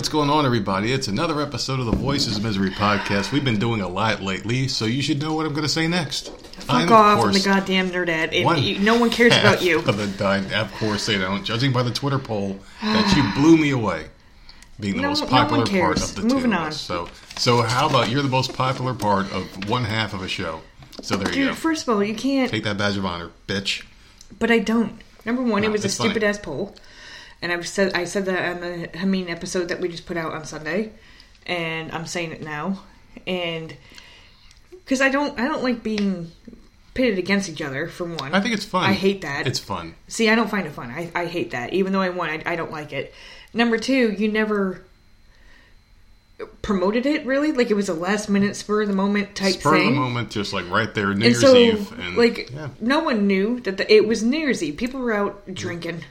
What's going on, everybody? It's another episode of the Voices of Misery podcast. We've been doing a lot lately, so you should know what I'm going to say next. Fuck off from the goddamn nerdette. It, one you- no one cares about you. Of, the, of course they don't. Judging by the Twitter poll, that you blew me away, being the No- most popular one part of the Moving two on. So, so how about you're the most popular part of one half of a show? So there you Dude, go. first of all, you can't. Take that badge of honor, bitch. But I don't. Number one, No, it was a it's funny. stupid ass poll, and I've said I said that on the Hameen episode that we just put out on Sunday, and I'm saying it now, and because I don't I don't like being pitted against each other. For one, I think it's fun. I hate that. It's fun. See, I don't find it fun. I, I hate that. Even though I won, I, I don't like it. Number two, you never promoted it really. Like it was a last minute spur of the moment type Spur thing. of the moment, just like right there, New And Year's so, Eve, and like, yeah. no one knew that the, it was New Year's Eve. People were out drinking.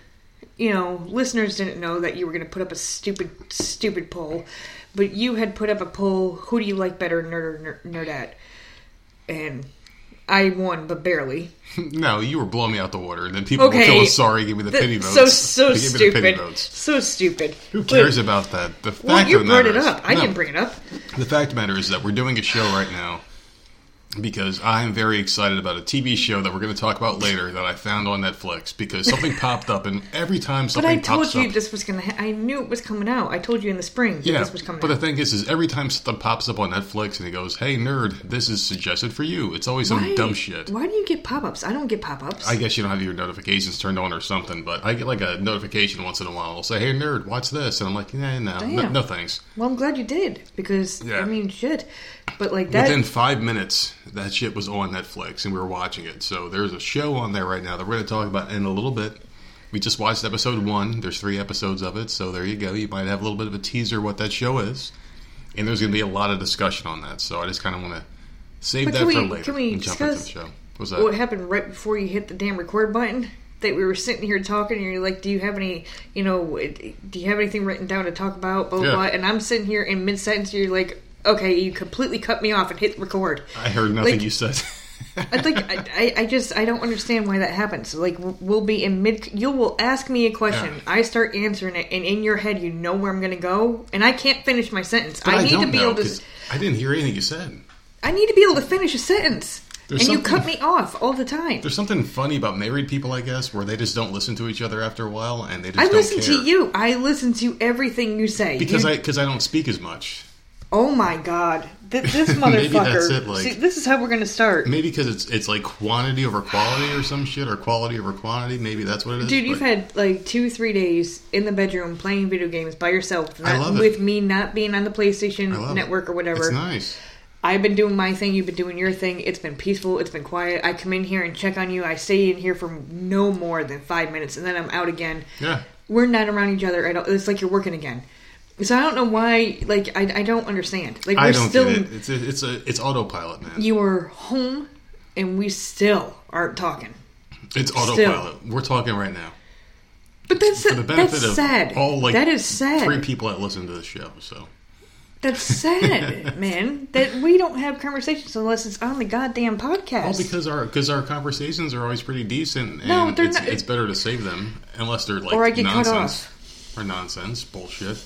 You know, listeners didn't know that you were going to put up a stupid, stupid poll, but you had put up a poll: Who do you like better, nerd or ner- nerdette? And I won, but barely. No, you were blowing me out the water, and then people Okay. will feel sorry, give me the That- pity votes. so so They give me the pity stupid, so stupid. Who cares But- about that? The fact Well, you of the brought matter it is- up. I No, didn't bring it up. The fact of the matter is that we're doing a show right now because I'm very excited about a TV show that we're going to talk about later that I found on Netflix because something popped up, and every time something But something I told pops you up, this was gonna. Ha- I knew it was coming out. I told you in the spring that yeah. this was coming But the thing is, is every time something pops up on Netflix and it goes, "Hey nerd, this is suggested for you," it's always some Why- dumb shit. Why do you get pop ups? I don't get pop ups. I guess you don't have your notifications turned on or something, but I get like a notification once in a while. It'll say, "Hey nerd, watch this," and I'm like, "Nah, no, no, no thanks." Well, I'm glad you did because Yeah. I mean, shit. But like that, Within five minutes, that shit was on Netflix, and we were watching it. So there's a show on there right now that we're going to talk about in a little bit. We just watched episode one. There's three episodes of it, so there you go. You might have a little bit of a teaser what that show is, and there's going to be a lot of discussion on that. So I just kind of want to save But that can for later can we and jump into the discuss show. What's that? what happened right before you hit the damn record button? That we were sitting here talking, and you're like, "Do you have any, you know, do you have anything written down to talk about?" Blah blah. Yeah. blah. And I'm sitting here in mid sentence. You're like, "Okay, you completely cut me off and hit record." I heard nothing like- you said. I think I, I, I just I don't understand why that happens. Like we'll be in mid, you will ask me a question, Yeah. I start answering it, and in your head you know where I'm going to go, and I can't finish my sentence. But I need to be know, able to. I didn't hear anything you said. I need to be able to finish a sentence, There's and you cut me off all the time. There's something funny about married people, I guess, where they just don't listen to each other after a while, and they just I don't listen care. to you. I listen to everything you say. because You- I because I don't speak as much. Oh my god, Th- this motherfucker. like- See, this is how we're going to start. Maybe because it's it's like quantity over quality or some shit, or quality over quantity. Maybe that's what it is. Dude, you've had like two, three days in the bedroom playing video games by yourself, I not with me not being on the PlayStation love it. Network or whatever. It's nice. I've been doing my thing, you've been doing your thing. It's been peaceful, it's been quiet. I come in here and check on you. I stay in here for no more than five minutes, and then I'm out again. Yeah. We're not around each other at all. It's like you're working again. So I don't know why. Like I, I don't understand. Like we're I don't still. get it. It's a, it's a it's autopilot, man. You are home, and we still aren't talking. it's autopilot. We're talking right now But that's for the benefit that's of sad. all like that is sad. three people that listen to the show. So That's sad, man. That we don't have conversations unless it's on the goddamn podcast. well, because our because our conversations are always pretty decent, and No, they're it's, not- it's better to save them unless they're like Or I get cut nonsense. off. Or nonsense, bullshit.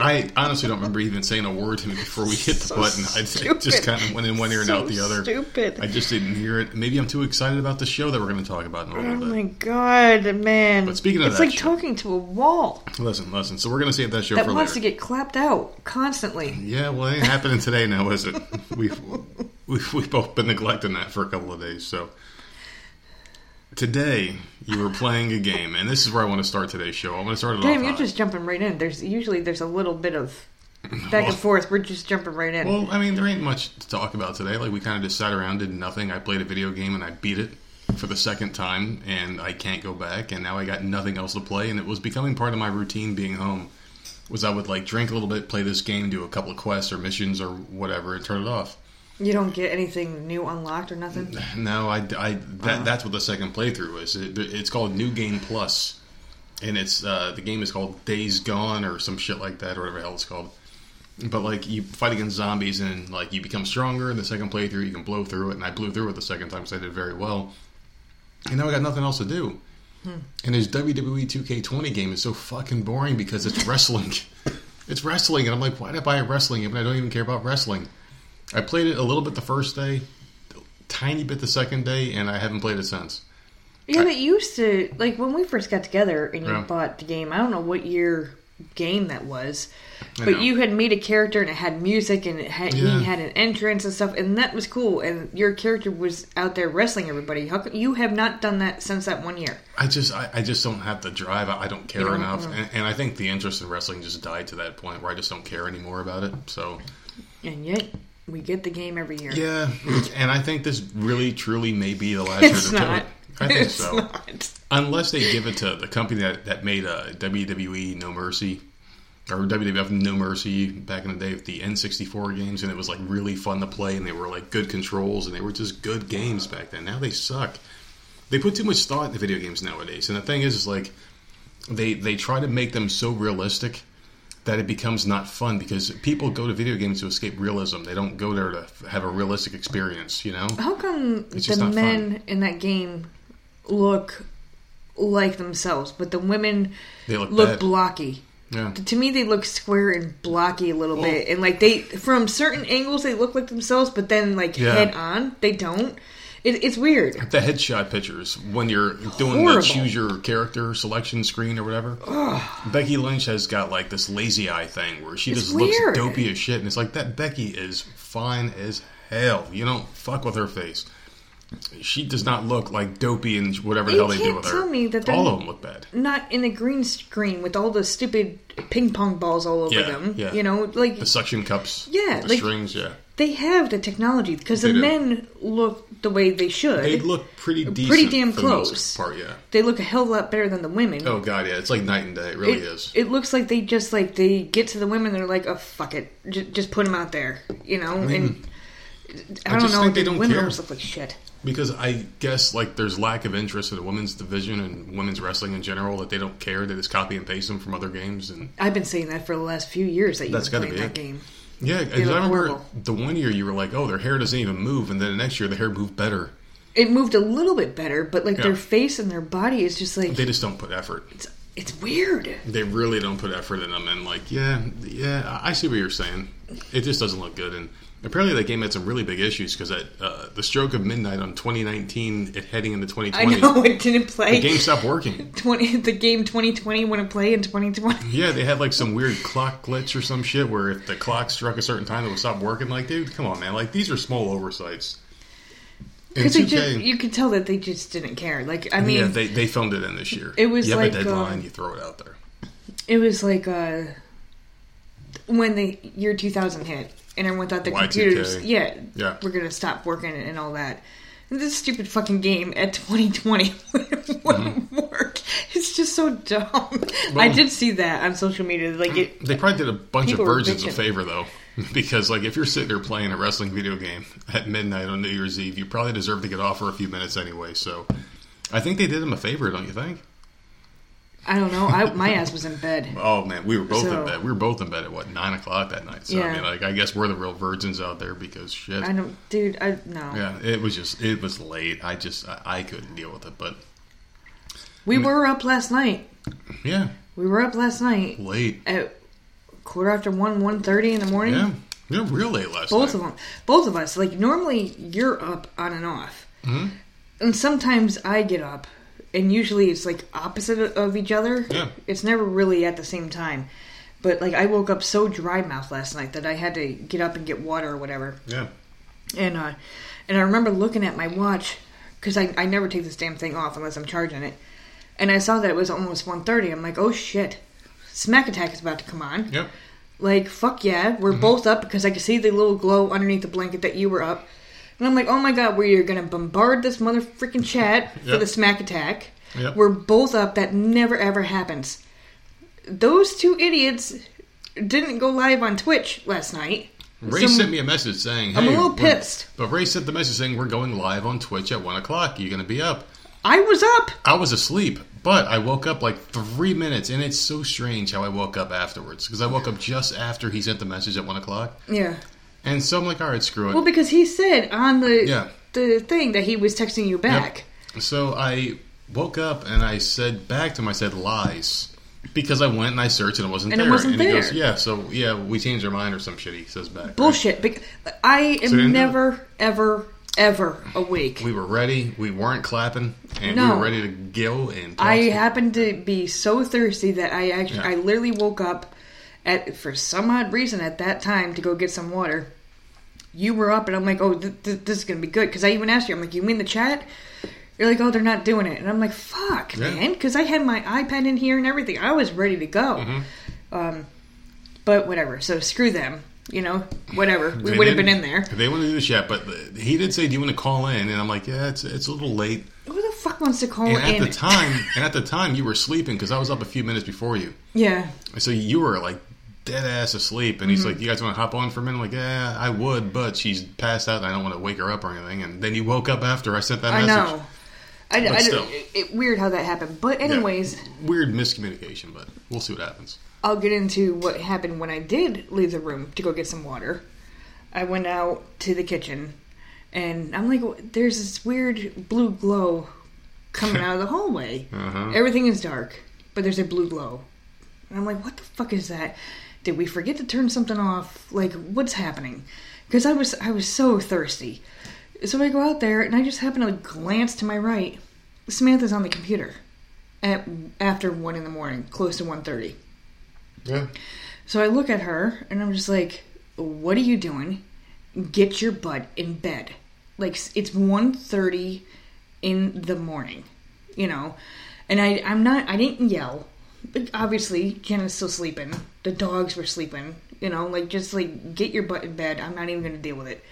I honestly don't remember even saying a word to me before we hit the So button. I just kind of went in one ear and So out the other. stupid. I just didn't hear it. Maybe I'm too excited about the show that we're going to talk about in a Oh little bit. my god, man! But speaking of it's like show- talking to a wall Listen, listen. So we're going to save that show that for wants later. to get clapped out constantly. Yeah, well, it ain't happening today now, is it? We've, we've we've both been neglecting that for a couple of days. So today you were playing a game, and this is where I want to start today's show. I want to start it Damn, off. you're high. just jumping right in. There's usually there's a little bit of back and forth. We're just jumping right in. Well, I mean, there ain't much to talk about today. Like we kind of just sat around, did nothing. I played a video game and I beat it. for the second time, and I can't go back. And now I got nothing else to play, and it was becoming part of my routine being home. Was I would like drink a little bit, play this game, do a couple of quests or missions or whatever, and turn it off. You don't get anything new unlocked or nothing. No, I, I that, that's what the second playthrough is. It, it's called New Game Plus, and it's uh, the game is called Days Gone or some shit like that or whatever the hell it's called. But like you fight against zombies and like you become stronger in the second playthrough. You can blow through it, and I blew through it the second time because I did very well. And now I got nothing else to do. And this WWE 2K20 game is so fucking boring because it's wrestling. it's wrestling, and I'm like, why did I buy a wrestling game? And I don't even care about wrestling. I played it a little bit the first day, tiny bit the second day, and I haven't played it since. Yeah, but you used to like when we first got together and you Yeah. bought the game. I don't know what year game that was, but you had made a character and it had music and it had Yeah. he had an entrance and stuff, and that was cool. And your character was out there wrestling everybody. How come you have not done that since that one year? I just, I, I just don't have the drive. I, I don't care don't- enough, mm. and, and I think the interest in wrestling just died to that point where I just don't care anymore about it. So And yet we get the game every year. yeah, and I think this really, truly may be the last It's year to not. it. I think it's so. not. Unless they give it to the company that, that made uh, WWE No Mercy or WWF No Mercy back in the day with the N64 games, and it was like really fun to play, and they were like good controls, and they were just good games back then. Now they suck. They put too much thought into video games nowadays, and the thing is, is like they they try to make them so realistic that it becomes not fun because people go to video games to escape realism. They don't go there to have a realistic experience, you know. How come the men in that game look like themselves, but the women They look look blocky? Yeah. To me, they look square and blocky a little Well- bit, and like they from certain angles they look like themselves, but then like Yeah. head on they don't. It, it's weird. The headshot pictures when you're doing Horrible. the choose your character selection screen or whatever. Becky Lynch has got like this lazy eye thing where she It's just weird. looks dopey as shit, and it's like that Becky is fine as hell. You don't fuck with her face. She does not look like dopey and whatever the You hell they do with her. me that All of them look bad. Not in a green screen with all the stupid ping pong balls all over Yeah, them. yeah. You know, like The suction cups, Yeah, the like- strings, yeah. They have the technology because the do. men look the way they should. They look pretty decent. pretty damn for the most close. part, yeah. They look a hell of a lot better than the women. Oh god, yeah, it's like night and day. It really it, is. it looks like they just like they get to the women they're like oh fuck it just, just put them out there you know and I, don't just know think they the don't women care. almost look like shit Because I guess like there's lack of interest in the women's division and women's wrestling in general that they don't care. They just copy and paste them from other games and I've been saying that for the last few years that you've That's been playing be that it. game yeah. 'cause I remember horrible. the one year you were like, oh, their hair doesn't even move, and then the next year the hair moved better. it moved a little bit better but like Yeah. their face and their body is just like They just don't put effort. it's, it's weird They really don't put effort in them. And like, yeah, yeah, I see what you're saying. It just doesn't look good. And apparently that game had some really big issues because at uh, the stroke of midnight on 2019, it heading into 2020. I 2020, know it didn't play the game stopped working. 20 the game 2020 wouldn't play in 2020 Yeah, they had like some weird clock glitch or some shit where if the clock struck a certain time, it would stop working. Like, dude, come on, man. Like, these are small oversights. Because you could tell that they just didn't care like I mean yeah, they, they filmed it in this year. It was you have like, a deadline, um, you throw it out there. It was like uh, when the year 2000 hit, and everyone thought the Y2K. computers, yeah, Yeah. we're gonna stop working and all that. And this stupid fucking game at 2020 wouldn't work. It's just so dumb. I Mm-hmm. Did see that on social media. Like it, They probably did a bunch of versions a favor though, because like if you're sitting there playing a wrestling video game at midnight on New Year's Eve, you probably deserve to get off for a few minutes anyway. So, I think they did him a favor, don't you think? I don't know. I, my ass was in bed. Oh man, we were both So- in bed. We were both in bed at what nine o'clock that night. So I mean, like I guess we're the real virgins out there because shit. I don't, dude. I no. Yeah, it was just it was late. I just I, I couldn't deal with it. But We were up last night. yeah, We were up last night late. at quarter after one, one thirty in the morning. Yeah, yeah, real late last night. both night. of them both of us like normally you're up on and off Mm-hmm. and sometimes i get up and usually it's like opposite of each other. Yeah. it's never really at the same time. But like i woke up so dry mouth last night that i had to get up and get water or whatever. Yeah, and uh and i remember looking at my watch because I, I never take this damn thing off unless i'm charging it. And i saw that it was almost 1.30 i'm like oh shit. Smack attack is about to come on. Yep. like, fuck yeah, we're Mm-hmm. both up because I could see the little glow underneath the blanket that you were up. And I'm like, oh my god, we're gonna bombard this mother freaking chat for the smack attack. Yep. We're both up. That never ever happens. Those two idiots didn't go live on Twitch last night. Ray Some- sent me a message saying, "Hey, I'm a little pissed. But Ray sent the message saying we're going live on Twitch at one o'clock. You going to be up? I was up. I was asleep, but I woke up like three minutes, and it's so strange how I woke up afterwards because I woke up just after he sent the message at one o'clock, Yeah. And so I'm like, all right, screw it. Well, because he said on the Yeah. the thing that he was texting you Yep. back. So I woke up and I said back to him, I said lies. Because I went and I searched and it wasn't And it there. wasn't and he there. goes, Yeah, so yeah, we changed our mind or some shit, he says back. Bullshit. Bec- I So they didn't do am it. never, ever, ever awake. We were ready, we weren't clapping, and No. we were ready to go and I to- happened to be so thirsty that I actually, Yeah. I literally woke up at for some odd reason at that time to go get some water. You were up, and I'm like, oh, th- th- this is gonna be good because I even asked you, I'm like, you mean the chat? You're like, oh, they're not doing it, and I'm like, fuck, Yeah. man, because I had my iPad in here and everything. I was ready to go. Mm-hmm. Um, but whatever. So screw them. You know, whatever. We would have been in there. They wanted to do the chat, but he did say, "Do you want to call in?" And I'm like, "Yeah, it's it's a little late." Who the fuck wants to call And at in? the time, and at the time, you were sleeping because I was up a few minutes before you. yeah. So you were like dead ass asleep, and he's Mm-hmm. like, "You guys want to hop on for a minute?" I'm like, yeah, I would, but she's passed out, and I don't want to wake her up or anything. And then you woke up after I sent that I message. know. I, still. it, it, weird how that happened. But Yeah. anyways, weird miscommunication, but we'll see what happens. I'll get into what happened when I did leave the room to go get some water. I went out to the kitchen, and I'm like, "There's this weird blue glow coming out of the hallway. Uh-huh. Everything is dark, but there's a blue glow." And I'm like, "What the fuck is that? Did we forget to turn something off? Like, what's happening?" Because I was I was so thirsty. So I go out there, and I just happen to glance to my right. Samantha's on the computer at after one in the morning, close to 1.30. Yeah, So I look at her and I'm just like, "What are you doing? Get your butt in bed." Like it's 1:30 in the morning, you know. And I I'm not I didn't yell. Obviously, Jenna's still sleeping. The dogs were sleeping, you know, like just like get your butt in bed. I'm not even going to deal with it.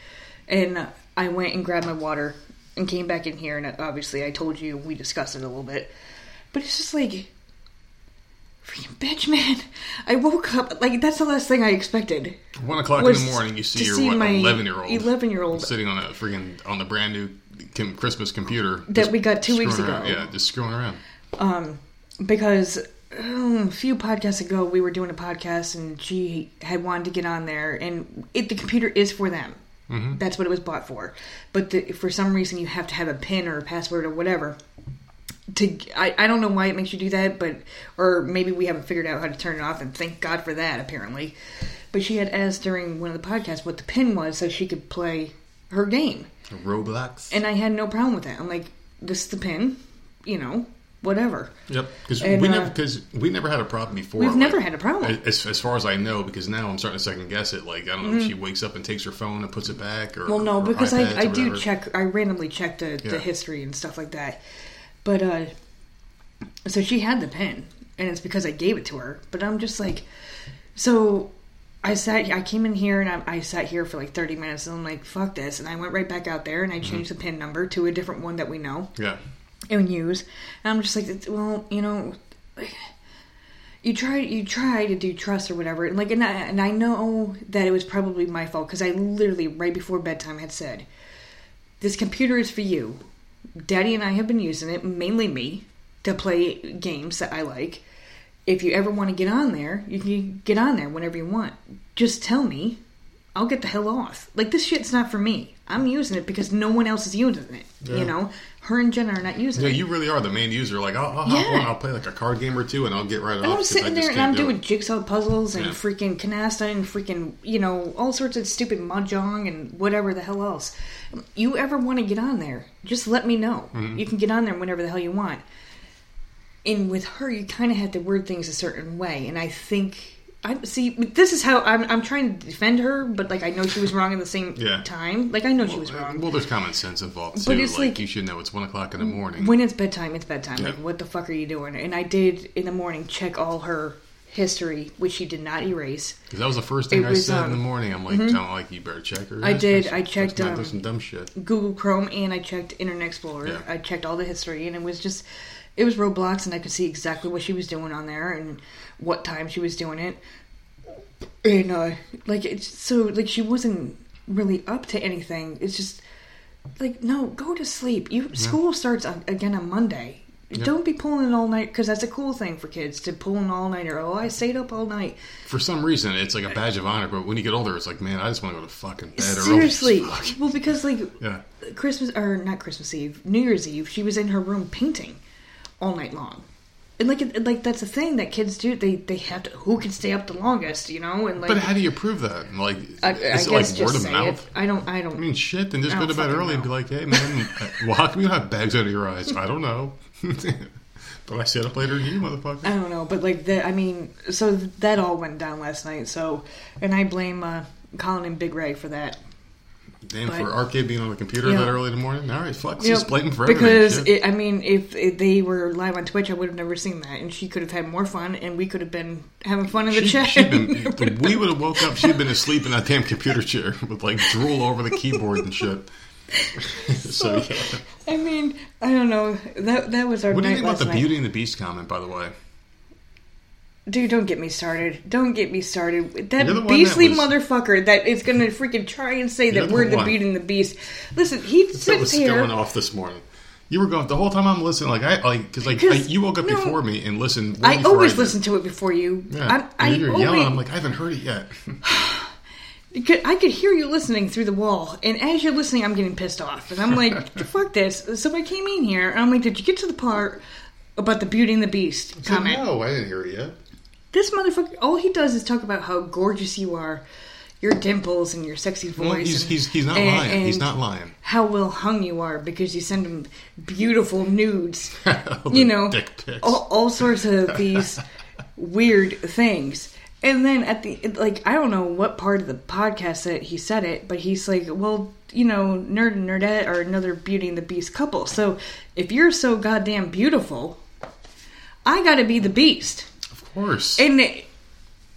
And I went and grabbed my water and came back in here and uh, obviously I told you we discussed it a little bit. But it's just like freaking bitch, man. I woke up like that's the last thing I expected. one o'clock in the morning, you see your see what, eleven year old 11-year-old sitting on a freaking on the brand new Christmas computer That we got two weeks ago. around. Yeah, just screwing around. Um, because a few podcasts ago we were doing a podcast and she had wanted to get on there and it, the computer is for them. Mm-hmm. That's what it was bought for. But the, for some reason you have to have a pin or a password or whatever to I, I don't know why it makes you do that but or maybe we haven't figured out how to turn it off and thank god for that apparently. But she had asked during one of the podcasts what the pin was so she could play her game. Roblox. and i had no problem with that. I'm like this is the pin you know whatever Yep, because we uh, never because we never had a problem before. We've like, never had a problem. As, as far as I know, because now I'm starting to second guess it. Like I don't know if she wakes up and takes her phone and puts it back, or Mm-hmm. Well, no, or because I, I do check. I randomly check the, Yeah. the history and stuff like that. But uh, so she had the pen, and it's because I gave it to her. But I'm just like, so I sat. I came in here and I, I sat here for like 30 minutes, and I'm like, fuck this, and I went right back out there and I Mm-hmm. changed the pin number to a different one that we know Yeah, and use. And I'm just like, well, you know, you try you try to do trust or whatever, and like, and I, and I know that it was probably my fault because I literally right before bedtime had said, this computer is for you. Daddy and I have been using it, mainly me, to play games that I like. If you ever want to get on there, you can get on there whenever you want. Just tell me. I'll get the hell off. Like this shit's not for me. I'm using it because no one else is using it. Yeah. You know, her and Jenna are not using yeah. it. You really are the main user. Like I'll, I'll Yeah. I'll play like a card game or two, and I'll get right And off. I'm sitting there and I'm do doing it. jigsaw puzzles and Yeah. freaking canasta and freaking, you know, all sorts of stupid mahjong and whatever the hell else. You ever want to get on there, just let me know. Mm-hmm. You can get on there whenever the hell you want. And with her, you kind of have to word things a certain way. And I think. I see. This is how I'm. I'm trying to defend her, but like I know she was wrong at the same Yeah. time. Like I know she was wrong. Well, there's common sense involved too. But it's like, like- you should know it's one o'clock in the morning. When it's bedtime, it's bedtime. Like, what the fuck are you doing? And I did in the morning check all her history, which she did not erase. Because that was the first thing It I was, said in um, the morning. I'm like, I'm like, you better check her. I did. I checked, not um, some dumb shit. Google Chrome and I checked Internet Explorer. Yeah. I checked all the history, and it was just it was Roblox, and I could see exactly what she was doing on there and what time she was doing it. And uh, like it's so like she wasn't really up to anything. It's just like no, go to sleep. You school starts on, again on Monday. Don't be pulling all night because that's a cool thing for kids to pull an all nighter. Oh, I stayed up all night. For some reason, it's like a badge of honor. But when you get older, it's like, man, I just want to go to fucking bed Seriously, fuck. well, because like Yeah. Christmas or not Christmas Eve, New Year's Eve, she was in her room painting all night long. And like it- like that's a thing that kids do. They they have to who can stay up the longest, you know? And like But how do you prove that? Like, I, I is guess it like word of mouth? it. I don't I don't I mean, shit, then just go to bed early and be like, hey, man, well, how come you have bags under your eyes? I don't know. but I stayed up later than you, motherfucker. I don't know, but like that I mean, so that all went down last night. So and I blame uh Colin and Big Ray for that. Damn, but- for Arcade being on the computer Yeah. that early in the morning? All right, fuck, You know, just blame for because everything. it, I mean, if, if they were live on Twitch, I would have never seen that, and she could have had more fun, and we could have been having fun in the She, chat. been, we would have woke up. She'd been asleep in that damn computer chair with like drool over the keyboard and shit. so, yeah. I mean, I don't know. That that was our What do you think about the night. Beauty and the Beast comment, by the way? Dude, don't get me started. Don't get me started. That You're the one beastly that was- motherfucker that is going to freaking try and say You're that we're the one. Beauty and the Beast. Listen, he That sits was here. going off this morning. You were going the whole time. I'm listening, like I like because like 'Cause- I, you woke up no. before me and listened. I always did. listen to it before you. Yeah, I'm, I you're always, yelling. I'm like, I haven't heard it yet. I could hear you listening through the wall, and as you're listening, I'm getting pissed off, and I'm like, "Fuck this!" So I came in here, and I'm like, "Did you get to the part about the Beauty and the Beast So, comment?" no, I didn't hear it yet. This motherfucker, all he does is talk about how gorgeous you are, your dimples and your sexy voice. Well, he's and- he's he's not and- lying. He's not lying. How well hung you are because you send him beautiful nudes. You know, all, all sorts of these weird things. And then at the like, I don't know what part of the podcast that he said it, but he's like, "Well, you know, nerd and nerdette are another Beauty and the Beast couple. So if you're so goddamn beautiful, I got to be the Beast." Of course. And it,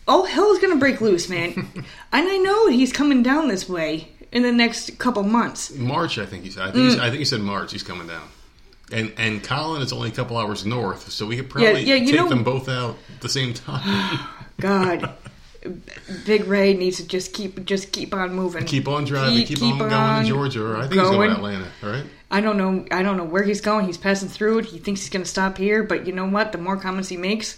all hell's gonna break loose, man. and I know he's coming down this way in the next couple months. March, I think he said. I think, he Mm. said, I think he said March. He's coming down. And and Colin is only a couple hours north, so we could probably yeah, you take know- them both out at the same time. God, Big Ray needs to just keep just keep on moving. keep on driving, keep, on, going to Georgia, or I think he's going going. to Atlanta. All right. I don't know. I don't know where he's going. He's passing through it. He thinks he's gonna stop here, but you know what? The more comments he makes,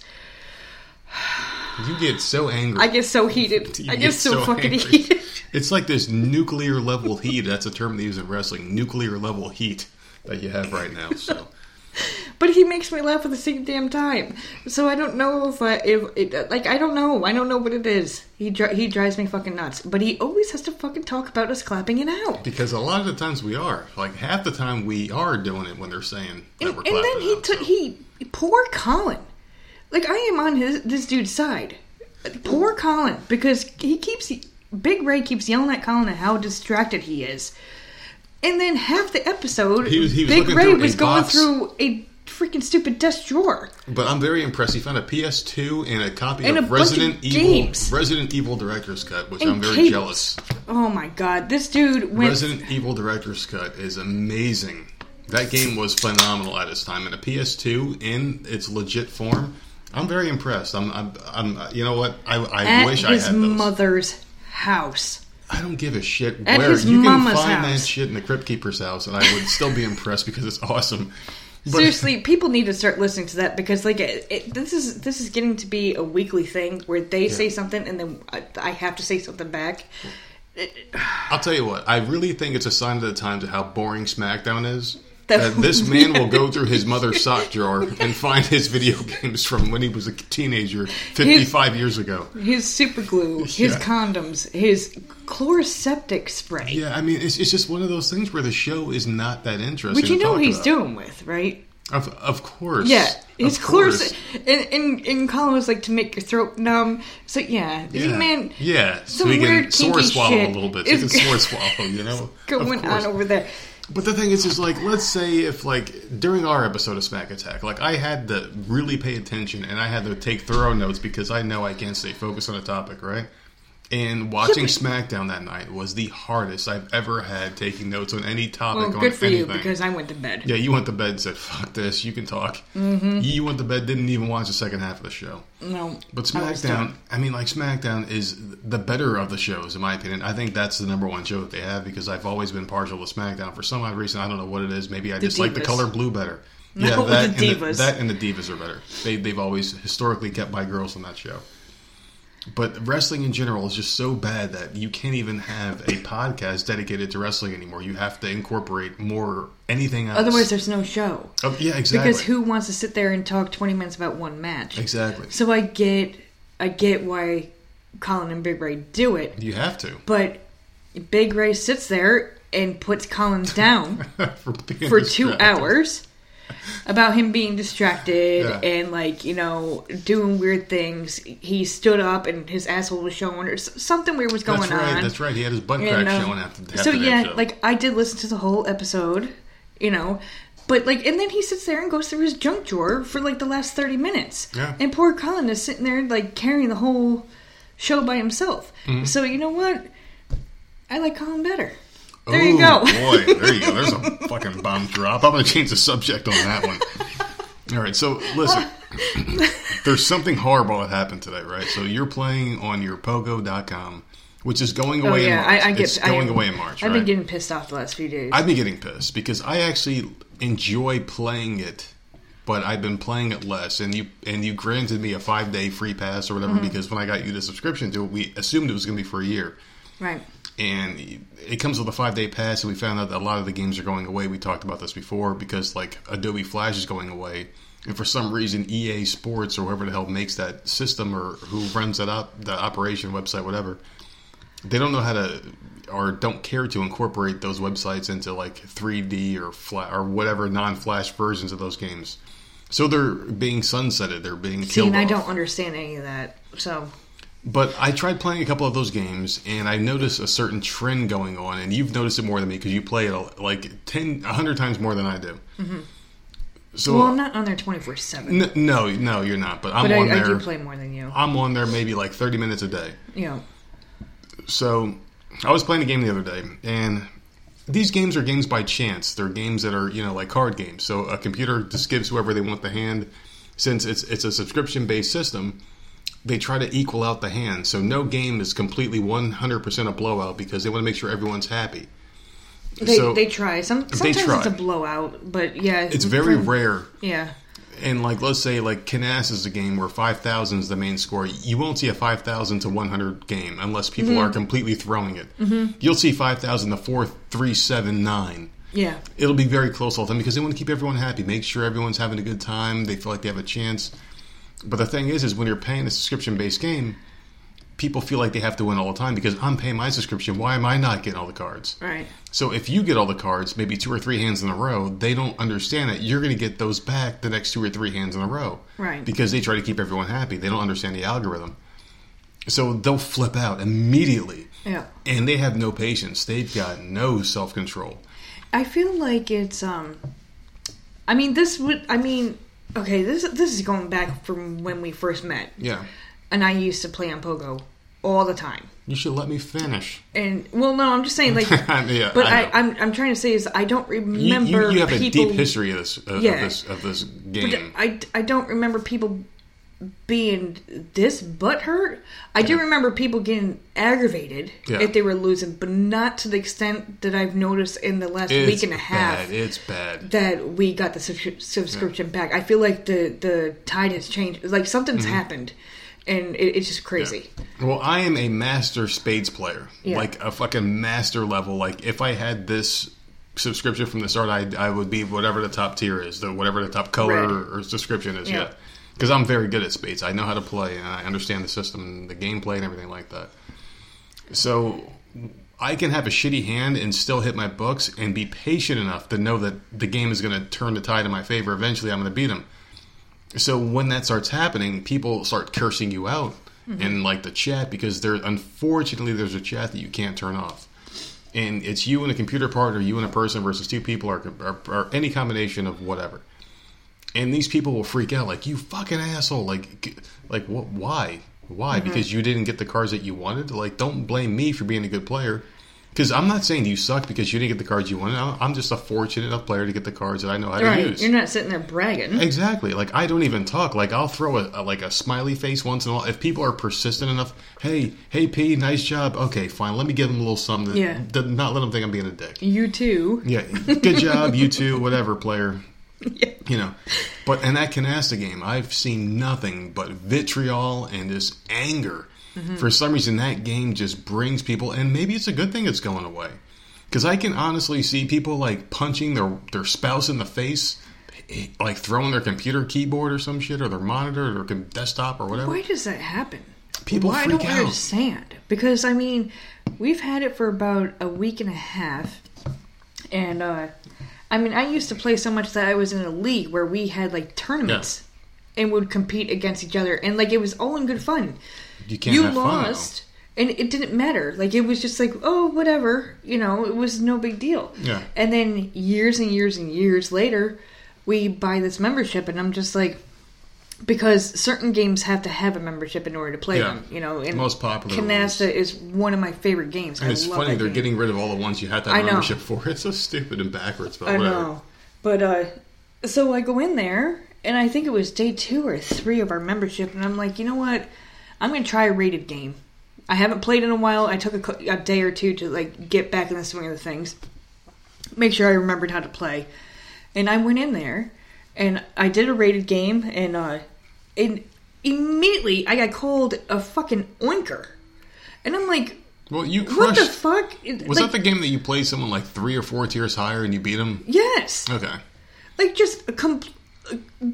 You get so angry. I get so heated. You I get, so, fucking angry. heated. It's like this nuclear level heat. That's a term they use in wrestling. Nuclear level heat that you have right now. So But he makes me laugh at the same damn time. So I don't know if I, if it, uh, like I don't know. I don't know what it is. He dri- he drives me fucking nuts. But he always has to fucking talk about us clapping it out. because a lot of the times we are like half the time we are doing it when they're saying that And, we're and then he out, took so. he poor Colin. Like I am on his this dude's side. Poor Colin because he keeps Big Ray keeps yelling at Colin at how distracted he is. And then half the episode, He was- he was Big Ray was going box. through a freaking stupid desk drawer. But I'm very impressed. He found a PS2 and a copy And of a bunch of Resident Evil games. Resident Evil Director's Cut, which And I'm very jealous. Oh my god, this dude went. Resident Evil Director's Cut is amazing. That game was phenomenal at its time, and a PS2 in its legit form. I'm very impressed. I'm, I'm, I'm you know what? I, I at wish I had those. mother's house. I don't give a shit At where his you can mama's find that shit in the Crypt Keeper's house, and I would still be impressed because it's awesome. But Seriously, people need to start listening to that because like it, it, this is this is getting to be a weekly thing where they say something and then I, I have to say something back. I'll tell you what, I really think it's a sign of the times of how boring SmackDown is. That- That this man will go through his mother's sock drawer and find his video games from when he was a teenager 55 years ago. His super glue, his Yeah. condoms, his Chloraseptic spray, Yeah, I mean, it's, it's just one of those things where the show is not that interesting. which you know talk he's about. doing with right. Of, of course. Yeah, his course. Chloraseptic. And, and and Colin was like to make your throat numb. So yeah, Yeah. man, Yeah, so some he can weird sword kinky swallow a little bit. So he is can sword swallow, you know? Going on over there. But the thing is, is like, let's say if like during our episode of Smack Attack, like I had to really pay attention and I had to take thorough notes because I know I can't stay focused on a topic, right? And watching SmackDown that night was the hardest I've ever had taking notes on any topic. Well, on good for anything. you because I went to bed. Yeah, you went to bed and said, "Fuck this, you can talk." Mm-hmm. You went to bed, didn't even watch the second half of the show. No, But SmackDown, done. I mean, like SmackDown is the better of the shows, in my opinion. I think that's the number one show that they have because I've always been partial to SmackDown for some odd reason. I don't know what it is. Maybe I just like the color blue better. No, that the and Divas. that and the Divas are better. They they've always historically kept my girls on that show. But wrestling in general is just so bad that you can't even have a podcast dedicated to wrestling anymore. You have to incorporate more anything else. Otherwise, there's no show. oh, yeah, exactly. Because who wants to sit there and talk 20 minutes about one match? exactly? So I get, I get why Colin and Big Ray do it, You have to but Big Ray sits there and puts Collins down for, for two hours about him being distracted Yeah. and like you know doing weird things. He stood up and his asshole was showing, or something weird was going That's right. on. That's right. He had his butt And, crack uh, showing after. after so yeah, show. like I did listen to the whole episode, you know, but like, and then he sits there and goes through his junk drawer for like the last thirty minutes. Yeah. And poor Colin is sitting there like carrying the whole show by himself. Mm-hmm. So you know what? I like Colin better. There you go. boy, there you go. There's a fucking bomb drop. I'm going to change the subject on that one. All right, so listen. There's something horrible that happened today, right? So you're playing on your Pogo.com, which is going Oh away in yeah, March. I, I get. it's going am- away in March, I've right? been getting pissed off the last few days. I've been getting pissed because I actually enjoy playing it, but I've been playing it less. And you and you granted me a five day free pass or whatever Mm-hmm. because when I got you the subscription to it, we assumed it was going to be for a year. right. And it comes with a five day pass. And we found out that a lot of the games are going away. We talked about this before because like Adobe Flash is going away, and for some reason EA Sports or whoever the hell makes that system or who runs that up the operation website whatever, they don't know how to or don't care to incorporate those websites into like 3D or flat or whatever non Flash versions of those games. So they're being sunsetted. They're being See, killed. and I off. don't understand any of that. So But I tried playing a couple of those games, and I noticed a certain trend going on, and you've noticed it more than me because you play it like 10, 100 times more than I do. Mm-hmm. So, well, I'm not on there twenty four seven, n- no, no, you're not. But I'm but I, on I there. do play more than you. I'm on there maybe like 30 minutes a day. Yeah. So I was playing a game the other day, and these games are games by chance. They're games that are you know like card games. So a computer just gives whoever they want the hand. Since it's it's a subscription based system, they try to equal out the hand. So no game is completely 100% a blowout because they want to make sure everyone's happy. they so they try. Some They sometimes try. it's a blowout, but yeah, it's very for- rare. Yeah, And like let's say like Canasta is a game where 5000 is the main score. You won't see a 5000 to 100 game unless people Mm-hmm. are completely throwing it. You'll see 5000 to 4379. yeah. it'll be very close all the time because they want to keep everyone happy, make sure everyone's having a good time, they feel like they have a chance. But the thing is, is when you're paying a subscription based game, people feel like they have to win all the time because I'm paying my subscription. Why am I not getting all the cards? Right. So if you get all the cards, maybe two or three hands in a row, they don't understand that you're going to get those back the next two or three hands in a row. Right. Because they try to keep everyone happy. They don't understand the algorithm. So they'll flip out immediately. Yeah. And they have no patience. They've got no self control. I feel like it's um I mean this would I mean okay, this this is going back from when we first met. Yeah. And I used to play on Pogo all the time. You should let me finish. And well no, I'm just saying like yeah, but I I, I'm, I'm trying to say is I don't remember you, you have people a deep history of this uh, of, Yeah. of this of this but game. I, I don't remember people being this butthurt. I do remember people getting aggravated Yeah. if they were losing, but not to the extent that I've noticed in the last it's week and a half. Bad. It's bad. that we got the subscri- subscription back. I feel like the the tide has changed. Like something's Mm-hmm. happened, and it, it's just crazy. Well, I am a master spades player, Yeah. like a fucking master level. Like if I had this subscription from the start, I I would be whatever the top tier is, the whatever the top color Red. or, or subscription is. Yeah. Yeah, because I'm very good at spades. I know how to play and I understand the system and the gameplay and everything like that. So I can have a shitty hand and still hit my books and be patient enough to know that the game is going to turn the tide in my favor. Eventually, I'm going to beat them. So when that starts happening, people start cursing you out mm-hmm. in like the chat because there, unfortunately, there's a chat that you can't turn off. and it's you and a computer partner, you and a person versus two people, or, or, or any combination of whatever. And these people will freak out, like you fucking asshole, like like what? Why? Why? Mm-hmm. Because you didn't get the cards that you wanted. Like, don't blame me for being a good player. Because I'm not saying you suck because you didn't get the cards you wanted. I'm just a fortunate enough player to get the cards that I know how to use. You're not sitting there bragging. Exactly. Like I don't even talk. Like I'll throw a, a like a smiley face once in a while. If people are persistent enough, hey, hey P, nice job. Okay, fine. Let me give them a little something. Yeah. to not let them think I'm being a dick. You too. Yeah, good job, you too. Whatever, player. You know, but in that canasta game, I've seen nothing but vitriol and this anger. For some reason, that game just brings people, and maybe it's a good thing it's going away. Because I can honestly see people like punching their their spouse in the face, like throwing their computer keyboard or some shit, or their monitor, or com- desktop, or whatever. Why does that happen? People Why I freak don't out. understand. Because I mean, we've had it for about a week and a half, and uh, I mean, I used to play so much that I was in a league where we had like tournaments and would compete against each other, and like it was all in good fun. You can't you have fun, lost. and it didn't matter. Like it was just like, oh, whatever. You know, it was no big deal. Yeah. And then years and years and years later, we buy this membership, and I'm just like, because certain games have to have a membership in order to play Yeah. them. You know, and Most popular Canasta is one of my favorite games. And I it's funny that they're game. getting rid of all the ones you had to I have know. membership for. It's so stupid and backwards, but I whatever. know. But uh so I go in there and I think it was day two or three of our membership and I'm like, you know what? I'm gonna try a rated game. I haven't played in a while. I took a, a day or two to like get back in the swing of the things. Make sure I remembered how to play. And I went in there and I did a rated game and uh and immediately I got called a fucking oinker. And I'm like, Well, you what the fuck? Was Like, that the game that you played someone like three or four tiers higher and you beat them? Yes. Okay. like just com-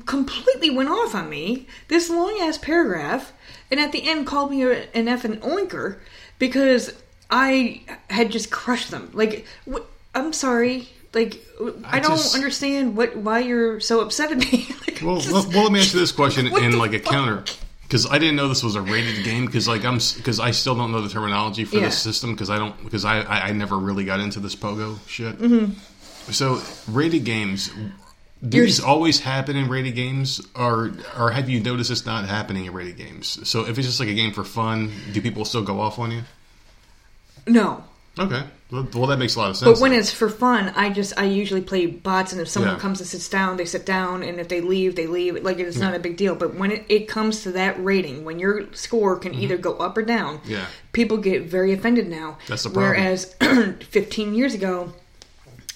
completely went off on me this long ass paragraph and at the end called me an effing oinker because i had just crushed them like wh- i'm sorry like i, I don't just- understand what why you're so upset at me like, Well, just- well, well, let me answer this question in like a fuck? counter because I didn't know this was a rated game because like I'm because I still don't know the terminology for Yeah. this system because I don't because I, I I never really got into this pogo shit. Mm-hmm. So rated games. Do You're- these always happen in rated games, or or have you noticed it's not happening in rated games? So if it's just like a game for fun, do people still go off on you? no Okay, well, that makes a lot of sense. but when it's for fun i just i usually play bots and if someone Yeah. comes and sits down they sit down and if they leave they leave like it's not a big deal but when it, it comes to that rating when your score can either go up or down Mm-hmm. Yeah. people get very offended now That's the problem. whereas 15 years ago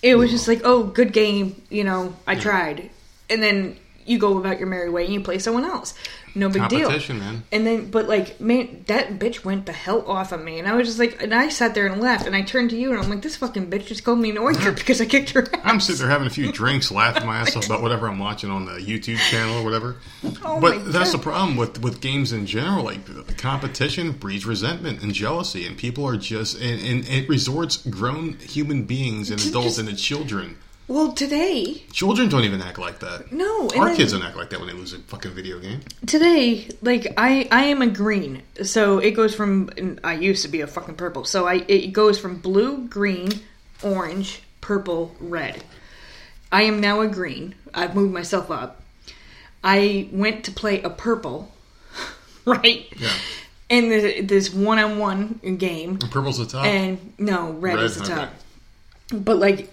it was just like oh good game you know i tried and then you go about your merry way and you play someone else no big deal competition, man. and then, but like, man, that bitch went the hell off on me, and I was just like, and I sat there and laughed, and I turned to you, and I'm like, this fucking bitch just called me an oinker because I kicked her ass. I'm sitting there having a few drinks, laughing my ass off about whatever I'm watching on the YouTube channel or whatever. Oh but that's God. the problem with, with games in general. Like the competition breeds resentment and jealousy, and people are just and, and it resorts grown human beings and adults into children. Well, today, Children don't even act like that. no, Our then kids don't act like that when they lose a fucking video game. today, like, I I am a green, so it goes from. I used to be a fucking purple, so I it goes from blue, green, orange, purple, red. I am now a green. I've moved myself up. I went to play a purple, right? Yeah, In the, this one-on-one game, and purple's the top. and no, red, Red, is the top. okay. But like,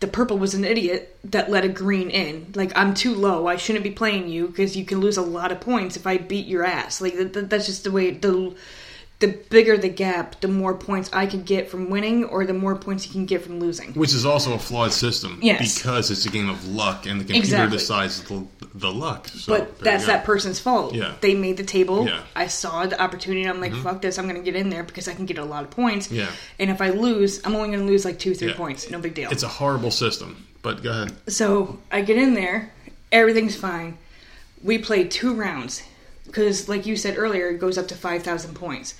the purple was an idiot that let a green in. Like, I'm too low. I shouldn't be playing you because you can lose a lot of points if I beat your ass. Like, that, that- that's just the way the. The bigger the gap, the more points I can get from winning, or the more points you can get from losing. Which is also a flawed system Yes. because it's a game of luck, and the computer Exactly. decides the, the luck. So, But that's that person's fault. Yeah. They made the table. Yeah. Mm-hmm. I saw the opportunity. I'm like, fuck this. I'm going to get in there because I can get a lot of points. Yeah. And if I lose, I'm only going to lose like two, three Yeah. points. No big deal. It's a horrible system. But go ahead. So I get in there, everything's fine. We play two rounds because, like you said earlier, it goes up to five thousand points.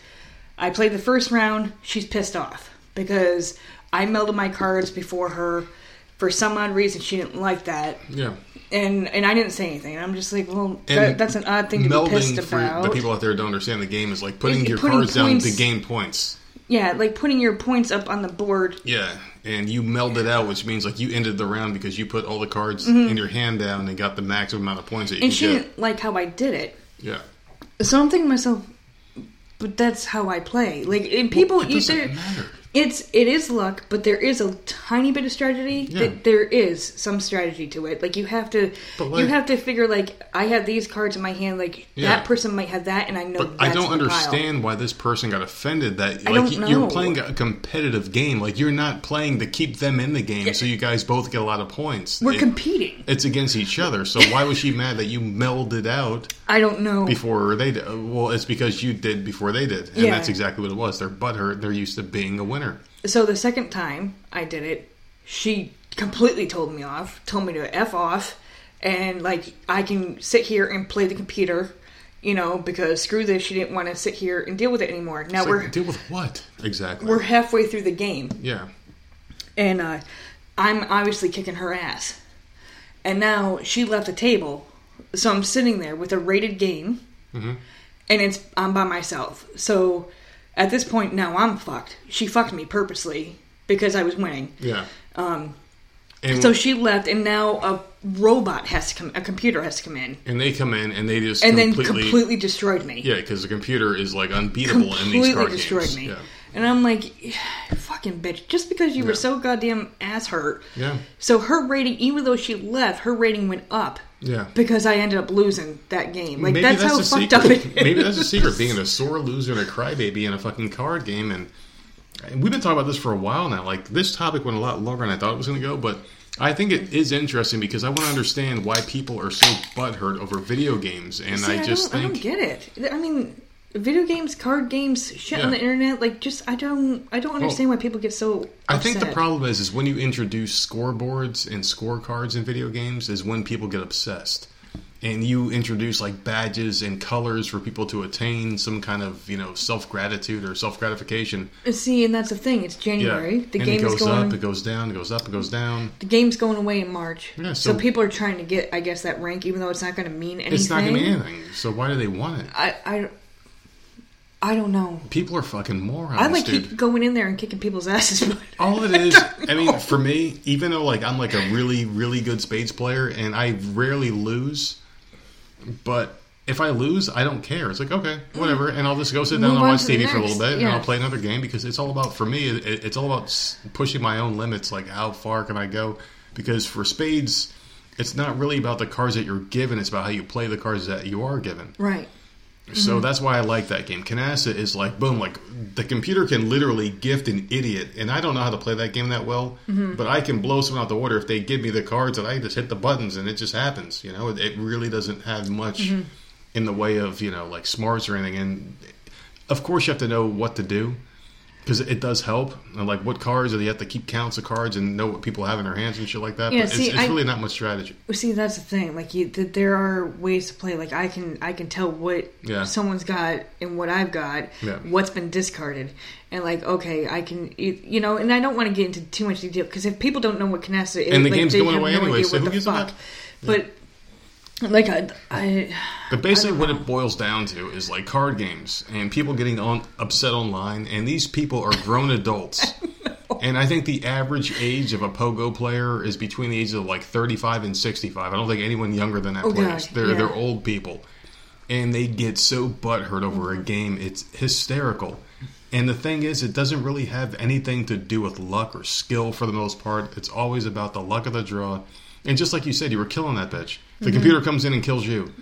I played the first round. She's pissed off because I melded my cards before her. For some odd reason, she didn't like that, Yeah. and and I didn't say anything. I'm just like, well, that, that's an odd thing to be pissed about. the people out there don't understand the game is like putting Is your putting cards down to gain points. Yeah, like putting your points up on the board. Yeah, and you meld it out, which means like you ended the round because you put all the cards in your hand down and got the maximum amount of points that you Mm-hmm. And she get. didn't like how I did it. Yeah, So I'm thinking to myself, but that's how I play. Like, people, it you doesn't there, matter. It's it is luck, but there is a tiny bit of strategy. Yeah. That there is some strategy to it. Like you have to, But, you have to figure like I have these cards in my hand. Like Yeah. that person might have that, and I know. But I don't the pile. understand why this person got offended that I like don't you- know. you're playing a competitive game. Like you're not playing to keep them in the game, so you guys both get a lot of points. We're It- competing. It's against each other. So why was she mad that you melded out I don't know. before they did? Well, it's because you did before they did, and Yeah. that's exactly what it was. They're butthurt. They're used to being a winner. So the second time I did it, she completely told me off, told me to f off, and like I can sit here and play the computer, you know, because screw this. She didn't want to sit here and deal with it anymore. Now It's we're like, deal with what exactly? we're halfway through the game, yeah, and uh, I'm obviously kicking her ass. And now she left the table, so I'm sitting there with a rated game, Mm-hmm. and it's I'm by myself. So at this point now I'm fucked. She fucked me purposely because I was winning. yeah. Um, and So she left, and now a robot has to come, a computer has to come in, and they come in and they just and completely, then completely destroyed me. yeah, because the computer is like unbeatable in completely these card destroyed games. me. Yeah. And I'm like, fucking bitch, just because you were so goddamn ass hurt. Yeah. So her rating, even though she left, her rating went up. Yeah. Because I ended up losing that game. Like Maybe that's, how fucked secret. up it is. Maybe that's the secret: being a sore loser and a crybaby in a fucking card game. And, and we've been talking about this for a while now. Like this topic went a lot longer than I thought it was going to go, but I think it is interesting because I want to understand why people are so butthurt over video games. And See, I just don't, I don't get it. I mean, video games, card games, shit on the internet. Like, just I don't, I don't understand why people get so. I think the problem is is when you introduce scoreboards and scorecards in video games is when people get obsessed. And you introduce like badges and colors for people to attain some kind of, you know, self gratitude or self gratification. Uh, see, and that's the thing. It's Yeah. January. The and game it goes is going. up, it goes down, it goes up, it goes down. the game's going away in March. Yeah, so, so- people are trying to get, I guess, that rank, even though it's not going to mean anything. It's not going to mean anything. So why do they want it? I, I, I don't know. People are fucking morons, I like dude. keep going in there and kicking people's asses. But All it is, I mean, for me, even though like I'm like a really, really good spades player and I rarely lose, but if I lose, I don't care. It's like okay, mm. whatever, and I'll just go sit down Move and on watch TV for a little bit, and. I'll play another game because it's all about for me. It, it's all about pushing my own limits. Like how far can I go? Because for spades, it's not really about the cards that you're given; it's about how you play the cards that you are given. right, So Mm-hmm. that's why I like that game. Canasta is like boom, like the computer can literally gift an idiot, and I don't know how to play that game that well, Mm-hmm. but I can blow someone out the water if they give me the cards, and I just hit the buttons, and it just happens. You know, it, it really doesn't have much Mm-hmm. in the way of you know like smarts or anything. And of course, you have to know what to do because it does help. And like what cards, or you have to keep counts of cards and know what people have in their hands and shit like that. Yeah, but see, it's, it's I- really not much strategy. See, that's the thing. Like, you, th- there are ways to play. Like, I can, I can tell what Yeah. someone's got and what I've got. Yeah. What's been discarded, and like, okay, I can, you know. And I don't want to get into too much detail because if people don't know what Canasta is, And the like, game's going away no anyway, so who gives a fuck? But like, I, I, But basically, I what it boils down to is like card games and people getting on upset online, and these people are grown adults. And I think the average age of a pogo player is between the ages of like 35 and 65. I don't think anyone younger than that Oh, plays. God, they're yeah. they're old people, and they get so butthurt over a mm-hmm. game. It's hysterical. And the thing is, it doesn't really have anything to do with luck or skill for the most part. It's always about the luck of the draw. And just like you said, you were killing that bitch. The Mm-hmm. computer comes in and kills you.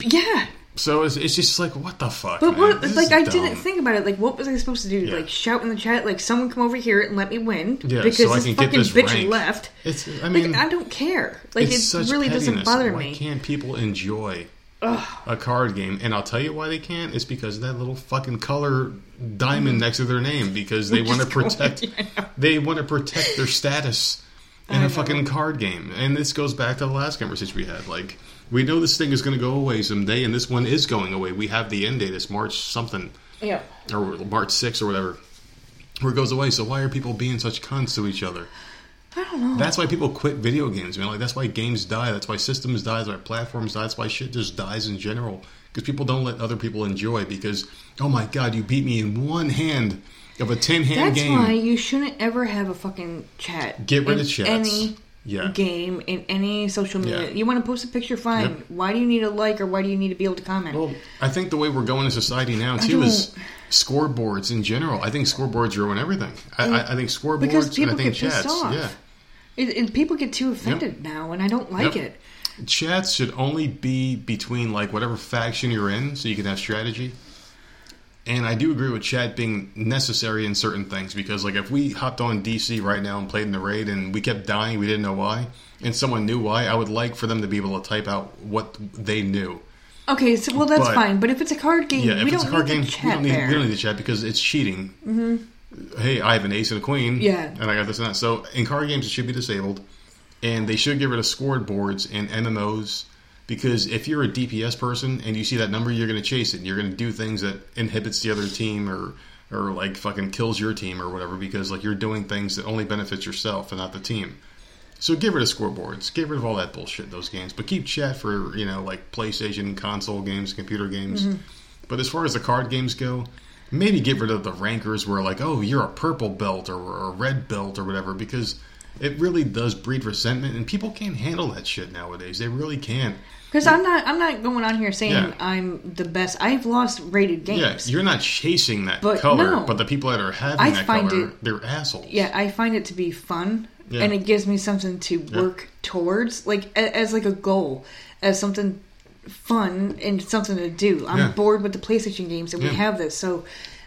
yeah. So it's, it's just like, what the fuck? But man? what? This Like, I dumb. didn't think about it. Like, what was I supposed to do? Yeah. Like, shout in the chat, like, someone come over here and let me win Yeah, because so this fucking this bitch rank. left. It's, I Like, mean, I don't care. Like, it really doesn't bother Why me. can't people enjoy a card game? And I'll tell you why they can't. It's because of that little fucking color diamond next to their name because they want to Mm-hmm. protect. going- I they want to protect their status in a fucking card game. And this goes back to the last conversation we had. Like, we know this thing is going to go away someday, and this one is going away. We have the end date. It's March something. Yeah. or March 6th or whatever, where it goes away. So why are people being such cunts to each other? I don't know. That's why people quit video games, man. Like that's why games die. That's why systems die. That's why platforms die. That's why shit just dies in general. Because people don't let other people enjoy. Because oh my god, you beat me in one hand of a ten hand That's game. why you shouldn't ever have a fucking chat. Get rid in of chats. Any Yeah. game in any social media. Yeah. You want to post a picture, fine. Yep. Why do you need a like or why do you need to be able to comment? Well, I think the way we're going in society now too is scoreboards in general. I think scoreboards ruin everything. I, I, think scoreboards because and people I think get pissed chats. off. Yeah, It, and people get too offended now, and I don't like Yep. it. chats should only be between like whatever faction you're in, so you can have strategy. And I do agree with chat being necessary in certain things because, like, if we hopped on DC right now and played in the raid and we kept dying, we didn't know why, and someone knew why, I would like for them to be able to type out what they knew. Okay, so well that's But- fine. But if it's a card game, Yeah, if we it's don't a card need game, we chat don't, need, there. we don't need to chat because it's cheating. Mm-hmm. Hey, I have an ace and a queen. Yeah. And I got this and that. So in card games, it should be disabled. And they should get rid of scored boards and MMOs because if you're a DPS person and you see that number, you're going to chase it. And you're going to do things that inhibits the other team or or like fucking kills your team or whatever because like you're doing things that only benefits yourself and not the team. So get rid of scoreboards, get rid of all that bullshit those games, but keep chat for you know like PlayStation, console games, computer games. Mm-hmm. But as far as the card games go, maybe get rid of the rankers where like oh you're a purple belt or, or a red belt or whatever because it really does breed resentment and people can't handle that shit nowadays. They really can't. Because I'm not, I'm not going on here saying Yeah. I'm the best. I've lost rated games. Yeah, you're not chasing that But color, no. but the people that are having I that find color, it- they're assholes. Yeah, I find it to be fun, Yeah. and it gives me something to work towards, like as like a goal, as something fun and something to do. I'm Yeah. bored with the PlayStation games, and Yeah. we have this, so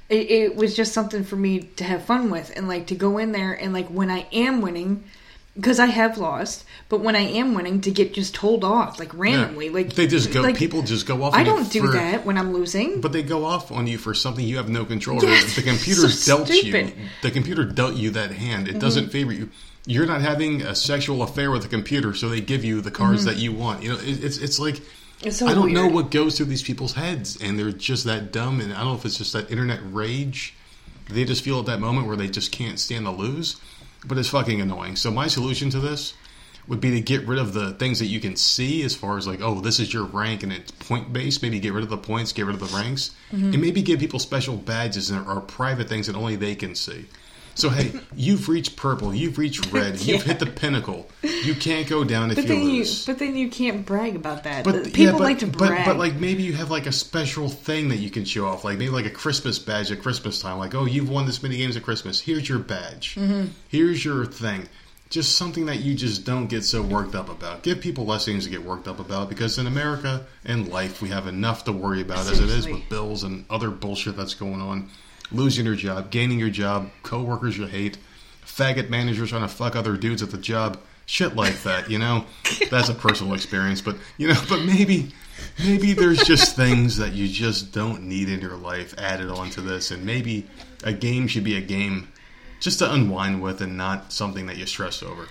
it, it was just something for me to have fun with, and like to go in there and like when I am winning. Because I have lost, but when I am winning, to get just told off like randomly, Yeah. like they just go. like, people just go off. I don't do for- that when I'm losing. But they go off on you for something you have no control over. Yes, the computer so dealt stupid. Mm-hmm. you. The computer dealt you that hand. It doesn't favor you. You're not having a sexual affair with the computer, so they give you the cards that you want. You know, it, it's it's like Mm-hmm. So I don't know what goes through these people's heads, and they're just that dumb. And I don't know if it's just that internet rage. They just feel at that moment where they just can't stand to lose. But it's fucking annoying. So my solution to this would be to get rid of the things that you can see as far as like, oh, this is your rank and it's point based. Maybe get rid of the points, get rid of the ranks, Mm-hmm. and maybe give people special badges and or private things that only they can see. So hey, you've reached purple, you've reached red, you've hit the pinnacle. You can't go down if But you then you, lose. but then you can't brag about that. But The- yeah, people but- like to but, brag. But like maybe you have like a special thing that you can show off, like maybe like a Christmas badge at Christmas time. Like, oh, you've won this many games at Christmas. Here's your badge. Mm-hmm. Here's your thing. Just something that you just don't get so worked up about. Give people less things to get worked up about because in America and life we have enough to worry about as it is with bills and other bullshit that's going on. Losing your job, gaining your job, coworkers you hate, faggot managers trying to fuck other dudes at the job, shit like that. You know, that's a personal experience, but you know, but maybe, maybe there's just things that you just don't need in your life added onto this, and maybe a game should be a game just to unwind with and not something that you stress over.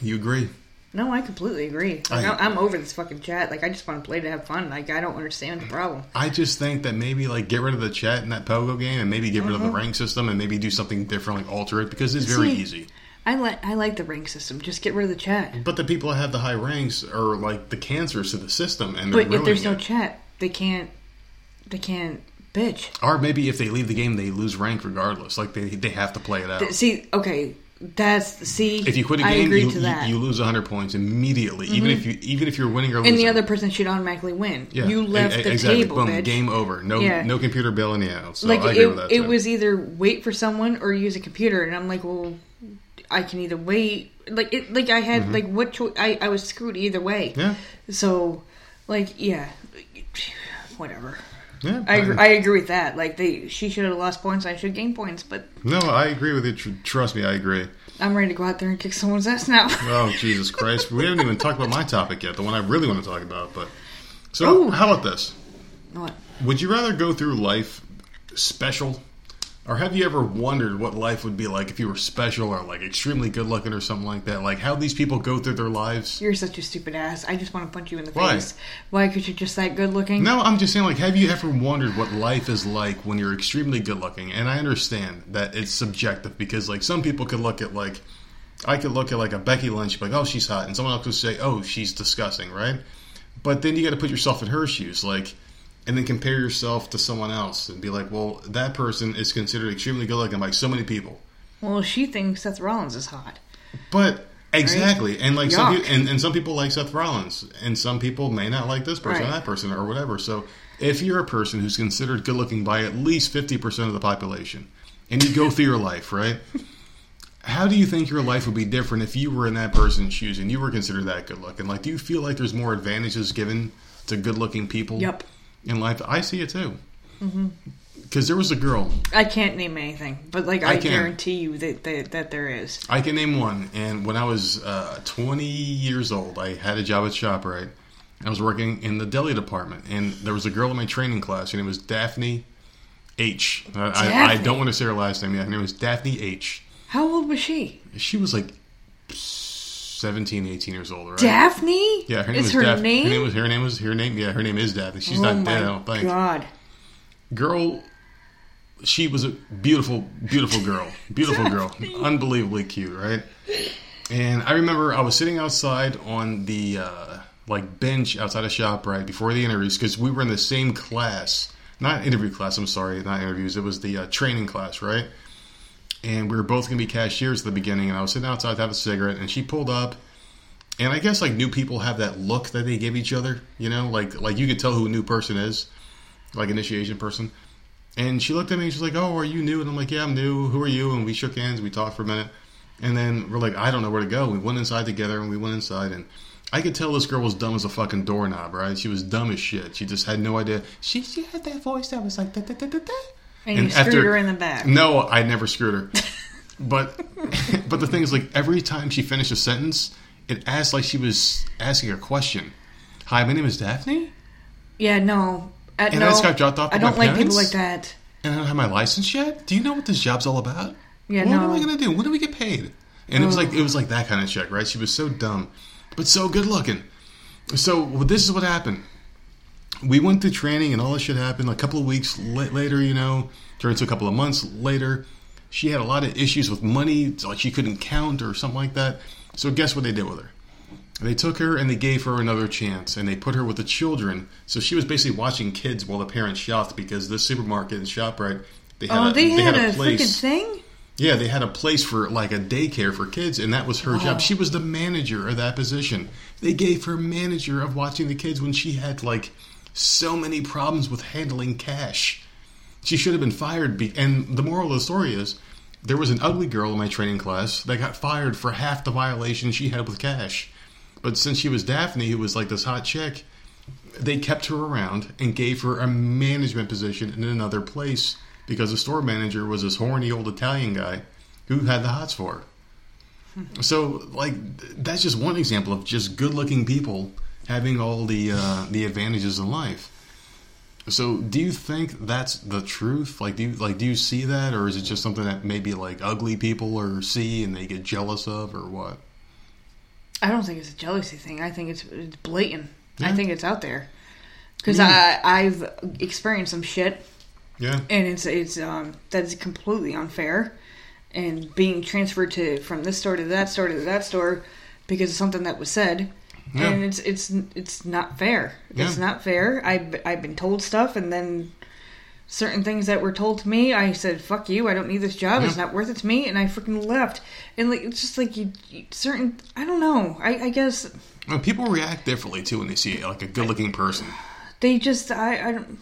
You agree? No, I completely agree. Like, I- am over this fucking chat. Like I just want to play to have fun. Like I don't understand the problem. I just think that maybe like get rid of the chat in that Pogo game, and maybe get rid of the rank system, and maybe do something different, like alter it because it's very Mm-hmm. Easy. I like I like the rank system. Just get rid of the chat. But the people that have the high ranks are like the cancers to the system, and they're But if there's no ruining chat, they can't they can't bitch. or maybe if they leave the game, they lose rank regardless. Like they they have to play it out. See, okay, that's see. If you quit a game, you, you. Mm-hmm. you lose 100 points immediately, even if you even if you're winning or losing. and the other person should automatically win. yeah, You left e- e- the exactly. table, Boom, bitch. game over. No Yeah. no computer bailing you out. So like I agree it, with that. it was either wait for someone or use a computer and i'm like well i can either wait like it like i had like what choice I, I was screwed either way Mm-hmm. Yeah. so like yeah whatever yeah. I, agree, I agree with that like they she should have lost points i should gain points but no, I agree with you. Tr- Trust me, I agree. i'm ready to go out there and kick someone's ass now Oh Jesus Christ, we haven't even talked about my topic yet, the one I really want to talk about. But so, Ooh. how about this? what Would you rather go through life special, or have you ever wondered what life would be like if you were special or like extremely good looking or something like that? Like how these people go through their lives. you're such a stupid ass i just want to punch you in the Why? face why because you're just that good looking No, I'm just saying, like, have you ever wondered what life is like when you're extremely good looking? And I understand that it's subjective because, like, some people could look at, like, I could look at, like, a Becky Lynch, be like, oh, she's hot. And someone else could say, oh, she's disgusting, right? But then you got to put yourself in her shoes. Like, and then compare yourself to someone else and be like, well, that person is considered extremely good looking by so many people. Well, she thinks Seth Rollins is hot. But exactly, and like some people, and, and some people like Seth Rollins, and some people may not like this person or Right. that person or whatever. So if you're a person who's considered good looking by at least fifty percent of the population, and you go through your life, right? How do you think your life would be different if you were in that person's shoes and you were considered that good looking? Like, do you feel like there's more advantages given to good looking people Yep. In life? I see it too. Because there was a girl I can't name anything, but like I I, guarantee you that, that that there is. I can name one. And when I was uh, 20 years old, I had a job at ShopRite. I was working in the deli department, and there was a girl in my training class. Her name was Daphne H. I, I, I Daphne. don't want to say her last name. Yeah, her name was Daphne H. How old was she? She was like 17, 18 years old, right? Daphne. Yeah, her name is was her Daph- name. Her name was her name was her name. Yeah, her name is Daphne. She's oh not dead. I don't think. God. Girl, she was a beautiful, beautiful girl. Beautiful girl. Unbelievably cute, right? And I remember I was sitting outside on the uh, like bench outside a shop right before the interviews because we were in the same class, not interview class. I'm sorry, not interviews. It was the uh, training class, right? And we were both gonna be cashiers at the beginning. And I was sitting outside to have a cigarette, and she pulled up. And I guess like new people have that look that they give each other, you know, like like you could tell who a new person is, like initiation person. And she looked at me and she's like, "Oh, are you new?" And I'm like, "Yeah, I'm new. Who are you?" And we shook hands. We talked for a minute, and then we're like, "I don't know where to go." We went inside together, and we went inside, and I could tell this girl was dumb as a fucking doorknob, right? She was dumb as shit. She just had no idea. She she had that voice that was like da da da da da. And, you screwed her in the back. No, I never screwed her. but but the thing is, like every time she finished a sentence, it asked like she was asking a question. Hi, my name is Daphne, Yeah, no. Uh, And no, I just got dropped off I don't like people like that. and I don't have my license yet. Do you know what this job's all about? Yeah, what no. am I gonna do? When do we get paid? And it was like it was like that kind of chick, right? She was so dumb, but so good looking. So well, this is what happened. We went through training and all this shit happened. A couple of weeks later, you know, turned to a couple of months later, she had a lot of issues with money, like she couldn't count or something like that. So guess what they did with her? They took her and they gave her another chance, and they put her with the children. So she was basically watching kids while the parents shopped because this supermarket and Shoprite they had Oh, a, they, had, a, place. freaking thing. Yeah, they had a place for like a daycare for kids, and that was her Oh. job. She was the manager of that position. They gave her manager of watching the kids when she had like so many problems with handling cash. She should have been fired. Be- and the moral of the story is there was an ugly girl in my training class that got fired for half the violation she had with cash. But since she was Daphne, who was like this hot chick, they kept her around and gave her a management position in another place because the store manager was this horny old Italian guy who had the hots for her. So, like, that's just one example of just good-looking people having all the uh, the advantages in life. So, do you think that's the truth? Like, do you like do you see that, or is it just something that maybe like ugly people or see and they get jealous of, or what? I don't think it's a jealousy thing. I think it's, it's blatant. Yeah. I think it's out there because I I've experienced some shit, Yeah, and it's it's um that's completely unfair, and being transferred to from this store to that store to that store because of something that was said. Yeah. And it's it's it's not fair. It's not fair. I I've been told stuff, and then certain things that were told to me, I said, "Fuck you! I don't need this job. It's not worth it to me," and I freaking left. And like it's just like you, you certain. I don't know. I, I guess Well, people react differently too when they see like a good-looking person. they just. I I don't.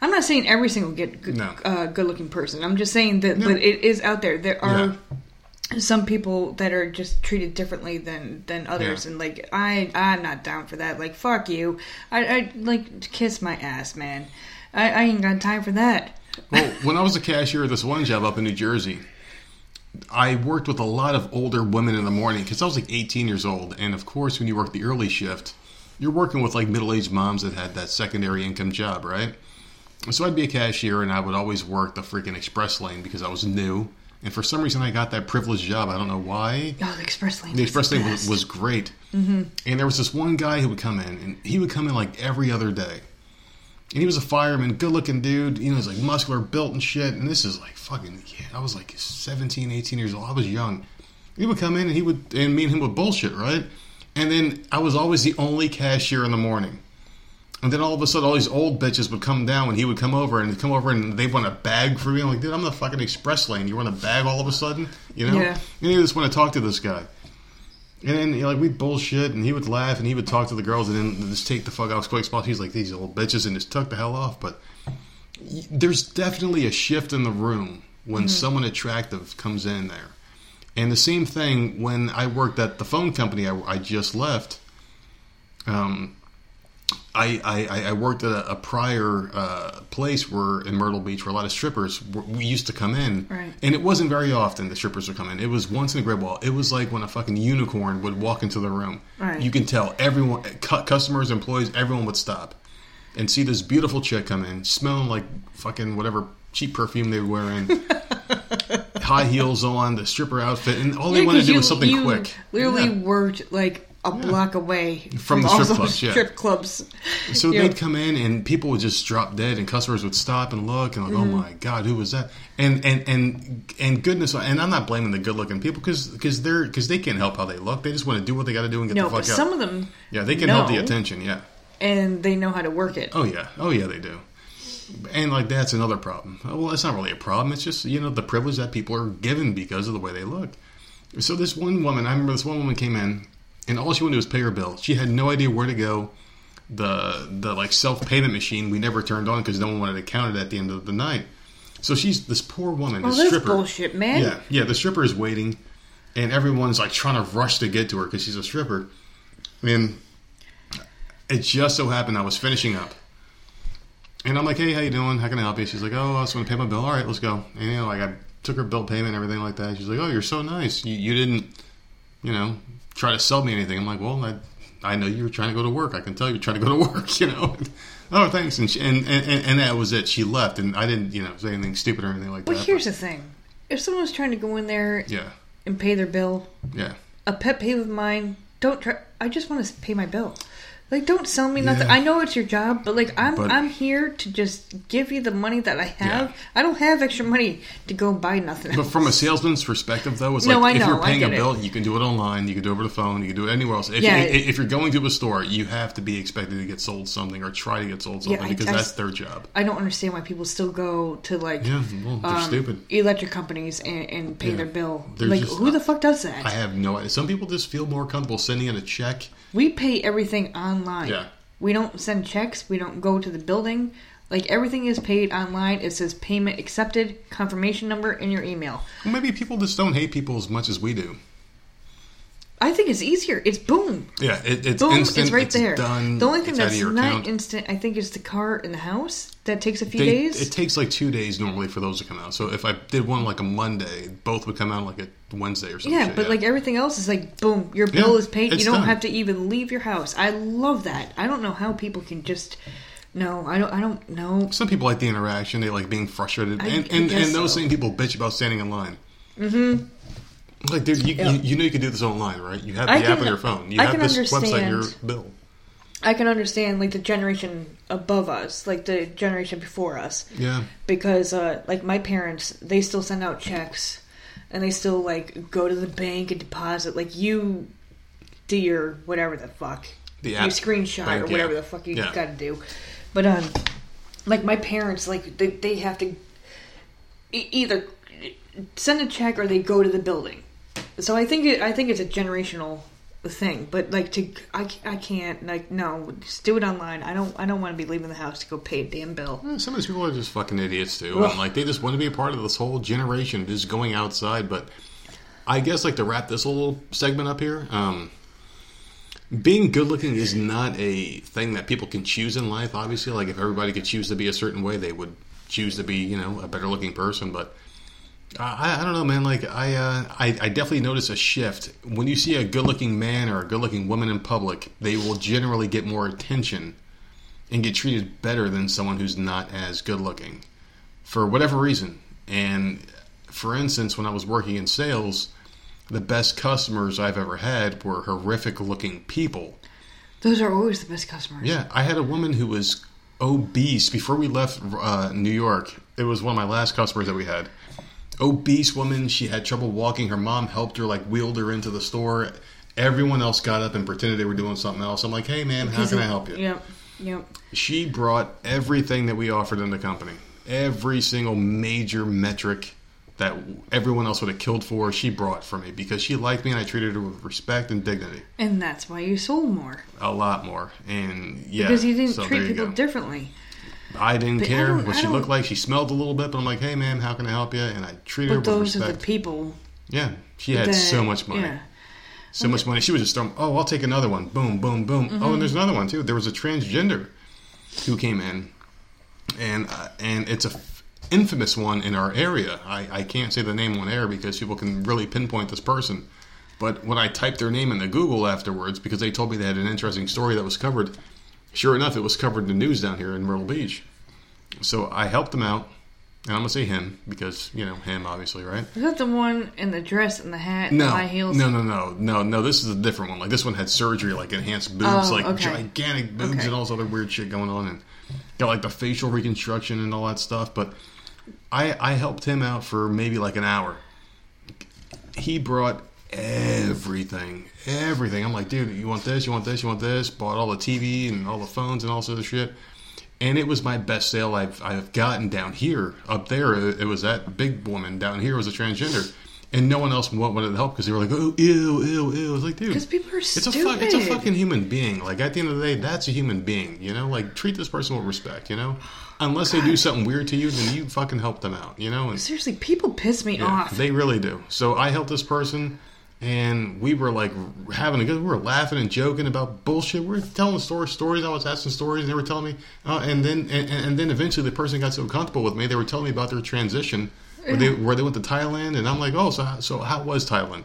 I'm not saying every single get good, No. uh, good-looking person. I'm just saying that, No. but it is out there. There are some people that are just treated differently than than others, Yeah. and like I I'm not down for that. Like fuck you. I I like kiss my ass, man. I, I ain't got time for that. Well, when I was a cashier at this one job up in New Jersey, I worked with a lot of older women in the morning because I was like 18 years old. And of course, when you work the early shift, you're working with like middle aged moms that had that secondary income job, right? So I'd be a cashier and I would always work the freaking express lane because I was new. And for some reason, I got that privileged job. I don't know why. Oh, the express lane. The was express lane was, was great. Mm-hmm. And there was this one guy who would come in, and he would come in like every other day. And he was a fireman, good looking dude. You know, he's like muscular, built and shit. And this is like fucking, yeah, I was like 17, 18 years old. I was young. He would come in and he would, and me and him would bullshit, right? And then I was always the only cashier in the morning. And then all of a sudden, all these old bitches would come down when he would come over, and come over and they want a bag for me. I'm like, dude, I'm the fucking express lane. You want a bag all of a sudden, you know? Yeah. And he just want to talk to this guy. And then you know, like we bullshit, and he would laugh, and he would talk to the girls, and then just take the fuck out of quick possible. He's like these old bitches, and just tuck the hell off. But there's definitely a shift in the room when someone attractive comes in there. And the same thing when I worked at the phone company I, I just left. Um, I, I, I worked at a, a prior uh, place where in Myrtle Beach where a lot of strippers were, we used to come in, Right. and it wasn't very often the strippers would come in. It was once in a great while. It was like when a fucking unicorn would walk into the room. Right. You can tell everyone, cu- customers, employees, everyone would stop and see this beautiful chick come in, smelling like fucking whatever cheap perfume they were wearing, high heels on, the stripper outfit, and all they Yeah, wanted 'cause to do you- was something quick. Literally Yeah. worked like a block away From the all strip clubs, yeah. strip clubs. So Yeah. they'd come in and people would just drop dead, and customers would stop and look and like, Mm-hmm. oh my god, who was that? And and and and goodness, and I'm not blaming the good-looking people because because they're because they can't help how they look. They just want to do what they got to do and get No, the fuck but out. some of them, yeah, they can help the attention. Yeah. and they know how to work it. Oh yeah. Oh yeah, they do. And like that's another problem. Well, it's not really a problem. It's just you know the privilege that people are given because of the way they look. So this one woman, I remember this one woman came in, and all she wanted to do was pay her bill. She had no idea where to go. The the like self payment machine we never turned on because no one wanted to count it at the end of the night. So she's this poor woman, Oh, this that's stripper. bullshit, man. Yeah, yeah. The stripper is waiting, and everyone's like trying to rush to get to her because she's a stripper. And it just so happened I was finishing up, and I'm like, "Hey, how you doing? How can I help you?" She's like, "Oh, I just want to pay my bill. All right, let's go." And you know, like I took her bill payment and everything like that. She's like, "Oh, you're so nice. You, you didn't, you know, try to sell me anything." I'm like, "Well, I, I know you were trying to go to work. I can tell you were trying to go to work. You know." oh, thanks. And, she, and and and that was it. She left, and I didn't, you know, say anything stupid or anything like But that. Well, here's the thing: if someone was trying to go in there yeah, and pay their bill, yeah. a pet peeve of mine. Don't try. I just want to pay my bill. Like, don't sell me nothing. Yeah. I know it's your job, but like, I'm But- I'm here to just give you the money that I have. Yeah. I don't have extra money to go buy nothing. But else. from a salesman's perspective, though, it's No, like I if know, you're paying a get it. bill, you can do it online, you can do it over the phone, you can do it anywhere else. If, Yeah. you, if you're going to a store, you have to be expected to get sold something or try to get sold Yeah, something I- because I that's s- their job. I don't understand why people still go to like Yeah, well, they're um, stupid. electric companies and, and pay Yeah. their bill. They're like, just- who the fuck does that? I have no idea. Some people just feel more comfortable sending in a check. We pay everything online. Yeah. We don't send checks. We don't go to the building. Like everything is paid online. It says payment accepted, confirmation number in your email. Well, maybe people just don't hate people as much as we do. I think it's easier. It's boom. Yeah, it, it's Boom, instant. it's right it's there. Done. the only thing that's not account. instant, I think, is the car in the house. That takes a few They- days. It takes like two days normally for those to come out. So if I did one like a Monday, both would come out like a Wednesday or something. yeah, but like everything else is like boom, your bill Yeah, is paid. You don't done. have to even leave your house. I love that. I don't know how people can just. No, I don't. I don't know. Some people like the interaction. They like being frustrated, I- and I and, and those so. same people bitch about standing in line. Mm-hmm. Like, dude, you, you, you know you can do this online, right? You have the I app can- on your phone. You I have this website in your bill. I can understand like the generation above us, like the generation before us, Yeah, because uh, like my parents, they still send out checks, and they still like go to the bank and deposit. Like you do your whatever the fuck, The you screenshot bank, or whatever yeah. the fuck you Yeah. got to do. But um, like my parents, like they they have to e- either send a check or they go to the building. So I think it, I think it's a generational thing. But like to I, I can't like no just do it online. I don't I don't want to be leaving the house to go pay a damn bill. Some of these people are just fucking idiots too, and like they just want to be a part of this whole generation, just going outside. But I guess like to wrap this little segment up here. Um, being good looking is not a thing that people can choose in life. Obviously, like if everybody could choose to be a certain way, they would choose to be, you know, a better looking person. But I, I don't know, man. Like I, uh, I, I definitely notice a shift when you see a good looking man or a good looking woman in public. They will generally get more attention and get treated better than someone who's not as good looking for whatever reason. And for instance, when I was working in sales, the best customers I've ever had were horrific looking people. Those are always the best customers. Yeah, I had a woman who was obese before we left uh, New York. It was one of my last customers that we had. Obese woman. She had trouble walking. Her mom helped her, like wheeled her into the store. Everyone else got up and pretended they were doing something else. I'm like, hey, ma'am, how can I help you? Yep. Yep. She brought everything that we offered in the company, every single major metric that everyone else would have killed for. She brought for me because she liked me and I treated her with respect and dignity, And that's why you sold more. a lot more. And yeah, Because you didn't so treat people differently. I didn't But care don't- what I she looked like. She smelled a little bit, but I'm like, hey man, how can I help you? And I treated her But with those are the people yeah, she had that, so much money. Yeah. so much money. She was just throw, oh, I'll take another one. Boom, boom, boom. Mm-hmm. Oh, and there's another one too. There was a transgender who came in, and uh, and it's a f- infamous one in our area. I, I can't say the name on air because people can really pinpoint this person. But when I typed their name into Google afterwards, because they told me they had an interesting story that was covered, sure enough, it was covered in the news down here in Myrtle Beach. So I helped them out, and I'm gonna say him because you know him, obviously, right? Is that the one in the dress and the hat and No, the high heels? no, no, no, no, no. This is a different one. Like this one had surgery, like enhanced boobs, Oh, like okay. gigantic boobs, Okay. and all this other weird shit going on, and got like the facial reconstruction and all that stuff. But I, I helped him out for maybe like an hour. He brought everything, everything. I'm like, dude, you want this? You want this? You want this? Bought all the TV and all the phones and all this other shit. And it was my best sale I've, I've gotten down here. Up there, it, was that big woman. Down here was a transgender. And no one else wanted to help because they were like, oh, ew, ew, ew. I was like, dude. Because people are It's a, stupid. fuck, it's a fucking human being. Like, at the end of the day, that's a human being, you know? Like, treat this person with respect, you know? Unless they do something weird to you, then you fucking help them out, you know? And Seriously, people piss me yeah, off. They really do. So I helped this person, and we were like having a good. We were laughing and joking about bullshit. We were telling stories. Stories. I was asking stories, and they were telling me. Uh, and then and, and then eventually, the person got so comfortable with me, they were telling me about their transition, where they where they went to Thailand, and I'm like, oh, so so how was Thailand?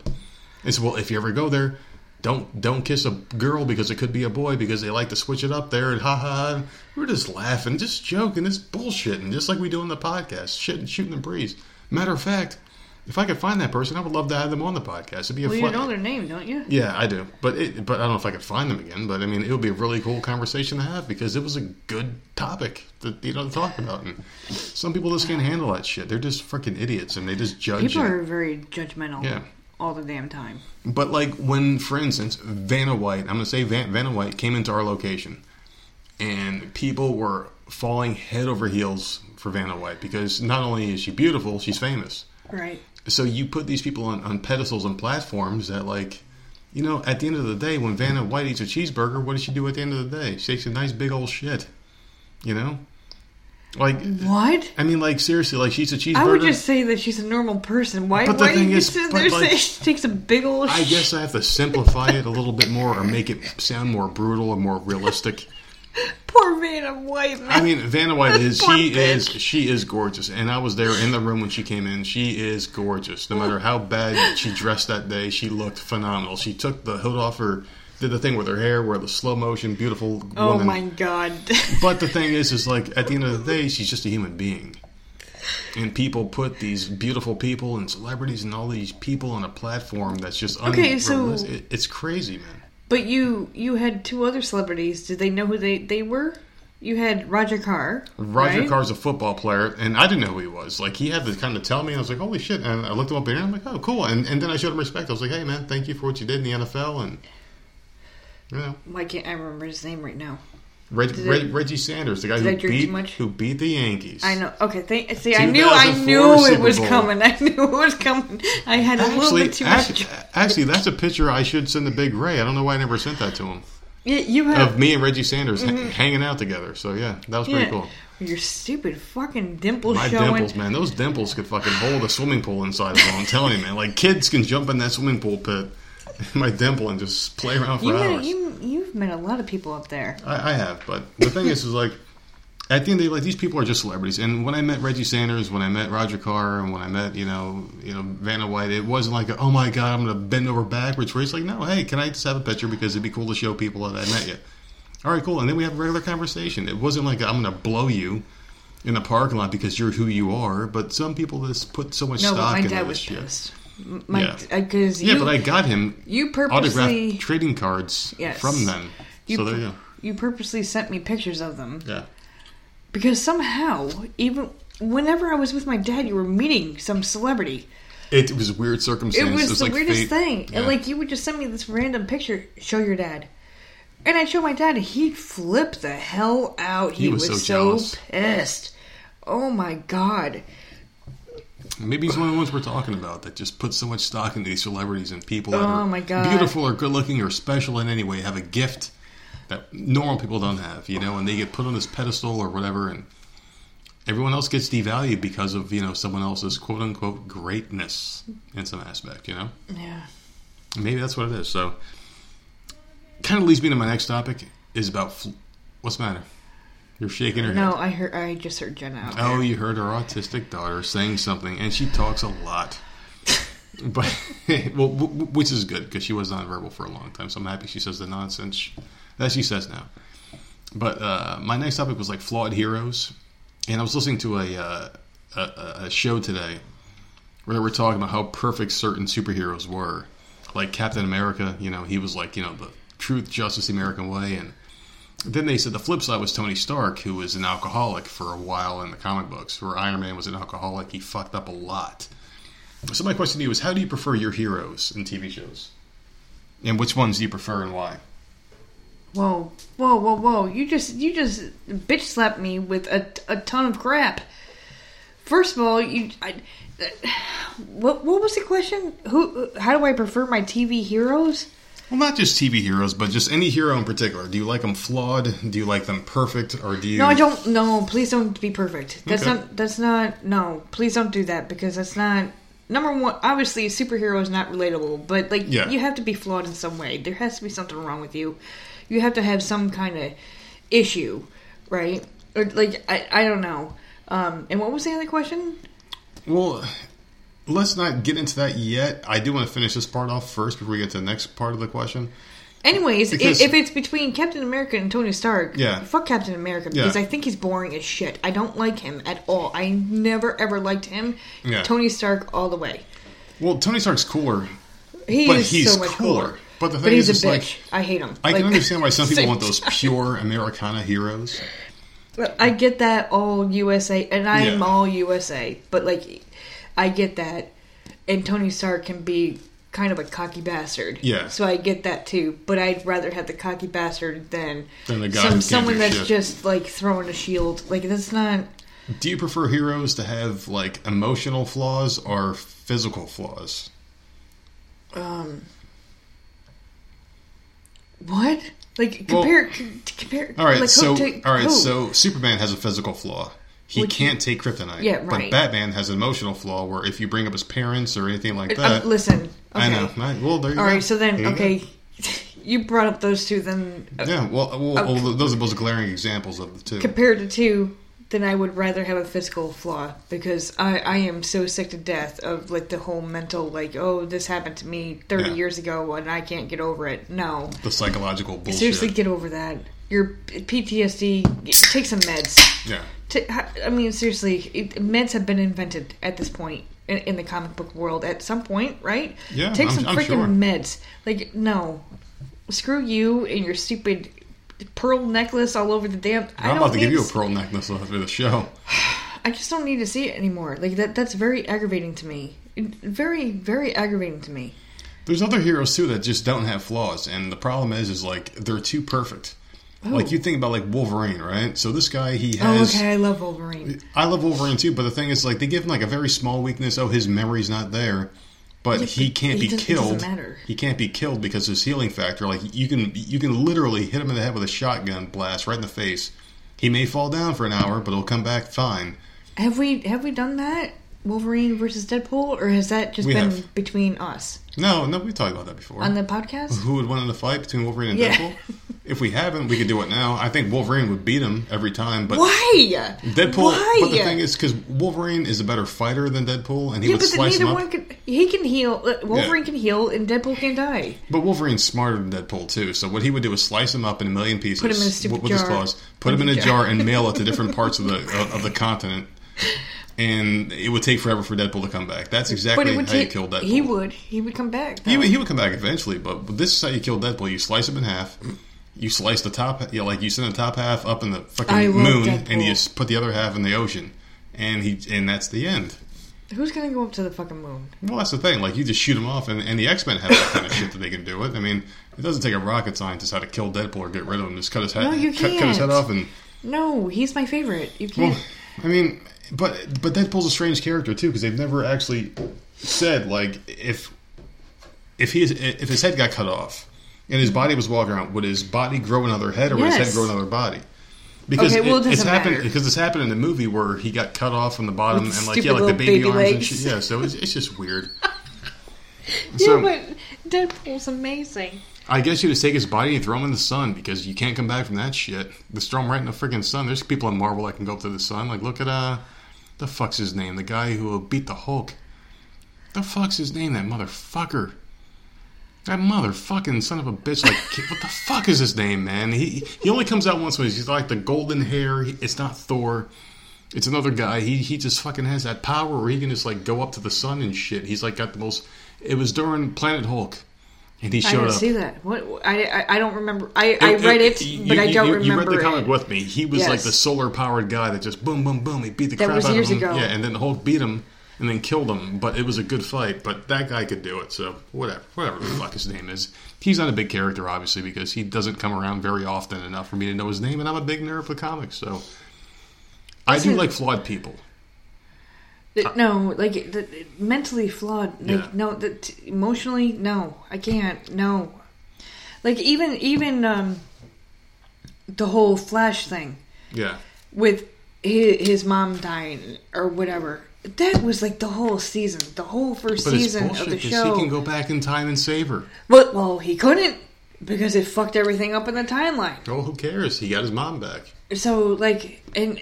They said, well, if you ever go there. Don't don't kiss a girl because it could be a boy because they like to switch it up there and ha ha. ha. We're just laughing, just joking, this bullshit, and just like we do in the podcast, shit, and shooting the breeze. Matter of fact, if I could find that person, I would love to have them on the podcast. It'd be a well, you know their name, don't you? yeah, I do, but it, but I don't know if I could find them again. But I mean, it would be a really cool conversation to have because it was a good topic to you know to talk about. And some people just can't handle that shit. They're just freaking idiots, and they just judge. People and- are very judgmental Yeah. all the damn time. But like when, for instance, Vanna White, I'm gonna say Van, Vanna White came into our location, and people were falling head over heels for Vanna White because not only is she beautiful, she's famous. Right. So you put these people on, on pedestals and platforms that like, you know, at the end of the day, when Vanna White eats a cheeseburger, what does she do at the end of the day? She takes a nice big old shit. You know, like What? I mean, like seriously, like she's a cheeseburger. I would just say that she's a normal person. Why? But the why do thing you is, sit there like- say she takes a big old? I guess I have to simplify it a little bit more or make it sound more brutal and more realistic. Poor Vanna White. Man. I mean, Vanna White is she is she is gorgeous, and I was there in the room when she came in. She is gorgeous. No matter how bad she dressed that day, she looked phenomenal. She took the hood off her, did the thing with her hair, where the slow motion, beautiful oh woman. my god. But the thing is, is like at the end of the day, she's just a human being. And people put these beautiful people and celebrities and all these people on a platform that's just Okay, so- It- it's crazy, man. But you you had two other celebrities. Did they know who they they were? You had Roger Carr. Roger right? Carr's a football player, and I didn't know who he was. Like he had to kind of tell me. and I was like, "Holy shit!" And I looked him up in there. I'm like, "Oh, cool." And and then I showed him respect. I was like, "Hey, man, thank you for what you did in the NFL." And you know, Why can't I remember his name right now? Reg, Reg, Reggie Sanders, the guy who beat who beat the Yankees. I know. Okay, thank, see, I knew, I 2004 knew it was Bowl. coming. I knew it was coming. I had a little Actually, bit too much. actually, actually, that's a picture I should send to Big Ray. I don't know why I never sent that to him. Yeah, you have Of me and Reggie Sanders ha- hanging out together. So yeah, that was pretty Mm-hmm. yeah, cool. Your stupid fucking dimples My showing. dimples, man. Those dimples could fucking hold a swimming pool inside of them. I'm telling you, man. Like kids can jump in that swimming pool pit, my dimple, and just play around for You met, hours. you you've met a lot of people up there. I, I have, but the thing is, is like at the end of the like these people are just celebrities. And when I met Reggie Sanders, when I met Roger Carr, and when I met you know you know Vanna White, it wasn't like oh my god, I'm gonna bend over backwards for you. It's like no, hey, can I just have a picture because it'd be cool to show people that I met you. All right, cool. And then we have a regular conversation. It wasn't like I'm gonna blow you in the parking lot because you're who you are. But some people just put so much No, stock my into dad was shit. pissed. My Yeah. because uh, Yeah, you but I got him you purposely autographed trading cards Yes. from them. you, so there you go. you purposely sent me pictures of them Yeah. because somehow even whenever I was with my dad, you were meeting some celebrity. It was weird circumstances. It was the like weirdest fate. thing. Yeah. And like you would just send me this random picture, show your dad. And I showed my dad, he'd flip the hell out. He, He was was, so so, jealous. pissed. Oh my god. Maybe he's one of the ones we're talking about that just put so much stock into these celebrities and people that Oh, are my God. beautiful or good looking or special in any way have a gift that normal people don't have, you know, and they get put on this pedestal or whatever, and everyone else gets devalued because of you know someone else's quote unquote greatness in some aspect, you know. Yeah. Maybe that's what it is. So, kind of leads me to my next topic is about fl- what's the matter. You're shaking her No, head. I heard. I just heard Jenna out there. Oh, you heard her autistic daughter saying something, and she talks a lot. but well, which is good because she was nonverbal for a long time. So I'm happy she says the nonsense that she says now. But uh, my next topic was like flawed heroes, and I was listening to a uh, a, a- a show today where they were talking about how perfect certain superheroes were, like Captain America. You know, he was like you know the truth, justice, the American way, and then they said the flip side was Tony Stark, who was an alcoholic for a while in the comic books, where Iron Man was an alcoholic. He fucked up a lot. So my question to you is, how do you prefer your heroes in TV shows? And which ones do you prefer and why? Whoa, whoa, whoa, whoa! You just you just bitch slapped me with a, a ton of crap. First of all, you I, what what was the question? Who? How do I prefer my TV heroes? Well, not just TV heroes, but just any hero in particular. Do you like them flawed? Do you like them perfect? Or do you? No, I don't. No, please don't be perfect. That's Okay. not. That's not. No, please don't do that because that's not. Number one, obviously, a superhero is not relatable, but like Yeah. you have to be flawed in some way. There has to be something wrong with you. You have to have some kind of issue, right? Or like I, I don't know. Um, and what was the other question? Well, let's not get into that yet. I do want to finish this part off first before we get to the next part of the question. Anyways, Because- if it's between Captain America and Tony Stark, Yeah. fuck Captain America because Yeah. I think he's boring as shit. I don't like him at all. I never ever liked him. Yeah. Tony Stark all the way. Well, Tony Stark's cooler, He But is he's so much cooler. cooler. But the thing but he's is, a it's bitch. like- I hate him. I Like- can understand why some people want those pure Americana heroes. I get that all USA, and I am Yeah. all USA. But like, I get that, and Tony Stark can be kind of a cocky bastard. Yeah. So I get that too. But I'd rather have the cocky bastard than Than the guy some someone that's shit. just like throwing a shield. Like that's not. Do you prefer heroes to have like emotional flaws or physical flaws? um What? Like compare, c- compare. All right, like, so to- all right, so Superman has a physical flaw. He Which- can't take kryptonite. Yeah, right. But. Batman has an emotional flaw where if you bring up his parents or anything like Uh, that, listen. I know. Right, Well, there you All go. right, so then There you okay, go. you brought up those two. Then uh, Yeah, well, well, well, those are both glaring examples of the two. compared to two, then I would rather have a physical flaw because I I am so sick to death of like the whole mental like oh this happened to me thirty Yeah. years ago and I can't get over it. No, the psychological bullshit. seriously, get over that. Your PTSD. Take some meds. yeah. I mean, seriously, meds have been invented at this point in, in the comic book world. At some point, right? Yeah, Take I'm- some freaking sure. meds. Like, no, screw you and your stupid pearl necklace all over the damn. I I'm about to give you a pearl necklace after the show. I just don't need to see it anymore. Like that. That's very aggravating to me. Very, very aggravating to me. There's other heroes too that just don't have flaws, and the problem is, is like they're too perfect. Like you think about like Wolverine, right? So this guy, he has. Oh, has. okay. I love Wolverine. I love Wolverine too, but the thing is, like, they give him like a very small weakness. Oh, his memory's not there, but Yeah, he can't it be doesn't killed. matter. He can't be killed because his healing factor. Like, you can you can literally hit him in the head with a shotgun blast right in the face. He may fall down for an hour, but he'll come back fine. Have we have we done that? Wolverine versus Deadpool, or has that just We been have. between us No, no, we talked about that before. on the podcast? Who would win in a fight between Wolverine and Yeah. Deadpool? If we haven't, we could do it now. I think Wolverine would beat him every time, but Why? Deadpool. Why? But the thing is, because Wolverine is a better fighter than Deadpool, and he yeah, would slice him up. can. He can heal. uh, Wolverine can heal, and Deadpool can die. But Wolverine's smarter than Deadpool too. So what he would do is slice him up in a million pieces, Put him in a stupid with his jar. claws, put him in a Jar. jar, and mail it to different parts of the of the continent. And it would take forever for Deadpool to come back. That's exactly how you take. kill Deadpool. He would. He would come back. He would, he would come back eventually, but this is how you kill Deadpool. You slice him in half. You slice the top, you know, like you send the top half up in the fucking moon, Deadpool. and you just put the other half in the ocean, and he and that's the end. Who's gonna go up to the fucking moon? Well, that's the thing. Like, you just shoot him off, and, and the X Men have that kind of shit that they can do it. I mean, it doesn't take a rocket scientist how to kill Deadpool or get rid of him. Just cut his head, No, you cut, cut his head off, and No, he's my favorite. You can't. well, I mean, but but Deadpool's a strange character too because they've never actually said like if if he if his head got cut off and his body was walking around, would his body grow another head or would his head grow another body? Because Okay, well, it it's happened matter. because this happened in the movie where he got cut off from the bottom With and like yeah, like the baby, baby arms and legs. shit. Yeah, so it's, it's just weird. yeah, so but Deadpool's amazing. I guess you just take his body and throw him in the sun because you can't come back from that shit. Just throw him right in the freaking sun. There's people in Marvel that can go up to the sun. Like look at uh, the fuck's his name? The guy who beat the Hulk. The fuck's his name? That motherfucker. That motherfucking son of a bitch! Like, what the fuck is his name, man? He he only comes out once when he's like the golden hair. He, it's not Thor. It's another guy. He he just fucking has that power where he can just like go up to the sun and shit. He's like got the most. It was during Planet Hulk, and he I showed didn't up. see that. What? I, I, I don't remember. I, I read it, you- but I don't you, remember. You read the comic it. with me. He was like the solar powered guy that just boom, boom, boom. He beat the That crap out of him. ago. Yeah, and then the Hulk beat him and then killed him. But it was a good fight. But that guy could do it. So whatever, whatever the fuck his name is. He's not a big character, obviously, because he doesn't come around very often enough for me to know his name. And I'm a big nerd for comics, so I do like flawed people. No, like mentally flawed. Like Yeah. no, the, t- emotionally, no, I can't. No, like even even um, the whole Flash thing Yeah, with his, his mom dying or whatever. That was like the whole season, the whole first but season bullshit of the show. he can go back in time and save her. Well, well, he couldn't because it fucked everything up in the timeline. Oh, who cares? He got his mom back. So like, and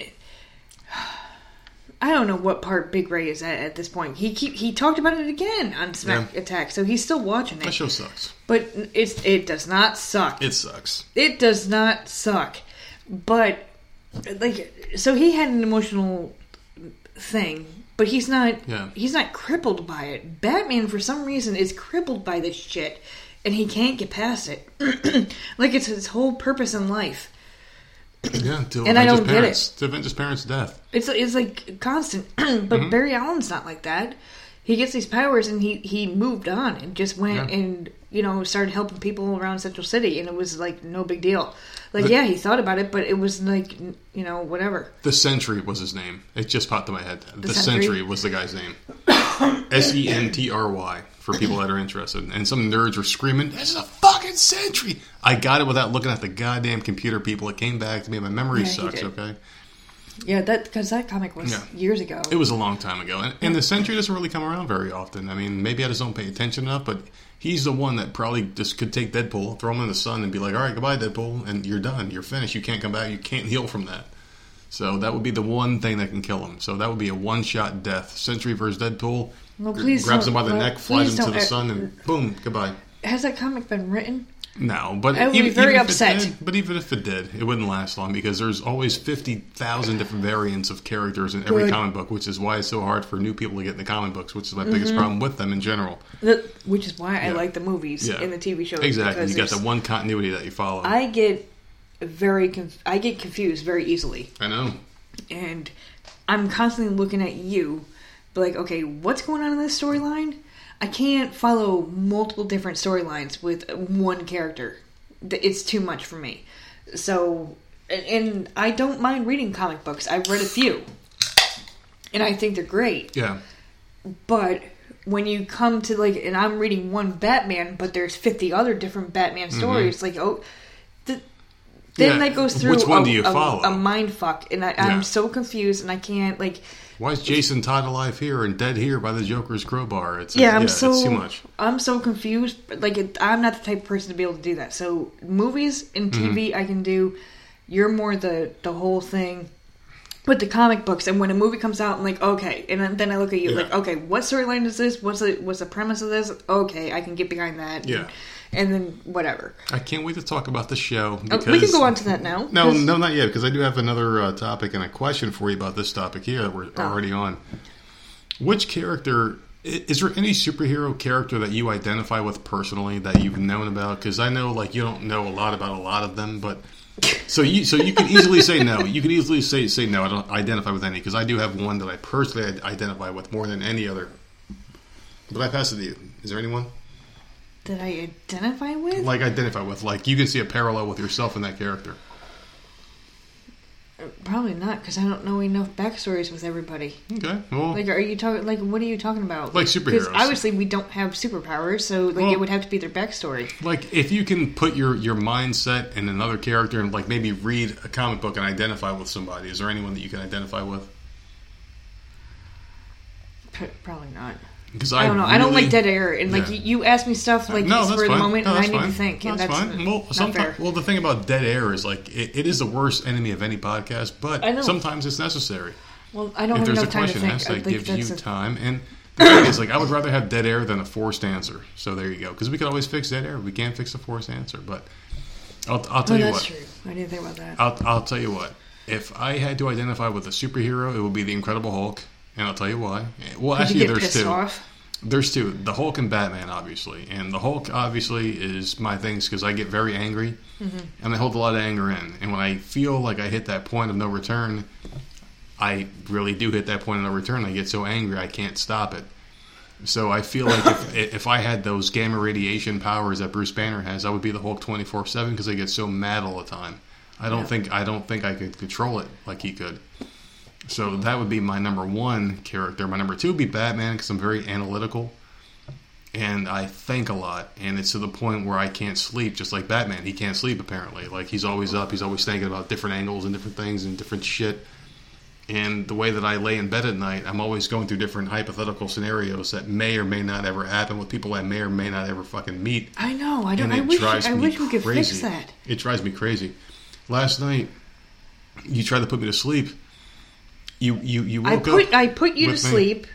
I don't know what part Big Ray is at at this point. He keep he talked about it again on Smack Yeah. Attack, so he's still watching it. That show sucks. But it's it does not suck. It sucks. It does not suck. But like, so he had an emotional thing, but he's not. Yeah. He's not crippled by it. Batman, for some reason, is crippled by this shit, and he can't get past it. like it's his whole purpose in life. Yeah, to And I don't his get parents. To avenge his parents' death. It's it's like constant. but Mm-hmm. Barry Allen's not like that. He gets these powers, and he he moved on and just went Yeah. and you know started helping people around Central City, and it was like no big deal. Like The- yeah, he thought about it, but it was like you know whatever. The Sentry was his name. It just popped in my head. The, Sentry? Sentry was the guy's name. S E N T R Y for people that are interested. And some nerds were screaming, "This is a fucking Sentry!" I got it without looking at the goddamn computer. People, it came back to me. My memory Yeah, sucks. Okay, Yeah, that because that comic was Yeah. years ago. it was a long time ago, and, and the Sentry doesn't really come around very often. I mean, maybe I just don't pay attention enough, but. He's the one that probably just could take Deadpool, throw him in the sun, and be like, "All right, goodbye, Deadpool," and you're done. You're finished. You can't come back. You can't heal from that. So that would be the one thing that can kill him. So that would be a one-shot death. Sentry versus Deadpool. Well, please grabs him by the well, neck, flies him to the sun, and boom, goodbye. Has that comic been written? No, but I would be very even if it upset. did- but even if it did, it wouldn't last long because there's always fifty thousand different variants of characters in every Good. comic book, which is why it's so hard for new people to get in the comic books. Which is my Mm-hmm. biggest problem with them in general. That, which is why I like the movies Yeah. and the TV shows. Exactly, you got the one continuity that you follow. I get very conf- I get confused very easily. I know. and I'm constantly looking at you, like, okay, what's going on in this storyline? I can't follow multiple different storylines with one character. It's too much for me. So, and, I don't mind reading comic books. I've read a few, and I think they're great. Yeah, But when you come to like, and I'm reading one Batman, but there's 50 other different Batman stories, like, oh, th- then Mm-hmm. Yeah, that goes through which one a, do you follow? a mind fuck, and I, Yeah. I'm so confused, and I can't like. Why is Jason Todd alive here and dead here by the Joker's crowbar? It's Yeah, I'm so it's too much. I'm so confused. Like, it, I'm not the type of person to be able to do that. So movies and Mm-hmm. TV, I can do. You're more the the whole thing with the comic books. And when a movie comes out, I'm like, okay. And then, I look at you Yeah. like, okay, what storyline is this? What's the what's the premise of this? Okay, I can get behind that. Yeah. And then whatever. I can't wait to talk about the show Oh, we can go on to that now. No, no, not yet, because I do have another uh, topic and a question for you about this topic here that we're Oh. already on. Which character is there any superhero character that you identify with personally that you've known about? Because I know, like, you don't know a lot about a lot of them, but So you so you can easily say no. You can easily say say no. I don't identify with any because I do have one that I personally identify with more than any other. But I pass it to you. Is there anyone That I identify with? like identify with? Like you can see a parallel with yourself in that character. Probably not, because I don't know enough backstories with everybody. Okay. Well, Like, are you talking? Like, what are you talking about? Like superheroes. obviously, we don't have superpowers, so like Well- it would have to be their backstory. like if you can put your your mindset in another character and like maybe read a comic book and identify with somebody. Is there anyone that you can identify with? P- probably not. Because I don't know. I don't like dead air, and like Yeah. you, you ask me stuff like no, this for the moment, No, and I that's need fine. to think, and that's, that's fine. Well, sometimes, well, the thing about dead air is like it, it is the worst enemy of any podcast, but sometimes it's necessary. Well, I don't if there's a enough time to question asked, I that gives you a- time. And the thing is, like, I would rather have dead air than a forced answer. So there you go. Because we could always fix dead air. We can't fix a forced answer. But I'll, I'll tell Oh, you that's what. true. I didn't think about that. I'll, I'll tell you what. If I had to identify with a superhero, it would be the Incredible Hulk, and I'll tell you why. Well, Did actually, there's two. off? There's two. The Hulk and Batman, obviously, and the Hulk obviously is my things because I get very angry, Mm-hmm. and I hold a lot of anger in. And when I feel like I hit that point of no return, I really do hit that point of no return. I get so angry I can't stop it. So I feel like if, if I had those gamma radiation powers that Bruce Banner has, I would be the Hulk twenty four seven because I get so mad all the time. I don't Yeah. think I don't think I could control it like he could. So that would be my number one character. My number two would be Batman because I'm very analytical and I think a lot. And it's to the point where I can't sleep, just like Batman. He can't sleep apparently. Like he's always up. He's always thinking about different angles and different things and different shit. And the way that I lay in bed at night, I'm always going through different hypothetical scenarios that may or may not ever happen with people I may or may not ever fucking meet. I know. I don't. I wish. I wish we could fix that. It drives me crazy. Last night, you tried to put me to sleep. You you you I woke put. up. I put you to me. sleep.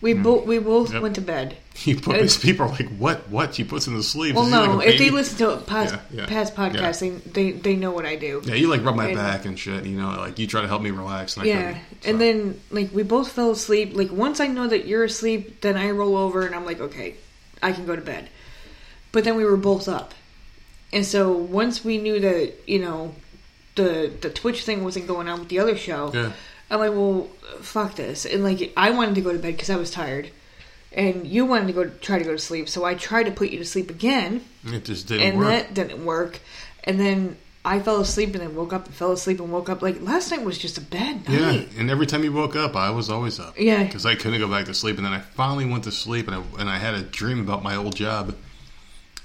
We mm. both. We both Yep. went to bed. You put It's- people are like what what? She puts him to sleep. Well, he like no. if they listen to past Yeah, yeah, past podcasts, they, they they know what I do. Yeah, you like rub my And- back and shit. You know, like you try to help me relax. And I Yeah, couldn't, and then like we both fell asleep. Like once I know that you're asleep, then I roll over and I'm like, okay, I can go to bed. But then we were both up, and so once we knew that you know the the Twitch thing wasn't going on with the other show, Yeah. I'm like, well, fuck this. And like I wanted to go to bed because I was tired, and you wanted to go try to go to sleep. So I tried to put you to sleep again, it just didn't and work. that didn't work. And then I fell asleep and then woke up and fell asleep and woke up. Like last night was just a bad yeah, and every time you woke up, I was always up. Yeah. because I couldn't go back to sleep, and then I finally went to sleep, and I and I had a dream about my old job,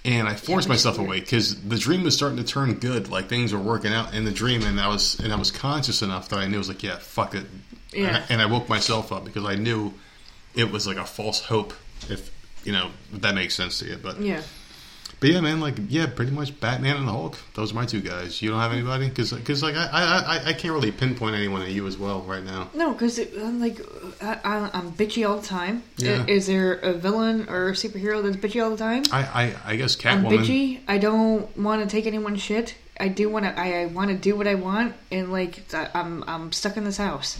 and I forced but myself awake because the dream was starting to turn good, like things were working out in the dream, and I was and I was conscious enough that I knew I was like, yeah, fuck it, Yeah. and, I, and I woke myself up because I knew it was like a false hope, if you know if that makes sense to you, but Yeah. But yeah, man, like yeah, pretty much Batman and the Hulk. Those are my two guys. You don't have anybody because because like I, I I I can't really pinpoint anyone at you as well right now. No, because I'm like I, I'm bitchy all the time. Yeah. I- Is there a villain or a superhero that's bitchy all the time? I I, I guess Catwoman. I'm bitchy. I don't want to take anyone's shit. I do want to. I, I want to do what I want, and like I'm I'm stuck in this house.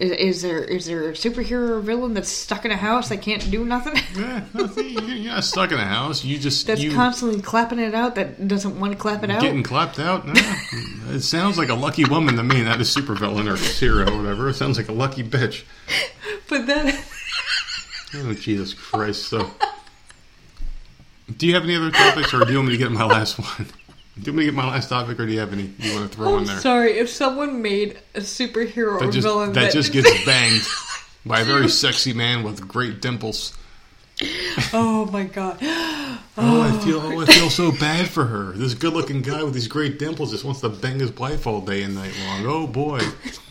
Is, is there is there a superhero or villain that's stuck in a house that can't do nothing? Yeah, you're you're not stuck in a house. You just that's you constantly clapping it out. That doesn't want to clap it out. getting clapped out. No. it sounds like a lucky woman to me, not a supervillain or hero or whatever. It sounds like a lucky bitch. But then Oh Jesus Christ! So, do you have any other topics, or do you want me to get my last one? Do you want to get my last topic, or do you have any you want to throw oh, in I'm there? sorry if someone made a superhero or that just villain that just gets banged by a very sexy man with great dimples. oh my god. Oh, I oh, feel oh, I feel so bad for her. This good-looking guy with these great dimples just wants to bang his wife all day and night long. Oh boy!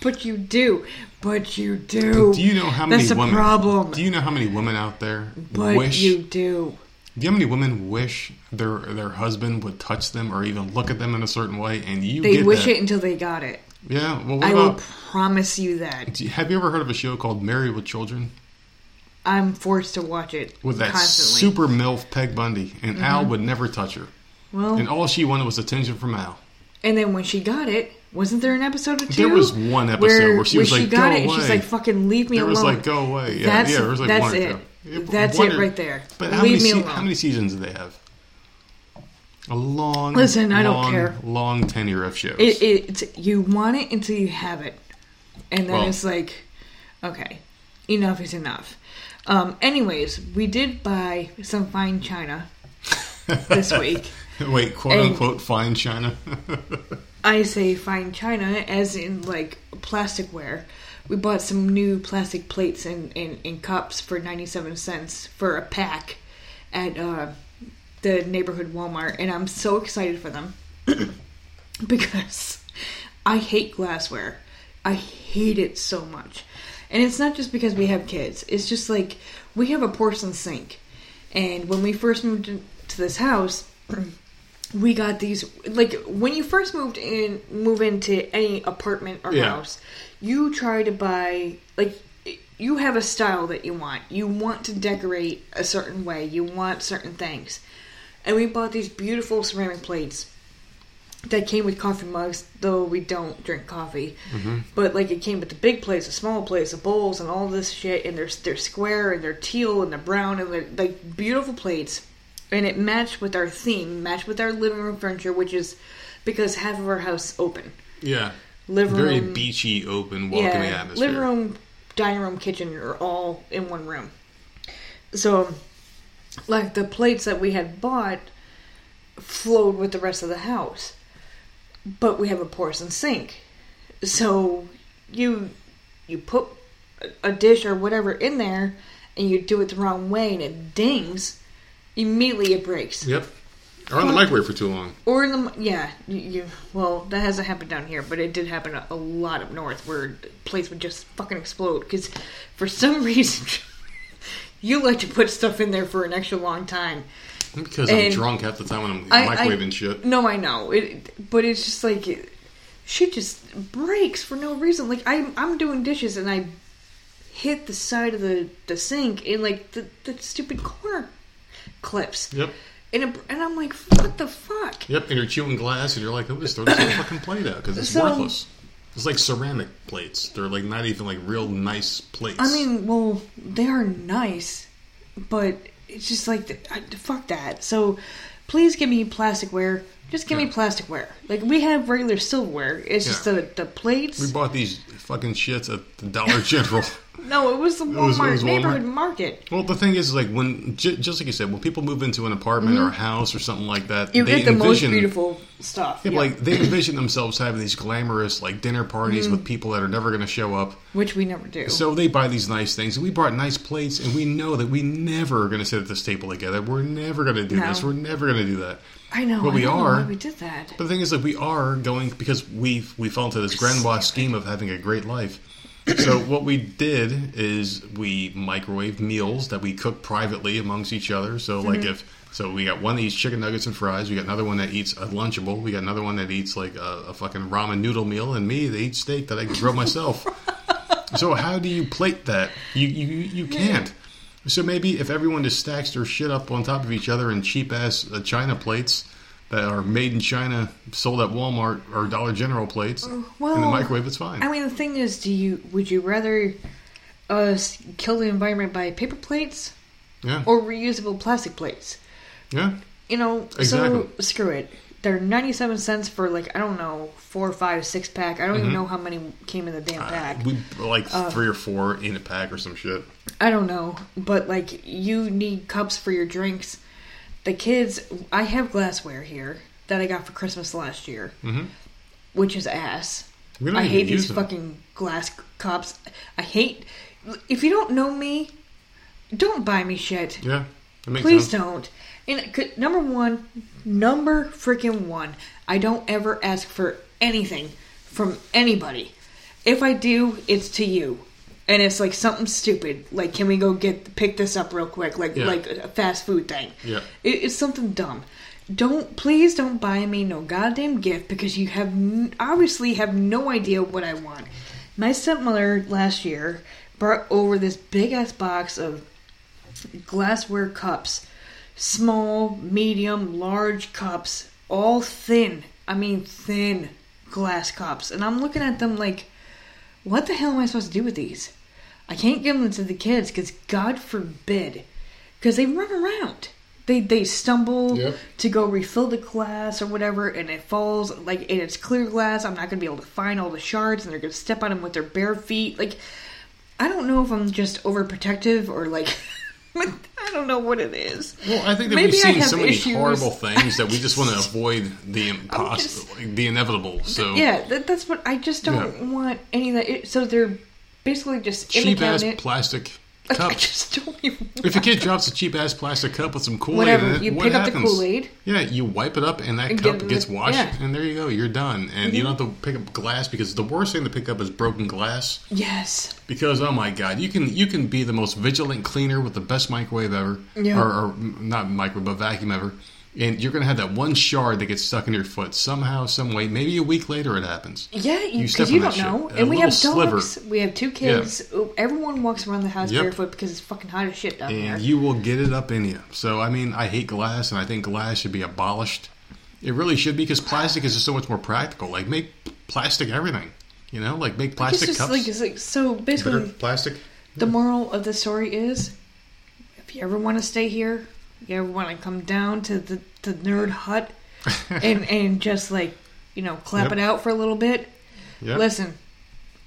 But you do. But you do. Do you know how many That's a women? problem. Do you know how many women out there but wish? you do. Do you know how many women wish their their husband would touch them or even look at them in a certain way? And you They get wish that. it until they got it. Yeah. Well, I will promise you that. have you ever heard of a show called Married with Children? I'm forced to watch it With that constantly. super milf Peg Bundy, and mm-hmm. Al would never touch her, well, and all she wanted was attention from Al. and then when she got it, wasn't there an episode or two? There was one episode where she was when like, she got "Go it, and she's like, "Fucking leave me There alone." was like, go away. Yeah, that's yeah, there was like that's one or it. Two. Yeah, but That's it right there. But how leave many, me alone. how many seasons do they have? A long, Listen, I don't long, care. Long tenure of shows. It, it's you want it until you have it, and then Well- it's like, okay, enough is enough. Um, anyways, we did buy some fine china this week. Wait, quote unquote, fine China. I say fine china as in like plasticware. We bought some new plastic plates and, and, and cups for 97 cents for a pack at uh, the neighborhood Walmart, and I'm so excited for them because I hate glassware. I hate it so much. And it's not just because we have kids, it's just like we have a porcelain sink. And when we first moved into this house, we got these like when you first moved in move into any apartment or Yeah. house you try to buy like you have a style that you want. You want to decorate a certain way. You want certain things. And we bought these beautiful ceramic plates that came with coffee mugs though we don't drink coffee. Mm-hmm. But like it came with the big plates the small plates the bowls and all this shit and they're, they're square and they're teal and they're brown and they're like beautiful plates and it matched with our theme matched with our living room furniture which is because half of our house open yeah. living room Very room beachy, open, welcoming atmosphere. living room, dining room, kitchen are all in one room. So, like the plates that we had bought flowed with the rest of the house, but we have a porcelain sink. So you you put a- a dish or whatever in there, and you do it the wrong way, and it dings. Immediately, it breaks. Yep. Or on the microwave for too long. Or in the yeah, you, you well that hasn't happened down here, but it did happen a, a lot up north where the place would just fucking explode because for some reason you like to put stuff in there for an extra long time. Because I'm drunk half the time when I'm I- I- microwaving shit. No, I know it, but it's just like it, shit just breaks for no reason. Like I'm I'm doing dishes and I hit the side of the the sink and like the the stupid corner clips. Yep. And it, and I'm like, what the fuck? Yep, and you're chewing glass, and you're like, "Oh, just throw this whole fucking plate out because it's So- worthless." It's like ceramic plates. They're like not even like real nice plates. I mean, well, they are nice, but it's just like the, I, fuck that. So, please give me plasticware. Just give me Yeah. plasticware. Like we have regular silverware. It's just Yeah. the the plates. we bought these fucking shits at the Dollar General. no, it was the Walmart was- it was Walmart? neighborhood market. well, the thing is, like when j- just like you said, when people move into an apartment or a house or something like that, Mm-hmm. You they get the most envision beautiful stuff. Yeah, yeah. like they envision themselves having these glamorous like dinner parties Mm-hmm. with people that are never going to show up. which we never do. So they buy these nice things, and we brought nice plates, and we know that we never are going to sit at this table together. We're never going to do No. this. We're never going to do that. I know. But I we are. we did that. But the thing is, like, we are going because we we fell into this grand scheme of having a great life. So what we did is we microwave meals that we cook privately amongst each other. So like Mm-hmm. if so, we got one that eats chicken nuggets and fries. We got another one that eats a Lunchable. We got another one that eats like a, a fucking ramen noodle meal, and me they eats steak that I can grill myself. so how do you plate that? You you you can't. So maybe if everyone just stacks their shit up on top of each other in cheap ass uh, China plates that are made in China, sold at Walmart or Dollar General plates in the Uh, microwave, it's fine. I mean, the thing is, do you would you rather us kill the environment by paper plates yeah, or reusable plastic plates? yeah, You know, Exactly. so screw it. They're ninety seven cents for like I don't know four, five, six pack. I don't even know how many came in the damn pack. Mm-hmm. Uh, we like Uh, three or four in a pack or some shit. I don't know, but like you need cups for your drinks. The kids, I have glassware here that I got for Christmas last year, Mhm. which is ass. I hate these them. fucking glass cups. I hate. If you don't know me, don't buy me shit. Yeah, Please sense. don't. And number one, number freaking one, I don't ever ask for anything from anybody. If I do, it's to you. And it's like something stupid, like can we go get pick this up real quick, like Yeah. like a fast food thing. Yeah. It, it's something dumb. Don't please don't buy me no goddamn gift because you have n- obviously have no idea what I want. My stepmother last year brought over this big ass box of glassware cups, small, medium, large cups, all thin. I mean thin glass cups, and I'm looking at them like, what the hell am I supposed to do with these? I can't give them to the kids because God forbid, because they run around. they they stumble Yep. to go refill the glass or whatever, and it falls like and it's clear glass. I'm not gonna be able to find all the shards, and they're gonna step on them with their bare feet. Like, I don't know if I'm just overprotective or like, I don't know what it is. Well, I think that Maybe we've seen so many issues. horrible things that we just want to avoid the just- impossible, the inevitable. So Yeah, that, that's what I just don't Yeah. want any of that. So they're basically just cheap ass plastic Like, I just don't even. If a kid drops a cheap ass plastic cup with some Kool Aid Whatever, in it, you what pick up the? Kool-Aid. Yeah, you wipe it up, and that And cup get gets the- washed, yeah. and there you go. You're done, and you mm-hmm. don't have to pick up glass because the worst thing to pick up is broken glass. Yes. Because oh my god, you can you can be the most vigilant cleaner with the best microwave ever, Yeah. or, or not microwave but vacuum ever, and you're gonna have that one shard that gets stuck in your foot somehow, some way. Maybe a week later it happens. Yeah, You because you, on don't shit. know. And we have dogs. sliver. We have two kids. Everyone walks around the house Yep. barefoot because it's fucking hot as shit down there. and you will get it up in you. So I mean, I hate glass, and I think glass should be abolished. It really should be because plastic is just so much more practical. Like make plastic everything, you know, like make plastic just cups. like, it's like so. Basically, plastic. the moral of the story is: if you ever want to stay here, you ever want to come down to the the nerd hut and and just like you know clap Yep. it out for a little bit. Yep. Listen,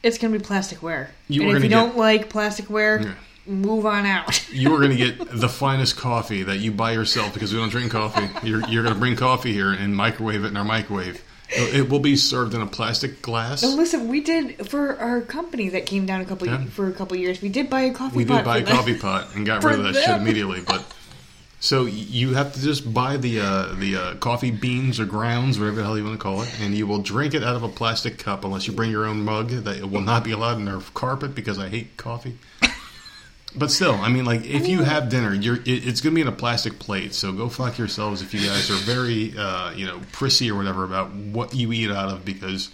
it's gonna be plasticware. You and if you gonna don't like plasticware, Yeah. move on out. you are going to get the finest coffee that you buy yourself because we don't drink coffee. You're, you're going to bring coffee here and microwave it in our microwave. It will be served in a plastic glass. And listen, we did for our company that came down a couple Yeah. for a couple years. We did buy a coffee we pot. did buy a them. coffee pot and got rid of that shit immediately. But so you have to just buy the uh, the uh, coffee beans or grounds, whatever the hell you want to call it, and you will drink it out of a plastic cup unless you bring your own mug. That it will not be allowed in our carpet because I hate coffee. But still, I mean, like if you have dinner, you're it, it's going to be in a plastic plate. So go fuck yourselves if you guys are very, uh, you know, prissy or whatever about what you eat out of because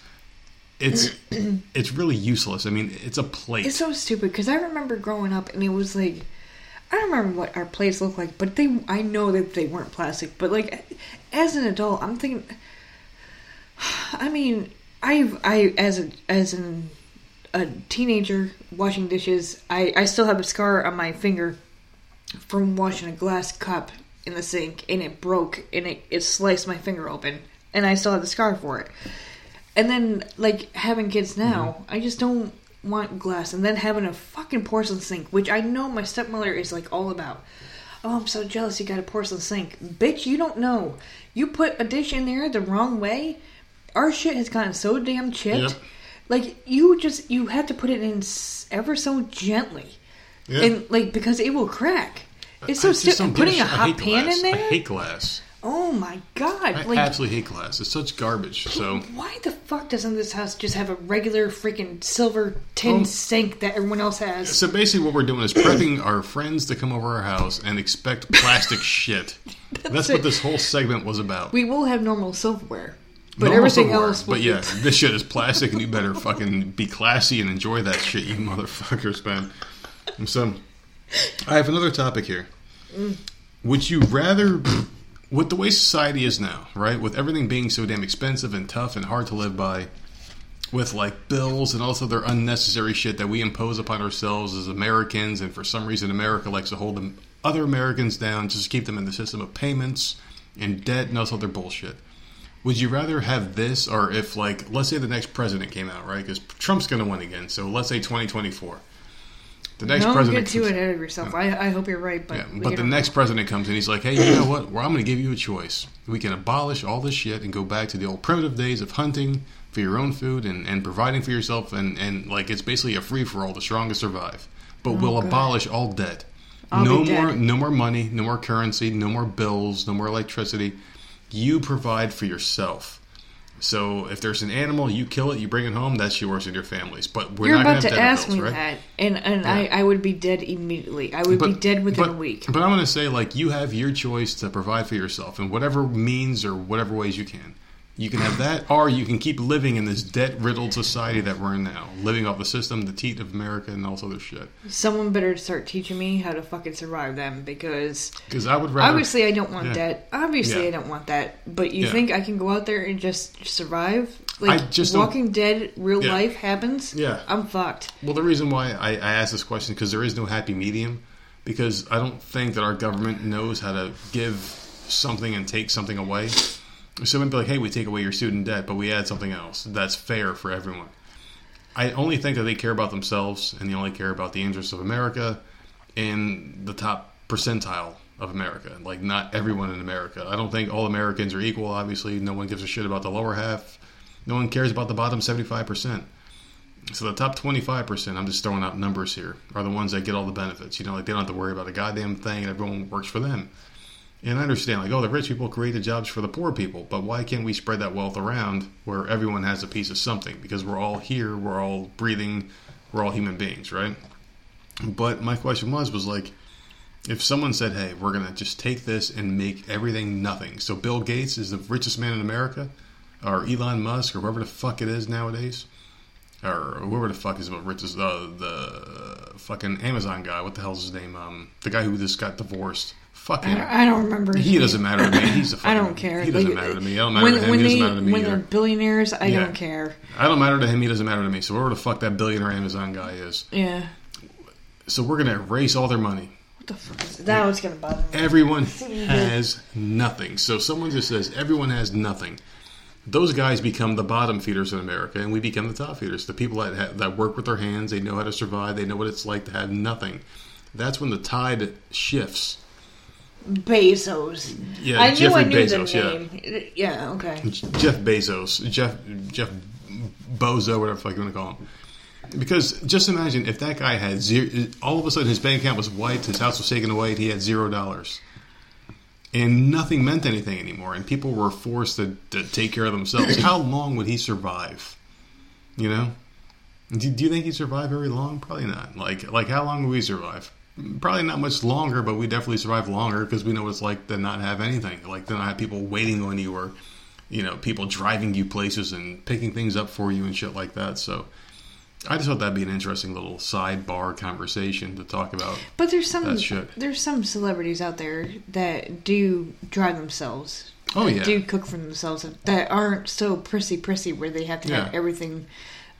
it's it's really useless. I mean, it's a plate. It's so stupid because I remember growing up and it was like I don't remember what our plates looked like, but they I know that they weren't plastic. But like as an adult, I'm thinking. I mean, I've I as a as an a teenager washing dishes, I I still have a scar on my finger from washing a glass cup in the sink and it broke and it, it sliced my finger open and I still have the scar for it. And then like having kids now, mm-hmm. I just don't want glass and then having a fucking porcelain sink, which I know my stepmother is like all about. Oh, I'm so jealous you got a porcelain sink. Bitch, you don't know. You put a dish in there the wrong way, our shit has gotten so damn chipped. Yep. Like you just you have to put it in ever so gently. Yeah. And like because it will crack. It's so stupid. Putting a hot pan glass. in there. I hate glass. Oh my god! I like absolutely hate glass. It's such garbage. So why the fuck doesn't this house just have a regular freaking silver tin Well- sink that everyone else has? So basically, what we're doing is prepping our friends to come over our house and expect plastic shit. That's, what this whole segment was about. We will have normal silverware, but Normal everything silverware. else. Will But yeah, this shit is plastic, and you better fucking be classy and enjoy that shit, you motherfuckers, man. And so, I have another topic here. Mm. Would you rather, with the way society is now, right, with everything being so damn expensive and tough and hard to live by, with like bills and also their unnecessary shit that we impose upon ourselves as Americans, and for some reason America likes to hold them other Americans down just to keep them in the system of payments and debt and also their bullshit. Would you rather have this, or if like let's say the next president came out, right? Because Trump's going to win again, so let's say 2024. The next Don't president get too ahead of yourself. I, I hope you're right, but yeah, but the next know. president comes in, he's like, hey, you know what? Well, I'm going to give you a choice. We can abolish all this shit and go back to the old primitive days of hunting for your own food and, and providing for yourself, and, and like it's basically a free for all. The strongest survive. But oh, we'll Oh, God. abolish all debt. I'll no more, no more money, no more currency, no more bills, no more electricity. You provide for yourself. So if there's an animal, you kill it, you bring it home. That's yours and your family's. But we're You're not about going to ask me right? that, and and I, Yeah. I would be dead immediately. I would be dead within but- a week. But I'm going to say, like, you have your choice to provide for yourself in whatever means or whatever ways you can. You can have that, or you can keep living in this debt riddled society that we're in now, living off the system, the teat of America, and all this other shit. Someone better start teaching me how to fucking survive them because Because I would rather. obviously I don't want Yeah. that. Obviously Yeah. I don't want that. But you Yeah. think I can go out there and just survive? Like I just don't- Walking Dead, real life happens. Yeah. I'm fucked. Well, the reason why I, I asked this question because there is no happy medium. because I don't think that our government knows how to give something and take something away. So it'd be like, hey, we take away your student debt, but we add something else that's fair for everyone. I only think that they care about themselves and they only care about the interests of America and the top percentile of America. Like, not everyone in America. I don't think all Americans are equal, obviously. No one gives a shit about the lower half. No one cares about the bottom 75%. So the top 25%, I'm just throwing out numbers here, are the ones that get all the benefits. You know, like they don't have to worry about a goddamn thing and everyone works for them. And I understand, like, oh, the rich people created jobs for the poor people, but why can't we spread that wealth around where everyone has a piece of something? Because we're all here, we're all breathing, we're all human beings, right? But my question was, was like, if someone said, hey, we're going to just take this and make everything nothing. So Bill Gates is the richest man in America, or Elon Musk, or whoever the fuck it is nowadays, or whoever the fuck is the richest, uh, the fucking Amazon guy. What the hell's his name? Um, the guy who just got divorced. Fuck I him. don't, I don't remember. He name. doesn't matter to me. He's a fucking, I don't care. He doesn't Like, matter to me. I don't matter when, to him. when he doesn't they matter to me when either. they're billionaires, I Yeah. don't care. I don't matter to him. He doesn't matter to me. So whoever the fuck that billionaire Amazon guy is. Yeah. So we're gonna erase all their money. What the fuck is that? was gonna bother me. Everyone has nothing. So someone just says everyone has nothing. Those guys become the bottom feeders in America, and we become the top feeders. The people that ha- that work with their hands, they know how to survive. They know what it's like to have nothing. That's when the tide shifts. Bezos. Yeah, I knew Jeffrey I knew Bezos. the Yeah, name. Yeah. okay. Jeff Bezos, Jeff Jeff Bozo, whatever the fuck you want to call him. Because just imagine if that guy had zero, all of a sudden his bank account was wiped, his house was taken away, and he had zero dollars, and nothing meant anything anymore, and people were forced to, to take care of themselves. How long would he survive? You know, do, do you think he'd survive very long? Probably not. Like like how long would we survive? Probably not much longer, but we definitely survive longer because we know what it's like to not have anything, like to not have people waiting on you or you know, people driving you places and picking things up for you and shit like that. So I just thought that'd be an interesting little sidebar conversation to talk about. But there's some there's some celebrities out there that do drive themselves. Oh, yeah. do cook for themselves that aren't so prissy prissy where they have to have everything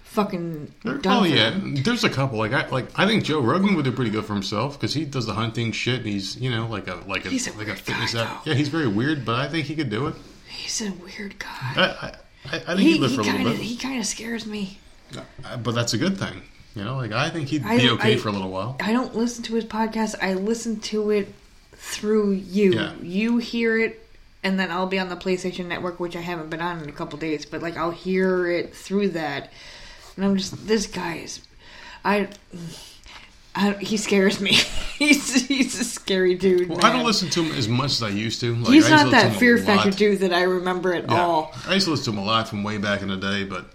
fucking There, oh yeah, there's a couple. Like I like I think Joe Rogan would do pretty good for himself because he does the hunting shit. And he's you know like a like a a like a fitness guy. Yeah, he's very weird, but I think he could do it. He's a weird guy. I I, I, think he he'd live he for a little bit, he kind of scares me. Uh, but that's a good thing. You know, like I think he'd I be okay I- for a little while. I don't listen to his podcast. I listen to it through you. Yeah. You hear it, and then I'll be on the PlayStation Network, which I haven't been on in a couple days. But like, I'll hear it through that, and I'm just this guy is, I, I he scares me. he's he's a scary dude. Well, I don't listen to him as much as I used to. Like, He's used not that Fear Factor dude that I remember at Yeah. all. I used to listen to him a lot from way back in the day, but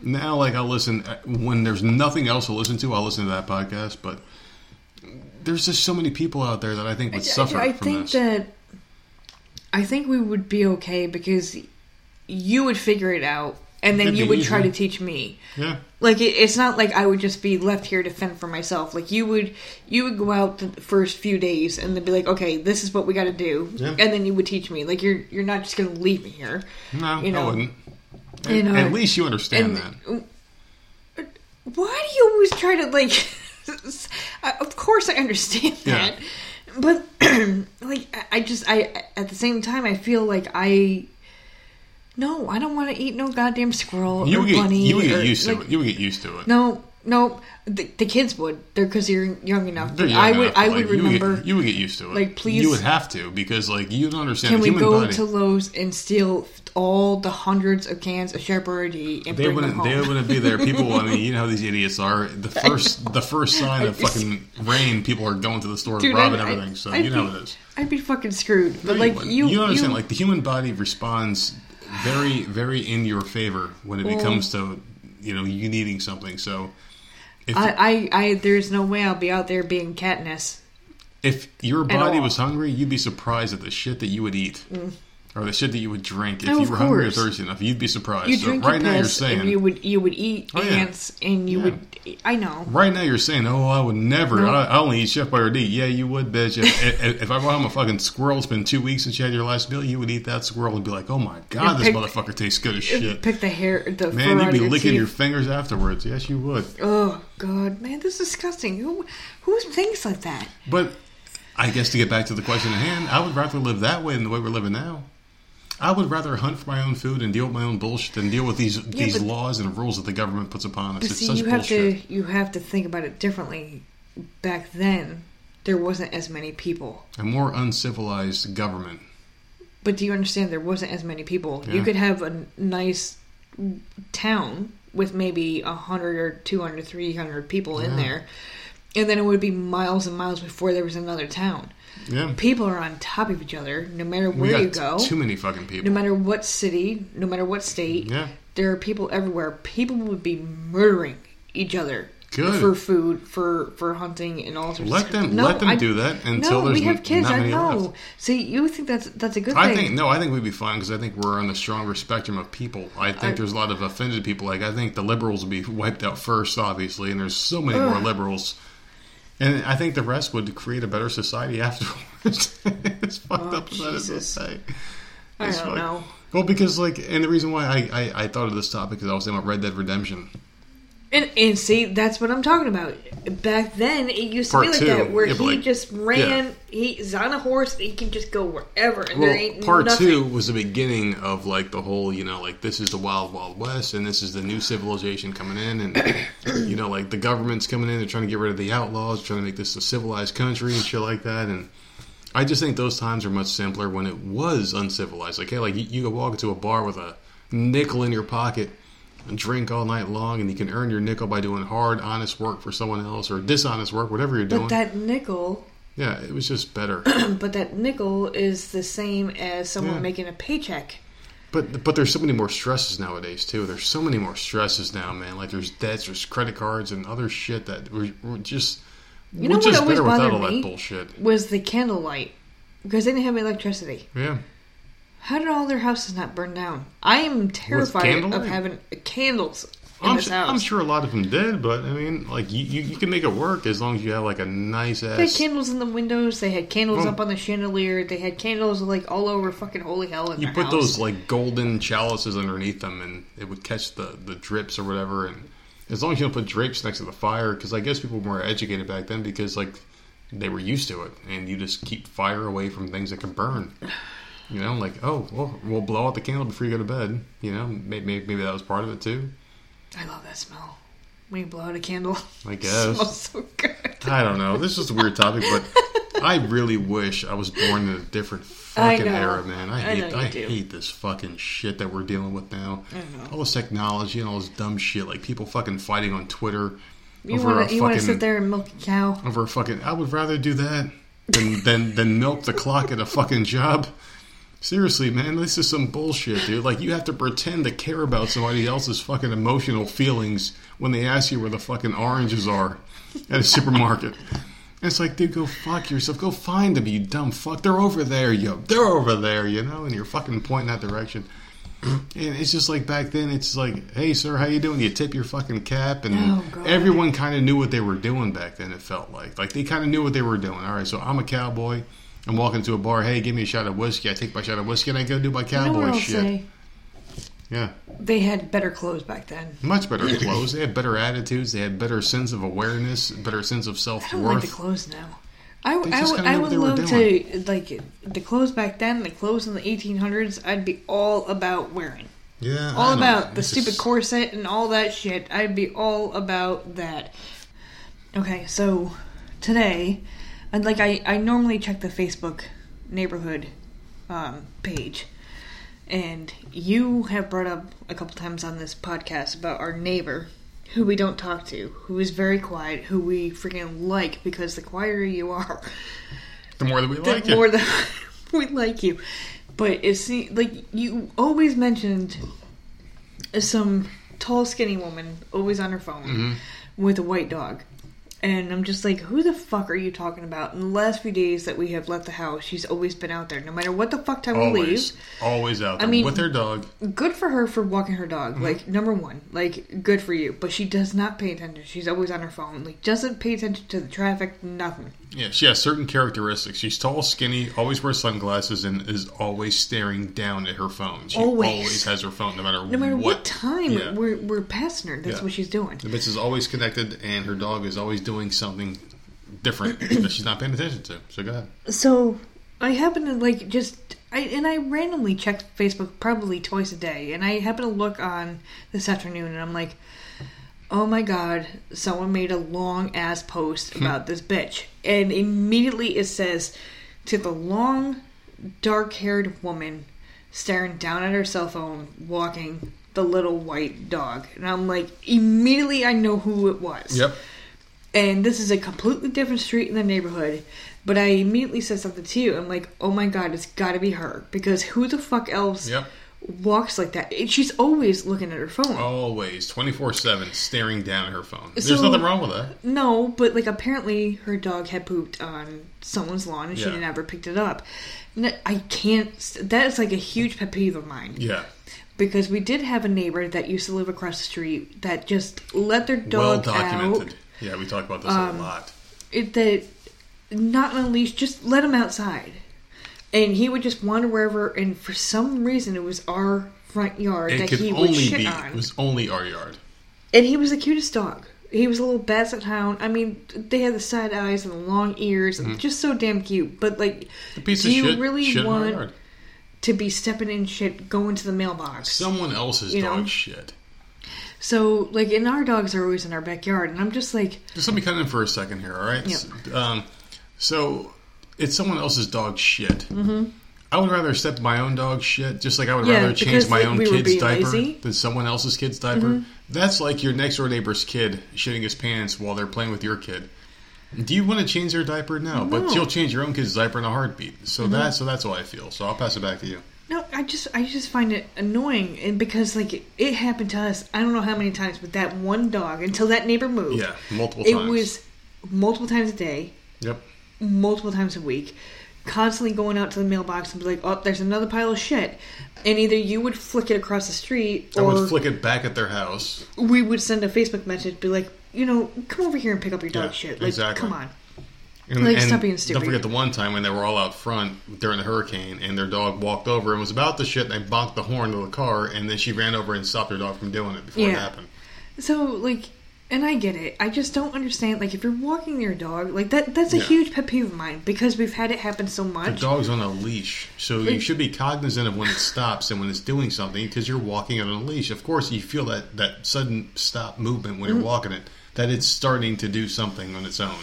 now, like, I'll listen uh, when there's nothing else to listen to. I'll listen to that podcast. But there's just so many people out there that I think would suffer I, I from think this. that I think we would be okay because you would figure it out, and then you would easy. try to teach me. yeah, Like it, it's not like I would just be left here to fend for myself. Like you would, you would go out the first few days and then be like, okay, this is what we got to do, Yeah. and then you would teach me. Like you're you're not just gonna leave me here. no, You know, I wouldn't. you know, At least you understand and- that. Why do you always try to like? Of course, I understand Yeah. that, but like I just I at the same time I feel like I. No, I don't want to eat no goddamn squirrel You or would get bunny. you would or, get used to it. You would get used to it. No, no, the, the kids would. They're because you're young enough. They're young I would. enough, I would like, you get- remember. You would, get, used to it. Like, please- you would have to because, like, you don't understand can we go body. to Lowe's and steal all the hundreds of cans of Chef and They bring wouldn't. them They wouldn't be there. People. I mean, you know how these idiots are. The first, the first sign of fucking rain, people are going to the store Dude, robbing I'd- everything. So I'd you know be- it is. I'd be fucking screwed. But No, like you, you don't understand. you- Like the human body responds very, very in your favor when it Well- comes to you know you needing something. So if I, I, I, there's no way I'll be out there being Katniss. if your body was hungry, you'd be surprised at the shit that you would eat. Mm. Or the shit that you would drink if Oh, you were hungry or thirsty enough, you'd be surprised. You so drink right now you're saying you would you would eat Oh, yeah. ants and you Yeah. would. I know. Right now, you're saying, "Oh, I would never. No. I, I only eat Chef Boyardee." Yeah, you would, bitch. If, if, if I brought home a fucking squirrel, it's been two weeks since you had your last meal, you would eat that squirrel and be like, "Oh my god, this motherfucker tastes good as shit." Pick the hair, the Man, you'd be your licking teeth. your fingers afterwards. Yes, you would. Oh God, man, this is disgusting. Who who thinks like that? But I guess to get back to the question at hand, I would rather live that way than the way we're living now. I would rather hunt for my own food and deal with my own bullshit than deal with these these but- laws and rules that the government puts upon us. It's see, such you have bullshit. to you have to think about it differently. Back then, there wasn't as many people. A more uncivilized government. But do you understand? There wasn't as many people. You could have a nice town with maybe a hundred or 200, 300 people in there, and then it would be miles and miles before there was another town. Yeah. People are on top of each other, no matter where you go, too many fucking people. no matter what city, no matter what state. Yeah. There are people everywhere. People would be murdering each other Good. for food, for for hunting, and all sorts. Let of them No, let them I- do that until no, there's we have kids. I know. left. See, you think that's that's a good I thing? think no, I think we'd be fine because I think we're on the stronger spectrum of people. I think I- there's a lot of offended people. Like I think the liberals will be wiped out first, obviously, and there's so many more liberals. And I think the rest would create a better society afterwards. it's fucked Oh, up as that is to say. I It's don't fucked. know. Well, because like, and the reason why I, I, I thought of this topic is I was thinking about Red Dead Redemption. And, and see, that's what I'm talking about. Back then, it used to Part be like two. that, where Yeah, he like- just ran. yeah. He's on a horse. He can just go wherever, and Well, there ain't part nothing. two was the beginning of like the whole, you know, like this is the wild, wild west, and this is the new civilization coming in, and you know, like the government's coming in, they're trying to get rid of the outlaws, trying to make this a civilized country and shit like that, and I just think those times are much simpler when it was uncivilized. Like, hey, like you, you could walk into a bar with a nickel in your pocket drink all night long, and you can earn your nickel by doing hard, honest work for someone else or dishonest work, whatever you're doing. But that nickel, yeah, it was just better. but that nickel is the same as someone Yeah. making a paycheck. But but there's so many more stresses nowadays too. There's so many more stresses now, man. Like there's debts, there's credit cards, and other shit that we're, we're just You know what always bothered me? that bullshit. Was the candlelight because they didn't have electricity. Yeah, How did all their houses not burn down? I am terrified of having candles in I'm, this su- house. I'm sure a lot of them did, but I mean, like you, you, you can make it work as long as you have like a nice ass. They had candles in the windows. They had candles up on the chandelier. They had candles like all over fucking holy hell in You put house. those like golden chalices underneath them, and it would catch the the drips or whatever. And as long as you don't put drapes next to the fire, because I guess people were more educated back then because like they were used to it, and you just keep fire away from things that can burn. You know, like oh, well, we'll blow out the candle before you go to bed. You know, maybe maybe that was part of it too. I love that smell. When you blow out a candle, I it guess. smells so good. I don't know. This is a weird topic, but I really wish I was born in a different fucking era, man. I I hate I, do. hate this fucking shit that we're dealing with now. I. All this technology and all this dumb shit, like people fucking fighting on Twitter You over want to you want to fucking sit there and milk a cow? over a fucking. I would rather do that than than than milk the clock at a fucking job. Seriously, man, this is some bullshit, dude. Like you have to pretend to care about somebody else's fucking emotional feelings when they ask you where the fucking oranges are at a supermarket. And it's like, dude, go fuck yourself. Go find them, you dumb fuck. They're over there, yo. They're over there, you know, and you're fucking pointing that direction. And it's just like back then, it's like, hey, sir, how you doing? You tip your fucking cap, and Oh, everyone kind of knew what they were doing back then. It felt like, like they kind of knew what they were doing. All right, so I'm a cowboy. I'm walking to a bar. Hey, give me a shot of whiskey. I take my shot of whiskey and I go do my cowboy shit. say? Yeah, They had better clothes back then. much better clothes. They had better attitudes. They had better sense of awareness, better sense of self worth. I don't like the clothes now. I, I, would- I would what they were love to like the clothes back then, the clothes in the 1800s. I'd be all about wearing, Yeah, all about the It's stupid just- corset and all that shit. I'd be all about that. Okay, so today, I'd like I I normally check the Facebook neighborhood um, page, and you have brought up a couple times on this podcast about our neighbor who we don't talk to, who is very quiet, who we freaking like because the quieter you are, The more that we the like more that we like you. But it's like you always mentioned some tall, skinny woman always on her phone Mm-hmm. with a white dog. And I'm just like, who the fuck are you talking about? In the last few days that we have left the house, she's always been out there. No matter what the fuck time we leave, always, always out there I mean- with her dog. good for her for walking her dog. Mm-hmm. Like number one, like good for you. But she does not pay attention. She's always on her phone. Like doesn't pay attention to the traffic. Nothing. Yeah, she has certain characteristics. She's tall, skinny, always wears sunglasses, and is always staring down at her phone. She Always. has her phone, no matter No matter what, what time Yeah. we're we're passing her, that's Yeah. what she's doing. The bitch is always connected, and her dog is always doing something different that she's not paying attention to. So go ahead. So I happen to like just I and I randomly check Facebook probably twice a day, and I happen to look on this afternoon, and I'm like, oh my god, someone made a long ass post hmm. about this bitch, and immediately it says to the long, dark haired woman staring down at her cell phone, walking the little white dog, and I'm like, immediately I know who it was Yep. and this is a completely different street in the neighborhood. But I immediately said something to you. I'm like, oh my god, it's got to be her because who the fuck else Yep. Walks like that? She's always looking at her phone. Always, 24 7, staring down at her phone. There's So- nothing wrong with that. No, but like apparently her dog had pooped on someone's lawn and she Yeah. never picked it up. I can't. That is like a huge pet peeve of mine Yeah. because we did have a neighbor that used to live across the street that just let their dog Well documented. out. Yeah, we talk about this Um, a lot. it, that not on a leash, just let him outside. And he would just wander wherever, and for some reason, it was our front yard It that could he would only shit be, on. it was only our yard. And he was the cutest dog. He was a little basset hound. I mean, they had the side eyes and the long ears, and just so damn cute. But like, do you shit, really shit want to be stepping in shit, going to the mailbox? Someone else's You know? dog shit. So, like, and our dogs are always in our backyard, and I'm just like, Just let me cut in for a second here, all right? Yep. Um, so it's someone else's dog shit. Mm-hmm. I would rather step my own dog shit, just like I would Yeah, rather change because, my like, own we kid's diaper lazy. Mm-hmm. than someone else's kid's diaper. That's like your next door neighbor's kid shitting his pants while they're playing with your kid. Do you want to change their diaper? No, but No. Mm-hmm. you'll change your own kid's diaper in a heartbeat. So that so that's how I feel. So I'll pass it back to you. No, I just I just find it annoying, and because like it, it happened to us, I don't know how many times, but that one dog until that neighbor moved. Yeah, multiple times. it times. was multiple times a day, Yep. Multiple times a week, constantly going out to the mailbox and be like, "Oh, there's another pile of shit," and either you would flick it across the street, I or would flick it back at their house. we would send a Facebook message, be like, "You know, come over here and pick up your dog Yeah, shit." Like, exactly. come on. And, Like, and stop being stupid. Don't forget the one time when they were all out front during the hurricane, and their dog walked over and was about to shit, and they bonked the horn of the car, and then she ran over and stopped her dog from doing it before it Yeah. happened. So like, and I get it. I just don't understand. Like, if you're walking your dog, like that, that's a Yeah. huge pet peeve of mine because we've had it happen so much. The dog's on a leash, so you should be cognizant of when it stops and when it's doing something because you're walking it on a leash. Of course, you feel that that sudden stop movement when you're Mm-hmm. walking it, that it's starting to do something on its own.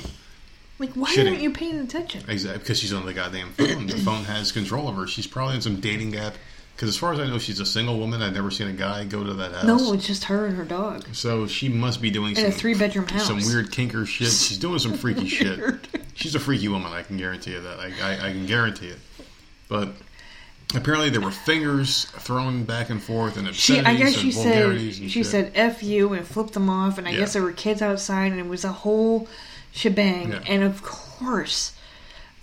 Like, why Shitting. aren't you paying attention? Exactly, because she's on the goddamn phone. the phone has control of her. She's probably in some dating app. Because as far as I know, she's a single woman. I've never seen a guy go to that house. No, it's just her and her dog. So she must be doing In a some three-bedroom house. some weird kinker shit. She's doing some freaky shit. She's a freaky woman. I can guarantee you that. I, I, I can guarantee it. But apparently there were fingers thrown back and forth and She, obscenities I guess and she vulgarities said she shit. said "f you" and flipped them off, and I Yeah. guess there were kids outside, and it was a whole shebang. Yeah. And of course,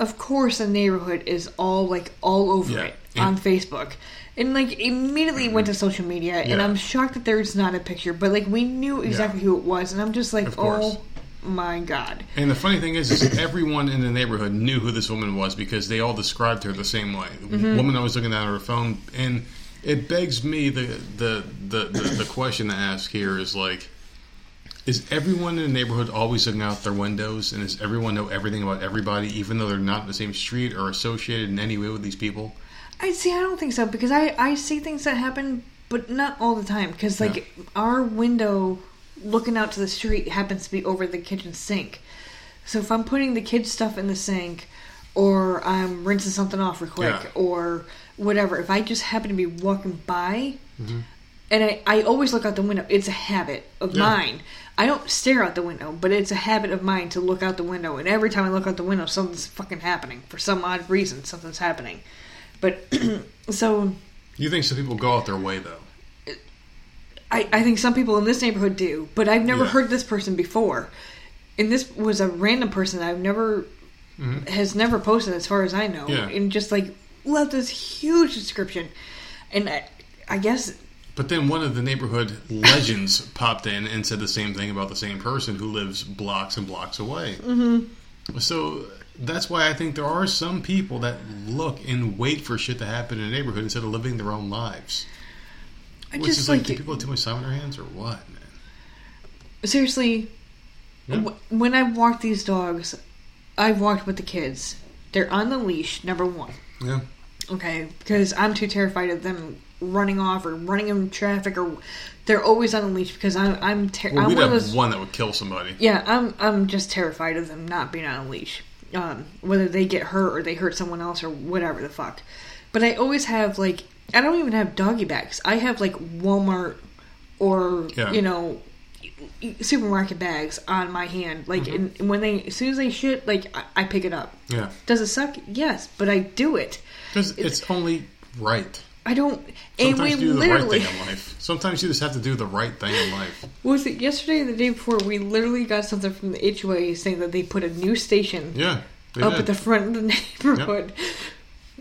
of course, the neighborhood is all like all over Yeah. it And- on Facebook. And like immediately went to social media, and I'm shocked that there's not a picture. But like we knew exactly who it was, and I'm just like, oh my god. And the funny thing is, is everyone in the neighborhood knew who this woman was because they all described her the same way. The Mm-hmm. woman always looking down at her phone, and it begs me the the, the, the the question to ask here is like, is everyone in the neighborhood always looking out their windows, and does everyone know everything about everybody, even though they're not in the same street or associated in any way with these people? I see. I don't think so because I I see things that happen, but not all the time. Because like our window looking out to the street happens to be over the kitchen sink. So if I'm putting the kids' stuff in the sink, or I'm rinsing something off real quick, Yeah. or whatever, if I just happen to be walking by, mm-hmm. and I, I always look out the window. It's a habit of Yeah. mine. I don't stare out the window, but it's a habit of mine to look out the window. And every time I look out the window, something's fucking happening. For some odd reason, something's happening. But so You think some people go out their way though? I, I think some people in this neighborhood do, but I've never Yeah. heard this person before. And this was a random person I've never has never posted as far as I know. Mm-hmm. Yeah. And just like left this huge description. And I, I guess But then one of the neighborhood legends popped in and said the same thing about the same person who lives blocks and blocks away. Mm-hmm. So That's why I think there are some people that look and wait for shit to happen in a neighborhood instead of living their own lives. I Which just is like, like do people have too much time on their hands or what, man? seriously. Yeah. wh- When I walk these dogs, I've walked with the kids. They're on the leash. Number one. Yeah. Okay, because I'm too terrified of them running off or running in traffic or they're always on a leash because I'm I'm ter- Well, I'm we'd one have those one that would kill somebody. yeah I'm I'm just terrified of them not being on a leash, um, whether they get hurt or they hurt someone else or whatever the fuck. But I always have like I don't even have doggy bags. I have like Walmart or Yeah. you know supermarket bags on my hand. Like Mm-hmm. and when they as soon as they shit, like I, I pick it up. Yeah. Does it suck? Yes, but I do it. Because it's only right. I don't. And Sometimes we you do the right thing in life. Sometimes you just have to do the right thing in life. Was it yesterday or the day before? We literally got something from the HOA saying that they put a new station Yeah. they up did. at the front of the neighborhood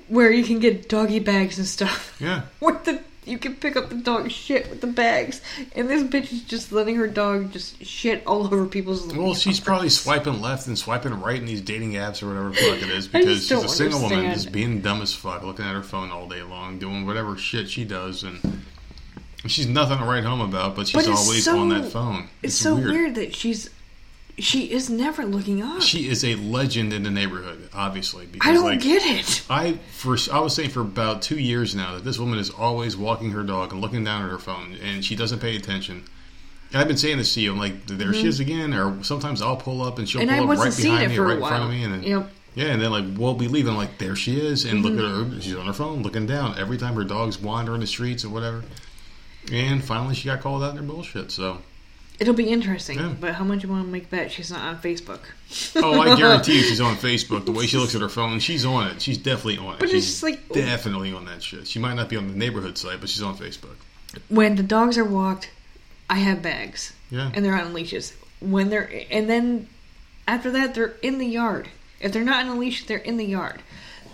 where you can get doggy bags and stuff. Yeah. With the you can pick up the dog shit with the bags, and this bitch is just letting her dog just shit all over people's. Well, she's probably swiping left and swiping right in these dating apps or whatever fuck it is because she's a single woman just being dumb as fuck, looking at her phone all day long, doing whatever shit she does, and she's nothing to write home about, but she's But always so- on that phone. It's, so weird. that she's she is never looking up. She is a legend in the neighborhood, obviously. Because I don't like, get it. I for I was saying for about two years now that this woman is always walking her dog and looking down at her phone, and she doesn't pay attention. And I've been saying this to you, I'm like, there she is again. Or sometimes I'll pull up and she'll Mm-hmm. And I pull up wasn't right behind me, or for a right in front of me, and then Yep. yeah, and then like we'll be leaving, like there she is, and Mm-hmm. look at her, she's on her phone, looking down every time her dog's wandering in the streets or whatever. And finally, she got called out in her bullshit. So, It'll be interesting, Yeah. but how much you want to make bet she's not on Facebook? oh, I guarantee you, she's on Facebook. The way she looks at her phone, she's on it. She's definitely on it. But she's just like- definitely on that shit. She might not be on the neighborhood site, but she's on Facebook. when the dogs are walked, I have bags. Yeah. And they're on leashes. When they're and then after that they're in the yard. If they're not on a leash, they're in the yard.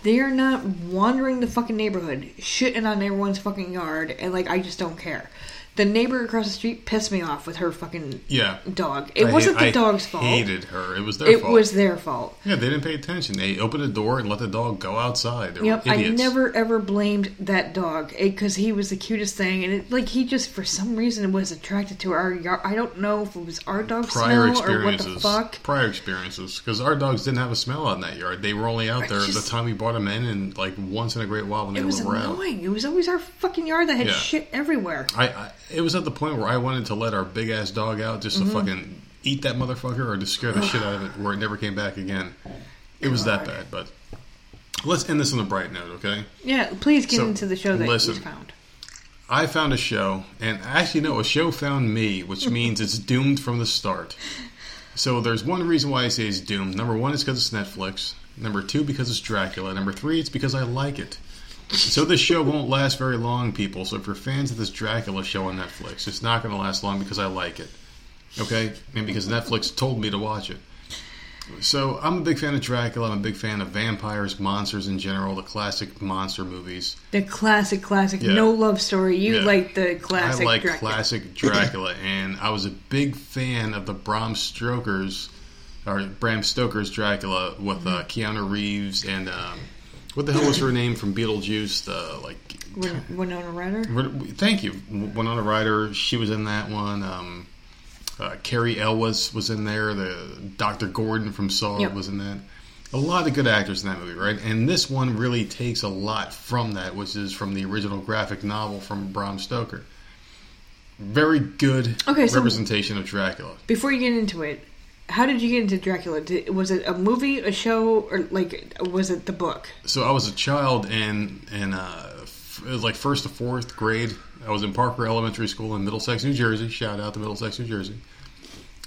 They are not wandering the fucking neighborhood, shitting on everyone's fucking yard, and like I just don't care. The neighbor across the street pissed me off with her fucking Yeah. dog. It I wasn't the I dog's fault. hated her. It was their fault. it fault. was their fault. Yeah, they didn't pay attention. They opened the door and let the dog go outside. They were Yep, I never ever blamed that dog eh, because he was the cutest thing, and it, like he just for some reason was attracted to our yard. I don't know if it was our dog prior smell or what experiences. the fuck. Prior experiences, because our dogs didn't have a smell out in that yard. They were only out I there just- the time we brought them in, and like once in a great while when they were around. It was were out. annoying. It was always our fucking yard that had Yeah. shit everywhere. I, I it was at the point where I wanted to let our big ass dog out just Mm-hmm. to fucking eat that motherfucker or to scare the shit out of it, where it never came back again. It was that bad, but let's end this on a bright note, okay? Yeah, please get So, into the show that listen. you found. I found a show, and actually, no, a show found me, which means it's doomed from the start. So there's one reason why I say it's doomed. Number one is because it's Netflix. Number two, because it's Dracula. Number three, it's because I like it. So this show won't last very long, people. So if you're fans of this Dracula show on Netflix, it's not going to last long because I like it. Okay? And because Netflix told me to watch it. So I'm a big fan of Dracula. I'm a big fan of vampires, monsters in general, the classic monster movies. The classic, classic, Yeah. no love story. You Yeah. like the classic I like Dracula. classic Dracula, and I was a big fan of the Bram Stoker's or Bram Stoker's Dracula with uh, Keanu Reeves and um, what the hell was her name from Beetlejuice? The like, Win- Winona Ryder. thank you, Winona Ryder. She was in that one. Um, uh, Cary Elwes was in there. The Doctor Gordon from Saw Yep. was in that. A lot of good actors in that movie, right? And this one really takes a lot from that, which is from the original graphic novel from Bram Stoker. Very good Okay, so- representation of Dracula. Before you get into it, how did you get into Dracula? Did, was it a movie, a show, or like was it the book? So I was a child and and uh, f- it was like first to fourth grade. I was in Parker Elementary School in Middlesex, New Jersey. Shout out to Middlesex, New Jersey.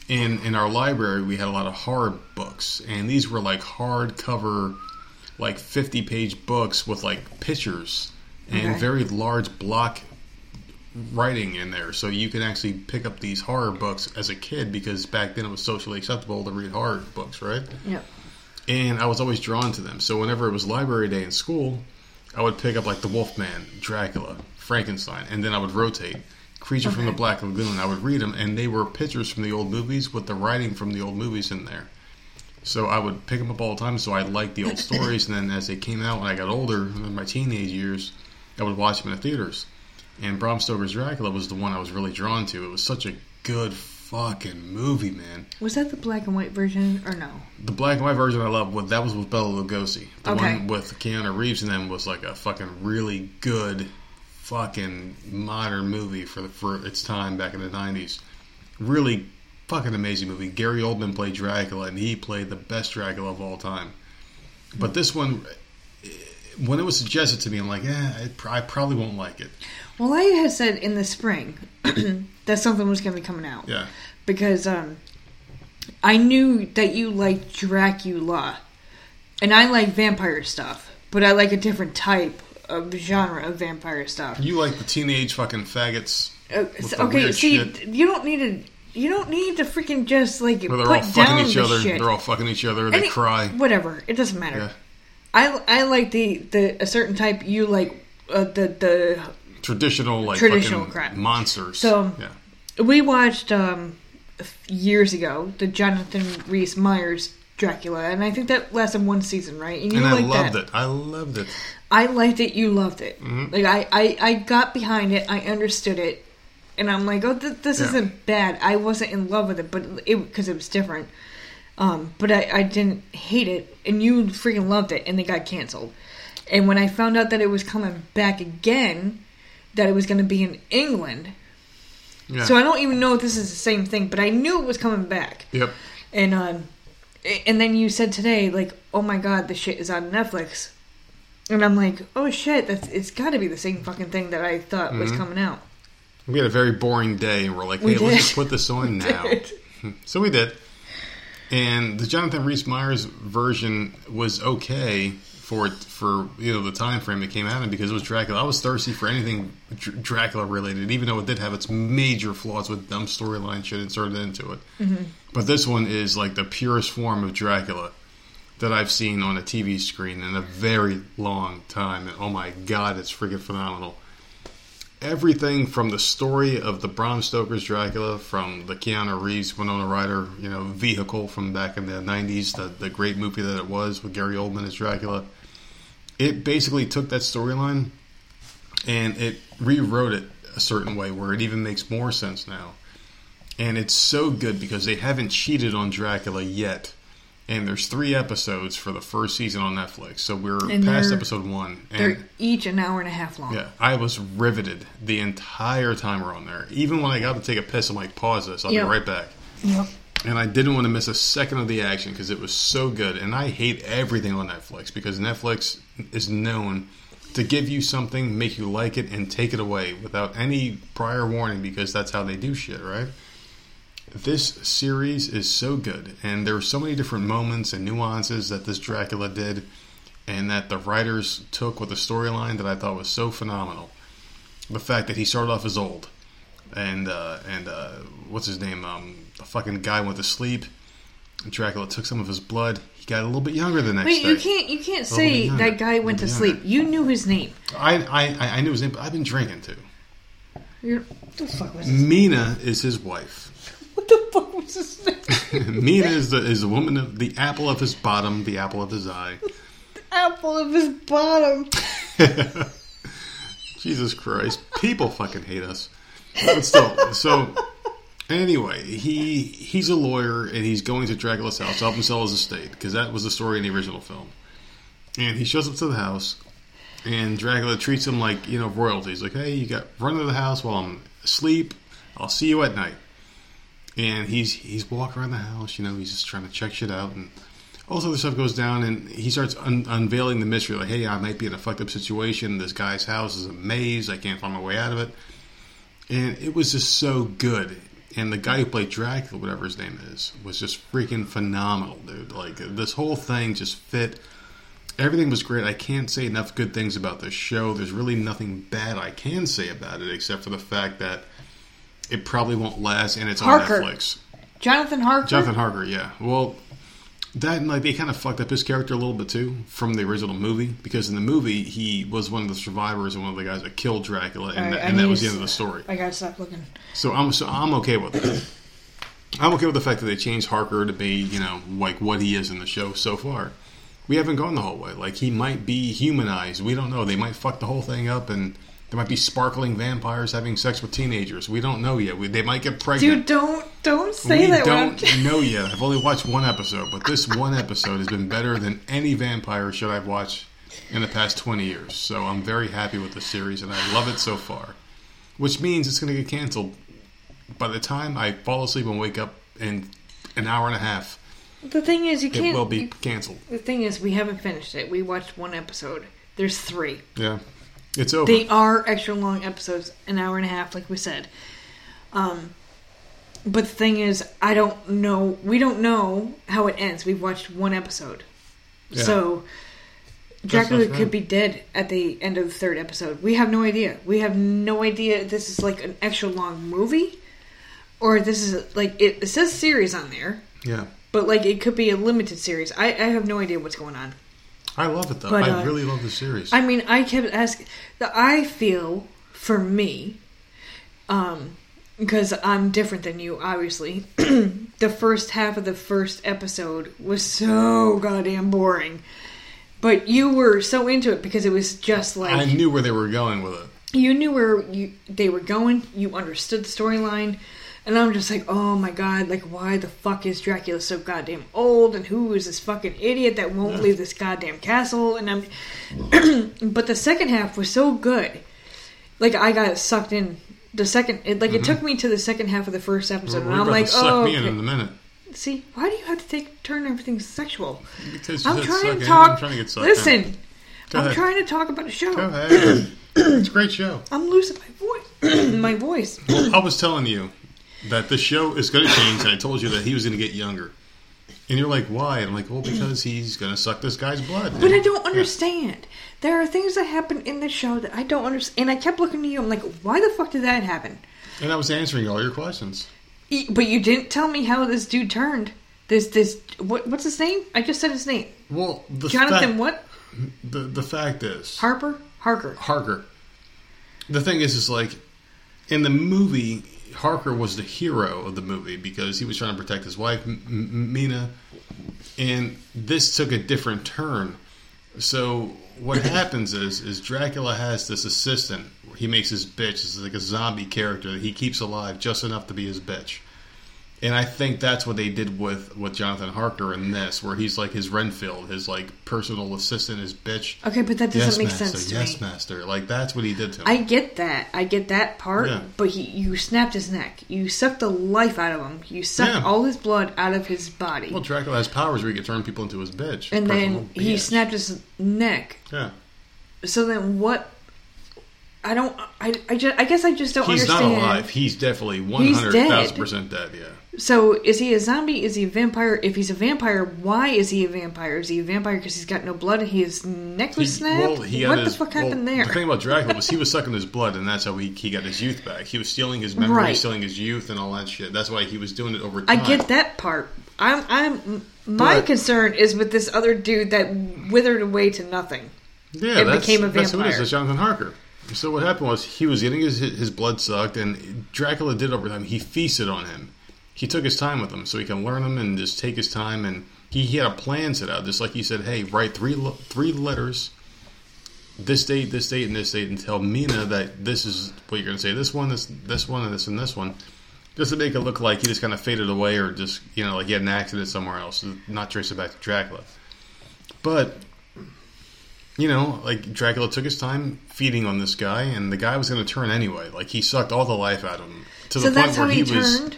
And in our library, we had a lot of horror books, and these were like hardcover, like fifty-page books with like pictures and Okay. very large block writing in there, so you can actually pick up these horror books as a kid because back then it was socially acceptable to read horror books, right? Yeah. and I was always drawn to them. So whenever it was library day in school, I would pick up like the Wolfman, Dracula, Frankenstein, and then I would rotate. Creature from the Black Lagoon. I would read them, and they were pictures from the old movies with the writing from the old movies in there. So I would pick them up all the time. So I liked the old stories, and then as they came out when I got older, in my teenage years, I would watch them in the theaters. And Bram Stoker's Dracula was the one I was really drawn to. It was such a good fucking movie, man. Was that the black and white version or no? The black and white version I love. That was with Bela Lugosi. The Okay. one with Keanu Reeves and then was like a fucking really good, fucking modern movie for the, for its time back in the nineties. Really fucking amazing movie. Gary Oldman played Dracula and he played the best Dracula of all time. But this one, when it was suggested to me, I'm like, eh, pr- I probably won't like it. Well, I had said in the spring that something was going to be coming out Yeah. because um, I knew that you liked Dracula, and I like vampire stuff, but I like a different type of genre of vampire stuff. You like the teenage fucking faggots Uh, so- okay, see, shit. you don't need to. You don't need to freaking just like where they're put all fucking down each the other. shit. They're all fucking each other. They Any- cry. Whatever, it doesn't matter. Yeah. I I like the the a certain type. You like uh, the the Traditional like Traditional fucking crap. monsters. So- yeah. we watched um years ago the Jonathan Rhys Meyers Dracula, and I think that lasted one season, right? you and I loved that. it. I loved it. I liked it. You loved it. Mm-hmm. Like I, I, I got behind it. I understood it, and I'm like, oh, th- this Yeah. isn't bad. I wasn't in love with it, but it because it was different. Um, but I, I didn't hate it, and you freaking loved it, and it got canceled. And when I found out that it was coming back again, that it was going to be in England, Yeah. so I don't even know if this is the same thing, but I knew it was coming back. yep. And um, and then you said today, like, oh my god, this shit is on Netflix, and I'm like, oh shit, that's it's got to be the same fucking thing that I thought was Mm-hmm. coming out. We had a very boring day, and we're like, We hey, let's just put this on now. So we did. And the Jonathan Rhys Meyers version was okay for for you know the time frame it came out in because it was Dracula. I was thirsty for anything Dr- Dracula related, even though it did have its major flaws with dumb storyline shit inserted into it. Mm-hmm. But this one is like the purest form of Dracula that I've seen on a TV screen in a very long time. And oh my god, it's freaking phenomenal everything from the story of the Bram Stoker's Dracula, from the Keanu Reeves Winona Ryder, you know, vehicle from back in the '90s, the the great movie that it was with Gary Oldman as Dracula. It basically took that storyline and it rewrote it a certain way where it even makes more sense now. And it's so good because they haven't cheated on Dracula yet. And there's three episodes for the first season on Netflix. So we're And past episode one. And They're each an hour and a half long. yeah, I was riveted the entire time we're on there. Even when I got to take a piss, I'm like, pause this. I'll Yeah. be right back. Yep. And I didn't want to miss a second of the action because it was so good. And I hate everything on Netflix because Netflix is known to give you something, make you like it, and take it away without any prior warning because that's how they do shit, right? This series is so good, and there are so many different moments and nuances that this Dracula did, and that the writers took with the storyline that I thought was so phenomenal. The fact that he started off as old, and uh, and uh, what's his name? Um, the fucking guy went to sleep. Dracula took some of his blood. Got a little bit younger the next Wait, day. you can't you can't say that guy went to sleep. You knew his name. I, I I I knew his name, but I've been drinking too. You're, what the fuck was his, Mina is his wife. what the fuck was his name? Mina is the is the woman of the apple of his bottom, the apple of his eye. The apple of his bottom. Jesus Christ, people fucking hate us. But still, so anyway, he he's a lawyer and he's going to Dracula's house to help him sell his estate because that was the story in the original film. And he shows up to the house, and Dracula treats him like you know royalty. He's like, "Hey, you got run to the house while I'm asleep. I'll see you at night." And he's he's walking around the house, you know, he's just trying to check shit out, and all this other stuff goes down, and he starts un- unveiling the mystery. Like, hey, I might be in a fucked up situation. This guy's house is a maze. I can't find my way out of it. And it was just so good. And the guy who played Dracula, whatever his name is, was just freaking phenomenal, dude. Like this whole thing just fit. Everything was great. I can't say enough good things about this show. There's really nothing bad I can say about it, except for the fact that it probably won't last, and it's Harker. on Netflix. Jonathan Harker. Jonathan Harker, yeah. Well, that and like they kind of fucked up his character a little bit too from the original movie because in the movie he was one of the survivors and one of the guys that killed Dracula, and, Alright, that, and that was the end of the story. I gotta stop looking. So I'm so I'm okay with it. I'm okay with the fact that they changed Harker to be, you know, like what he is in the show so far. We haven't gone the whole way. Like he might be humanized. We don't know. They might fuck the whole thing up, and there might be sparkling vampires having sex with teenagers. We don't know yet. We, they might get pregnant. Dude, don't don't say we that. don't I'm- know yet. I've only watched one episode, but this one episode has been better than any vampire show I've watched in the past 20 years. So I'm very happy with the series, and I love it so far. Which means it's going to get canceled by the time I fall asleep and wake up in an hour and a half. The thing is, you can't. It will be canceled. The thing is, we haven't finished it. We watched one episode. There's three. Yeah, it's over. They are extra long episodes, an hour and a half, like we said. Um, but the thing is, I don't know. We don't know how it ends. We've watched one episode, Yeah. so Dracula right. could be dead at the end of the third episode. We have no idea. We have no idea. if This is like an extra long movie, or this is like it, it says series on there, yeah, but like it could be a limited series. I, I have no idea what's going on. I love it though. But, I uh, really love the series. I mean, I kept asking. The I feel for me, um, because I'm different than you. Obviously, the first half of the first episode was so goddamn boring, but you were so into it because it was just like I knew where they were going with it. you knew where you they were going. You understood the storyline. And I'm just like, oh my god, like why the fuck is Dracula so goddamn old? And who is this fucking idiot that won't leave this goddamn castle? And I'm, but the second half was so good, like I got sucked in. The second, it, like it mm-hmm. took me to the second half of the first episode, We're and I'm like, suck oh, me in okay. in a minute. see, why do you have to take turn everything sexual? Because you I'm said trying to talk. I'm trying to get sucked in. Listen, Go I'm ahead. trying to talk about a show. Go ahead. it's a great show. I'm losing my voice. my voice. I was telling you that the show is going to change, and I told you that he was going to get younger. And you're like, why? I'm like, well, because he's going to suck this guy's blood. But I don't understand. There are things that happen in the show that I don't understand. And I kept looking at you. I'm like, why the fuck did that happen? And I was answering all your questions. But you didn't tell me how this dude turned. This this what what's his name? I just said his name. Well, the Jonathan fact, what? The, the fact is, Harper Harker. Harker. The thing is, is like in the movie, Harker was the hero of the movie because he was trying to protect his wife, M- M- Mina, and this took a different turn. So what happens is, is Dracula has this assistant. He makes his bitch. It's like a zombie character that he keeps alive just enough to be his bitch. And I think that's what they did with, with Jonathan Harker in this, where he's like his Renfield, his like personal assistant, his bitch. Okay, but that doesn't yes, make master. sense to yes, me. master. Like that's what he did to him. I get that. I get that part. Yeah. But he you snapped his neck. You sucked the life out of him. You sucked Yeah. all his blood out of his body. well, Dracula has powers where he can turn people into his bitch. and then he bitch. snapped his neck. Yeah, So then what? I don't. I. I, just, I guess I just don't he's not understand. alive. He's definitely one hundred thousand percent dead. Yeah. So is he a zombie? Is he a vampire? If he's a vampire, why is he a vampire? Is he a vampire because he's got no blood and his neck was snapped? well, what his- the fuck well, happened there? The thing about Dracula was he was sucking his blood, and that's how he, he got his youth back. He was stealing his memory, Right. stealing his youth, and all that shit. That's why he was doing it over time. I get that part. I'm. I'm. My But- concern is with this other dude that withered away to nothing. Yeah, and that's, became a That's who it is. vampire. That's Jonathan Harker. So what happened was he was getting his his blood sucked, and Dracula did over time. He feasted on him. He took his time with them so he can learn them and just take his time. And he, he had a plan set out, just like he said, "Hey, write three three letters, this date, this date, and this date, and tell Mina that this is what you're going to say. This one, this this one, and this and this one." Just to make it look like he just kind of faded away, or just you know, like he had an accident somewhere else, not trace it back to Dracula. But you know, like Dracula took his time feeding on this guy, and the guy was going to turn anyway. Like he sucked all the life out of him to So the point where he, he, was turned.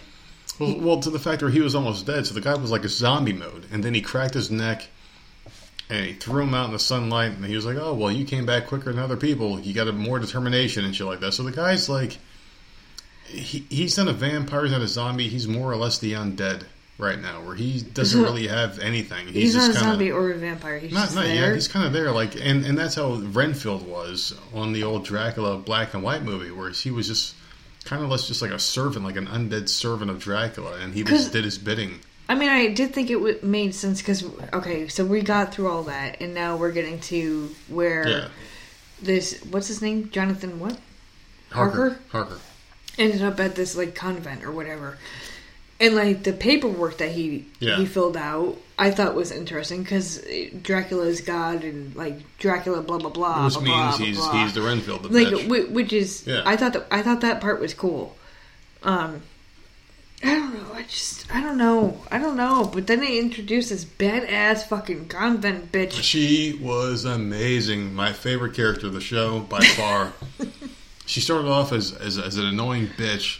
Well, well, to the fact where he was almost dead. So the guy was like a zombie mode, and then he cracked his neck, and he threw him out in the sunlight, and he was like, "Oh, well, you came back quicker than other people. You got a more determination and shit like that." So the guy's like, he, he's not a vampire, he's not a zombie. He's more or less the undead right now, where he doesn't really have anything. He's, He's, not a kinda, zombie or a vampire. He's not, not yet. He's kind of there, like, and, and that's how Renfield was on the old Dracula black and white movie, where he was just kind of less just like a servant, like an undead servant of Dracula, and he just did his bidding. I mean, I did think it w- made sense because okay, so we got through all that, and now we're getting to where Yeah, this what's his name, Jonathan, what Harker. Harker? Harker. ended up at this like convent or whatever. And like the paperwork that he Yeah. he filled out, I thought was interesting because Dracula's god and like Dracula, blah blah blah. Which blah, means blah, he's blah. he's the Renfield, the like bitch. whi- which is Yeah. I thought that I thought that part was cool. Um, I don't know. I just I don't know. I don't know. But then they introduced this badass fucking convent bitch. She was amazing. My favorite character of the show by far. she started off as, as as an annoying bitch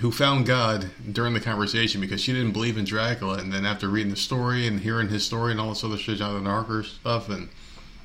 who found God during the conversation because she didn't believe in Dracula, and then after reading the story and hearing his story and all this other shit, Jonathan Harker stuff, and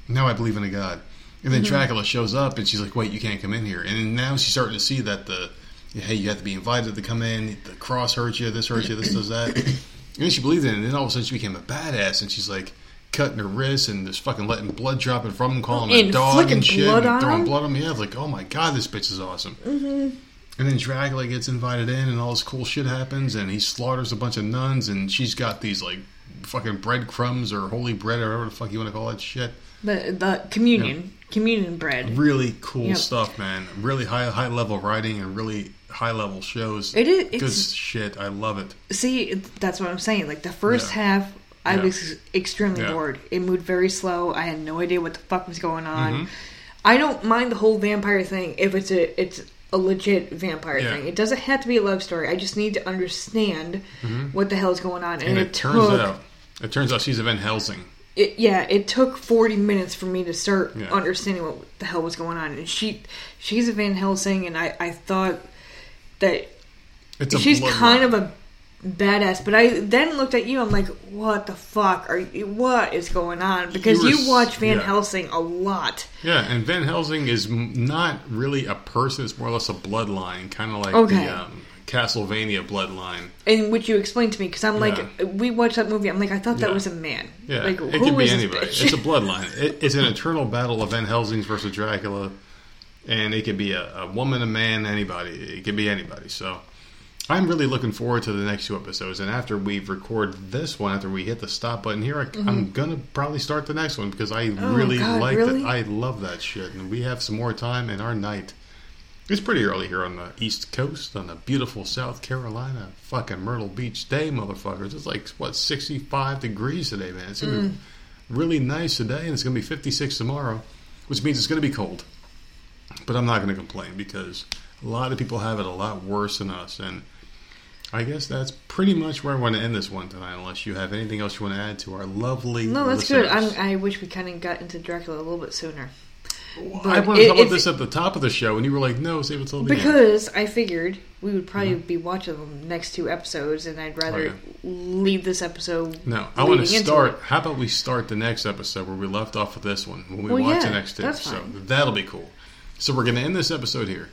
now I believe in a God. And then Dracula shows up, and she's like, "Wait, you can't come in here." And now she's starting to see that the hey, you have to be invited to come in. The cross hurts you. This hurts you. This does that. and then she believed in it, and then all of a sudden she became a badass, and she's like cutting her wrists and just fucking letting blood drop dropping from him, calling him a dog and shit, blood and throwing him? blood on him. Yeah, like oh my god, this bitch is awesome. Mm-hmm. And then Dracula gets invited in, and all this cool shit happens, and he slaughters a bunch of nuns, and she's got these like fucking breadcrumbs or holy bread or whatever the fuck you want to call that shit. The the communion communion bread. Really cool Yep. stuff, man. Really high high level writing and really high level shows. It is- good shit. I love it. See, that's what I'm saying. Like the first Yeah. half, I Yeah. was extremely Yeah. bored. It moved very slow. I had no idea what the fuck was going on. Mm-hmm. I don't mind the whole vampire thing if it's a it's a legit vampire Yeah. thing. It doesn't have to be a love story. I just need to understand what the hell is going on. And, Mm-hmm. And it, it turns took, out, it turns out she's a Van Helsing. it, yeah, it took 40 minutes for me to start Yeah. understanding what the hell was going on. And she she's a Van Helsing, and I I thought that It's a she's kind of a badass but i then looked at you i'm like what the fuck are you what is going on because You you, were s- watch van yeah. helsing a lot Yeah, and Van Helsing is not really a person; it's more or less a bloodline, kind of like Okay. the um, Castlevania bloodline. and which you explained to me because i'm like Yeah. we watched that movie i'm like i thought that Yeah. was a man Yeah, like it who could be anybody. It's a bloodline. It, it's an eternal battle of Van Helsing's versus Dracula, and it could be a, a woman, a man, anybody. It could be anybody. So, I'm really looking forward to the next two episodes. And after we record this one, after we hit the stop button here, I, I'm gonna probably start the next one because I Mm-hmm. Oh, really God, like really? it. I love that shit, and we have some more time in our night. It's pretty early here on the East Coast, on the beautiful South Carolina, fucking Myrtle Beach day, motherfuckers. It's like what 65 degrees today, man. It's gonna Mm. be really nice today, and it's gonna be 56 tomorrow, which means it's gonna be cold. But I'm not gonna complain because a lot of people have it a lot worse than us, and I guess that's pretty much where I want to end this one tonight. Unless you have anything else you want to add to our lovely no that's good. I'm, i wish we kind of got into dracula a little bit sooner I wanted to talk about this at the top of the show, and you were like, "No, save it till the end." because i figured we would probably mm-hmm. be watching the next two episodes and i'd rather oh, Okay. leave this episode No, I want to start. How about we start the next episode where we left off with this one when we Well, watch yeah, the next two? So that'll be cool. So we're going to end this episode here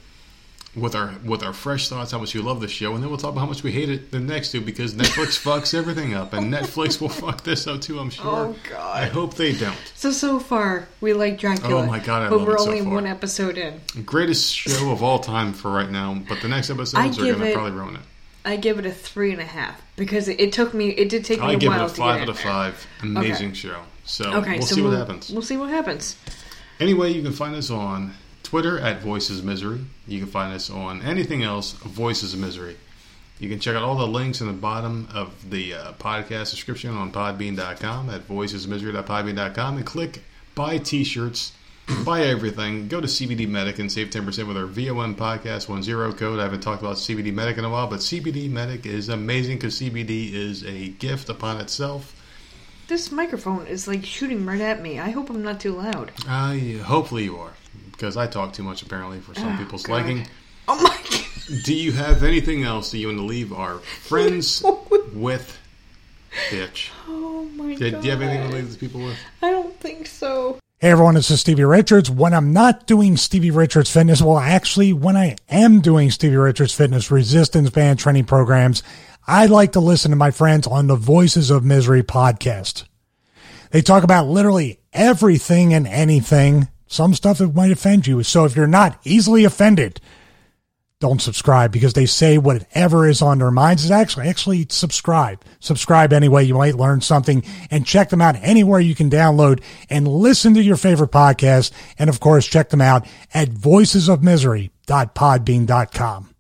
with our with our fresh thoughts, how much you love the show, and then we'll talk about how much we hate it the next two because Netflix fucks everything up, and Netflix will fuck this up too. I'm oh, sure. Oh, God. I hope they don't. So so far, we like Dracula. Oh, my God, I but love we're it so only far. one episode in. Greatest show of all time for right now, but the next episodes I are going to probably ruin it. I give it a three and a half because it, it took me. It did take me I a while to get I give it a five out of five. Amazing show. So Okay, we'll so see we'll, what happens. We'll see what happens. Anyway, you can find us on Twitter at Voices Misery. You can find us on anything else, Voices of Misery. You can check out all the links in the bottom of the uh, podcast description on podbean.com at voicesmisery.podbean.com and click buy t shirts, buy everything. Go to CBD Medic and save 10% with our VOM podcast 10 code. I haven't talked about CBD Medic in a while, but CBD Medic is amazing because CBD is a gift upon itself. This microphone is like shooting right at me. I hope I'm not too loud. Uh, yeah, hopefully you are, because I talk too much apparently for some Oh, people's God. liking. Oh my! God. Do you have anything else that you want to leave our friends with, bitch? Oh my Did, god! do you have anything to leave these people with? I don't think so. Hey everyone, this is Stevie Richards. When I'm not doing Stevie Richards Fitness, well, actually, when I am doing Stevie Richards Fitness resistance band training programs, I like to listen to my friends on the Voices of Misery podcast. They talk about literally everything and anything, some stuff that might offend you. So if you're not easily offended, don't subscribe because they say whatever is on their minds is actually actually subscribe. Subscribe anyway. You might learn something and check them out anywhere you can download and listen to your favorite podcast. And of course check them out at voicesofmisery.podbean.com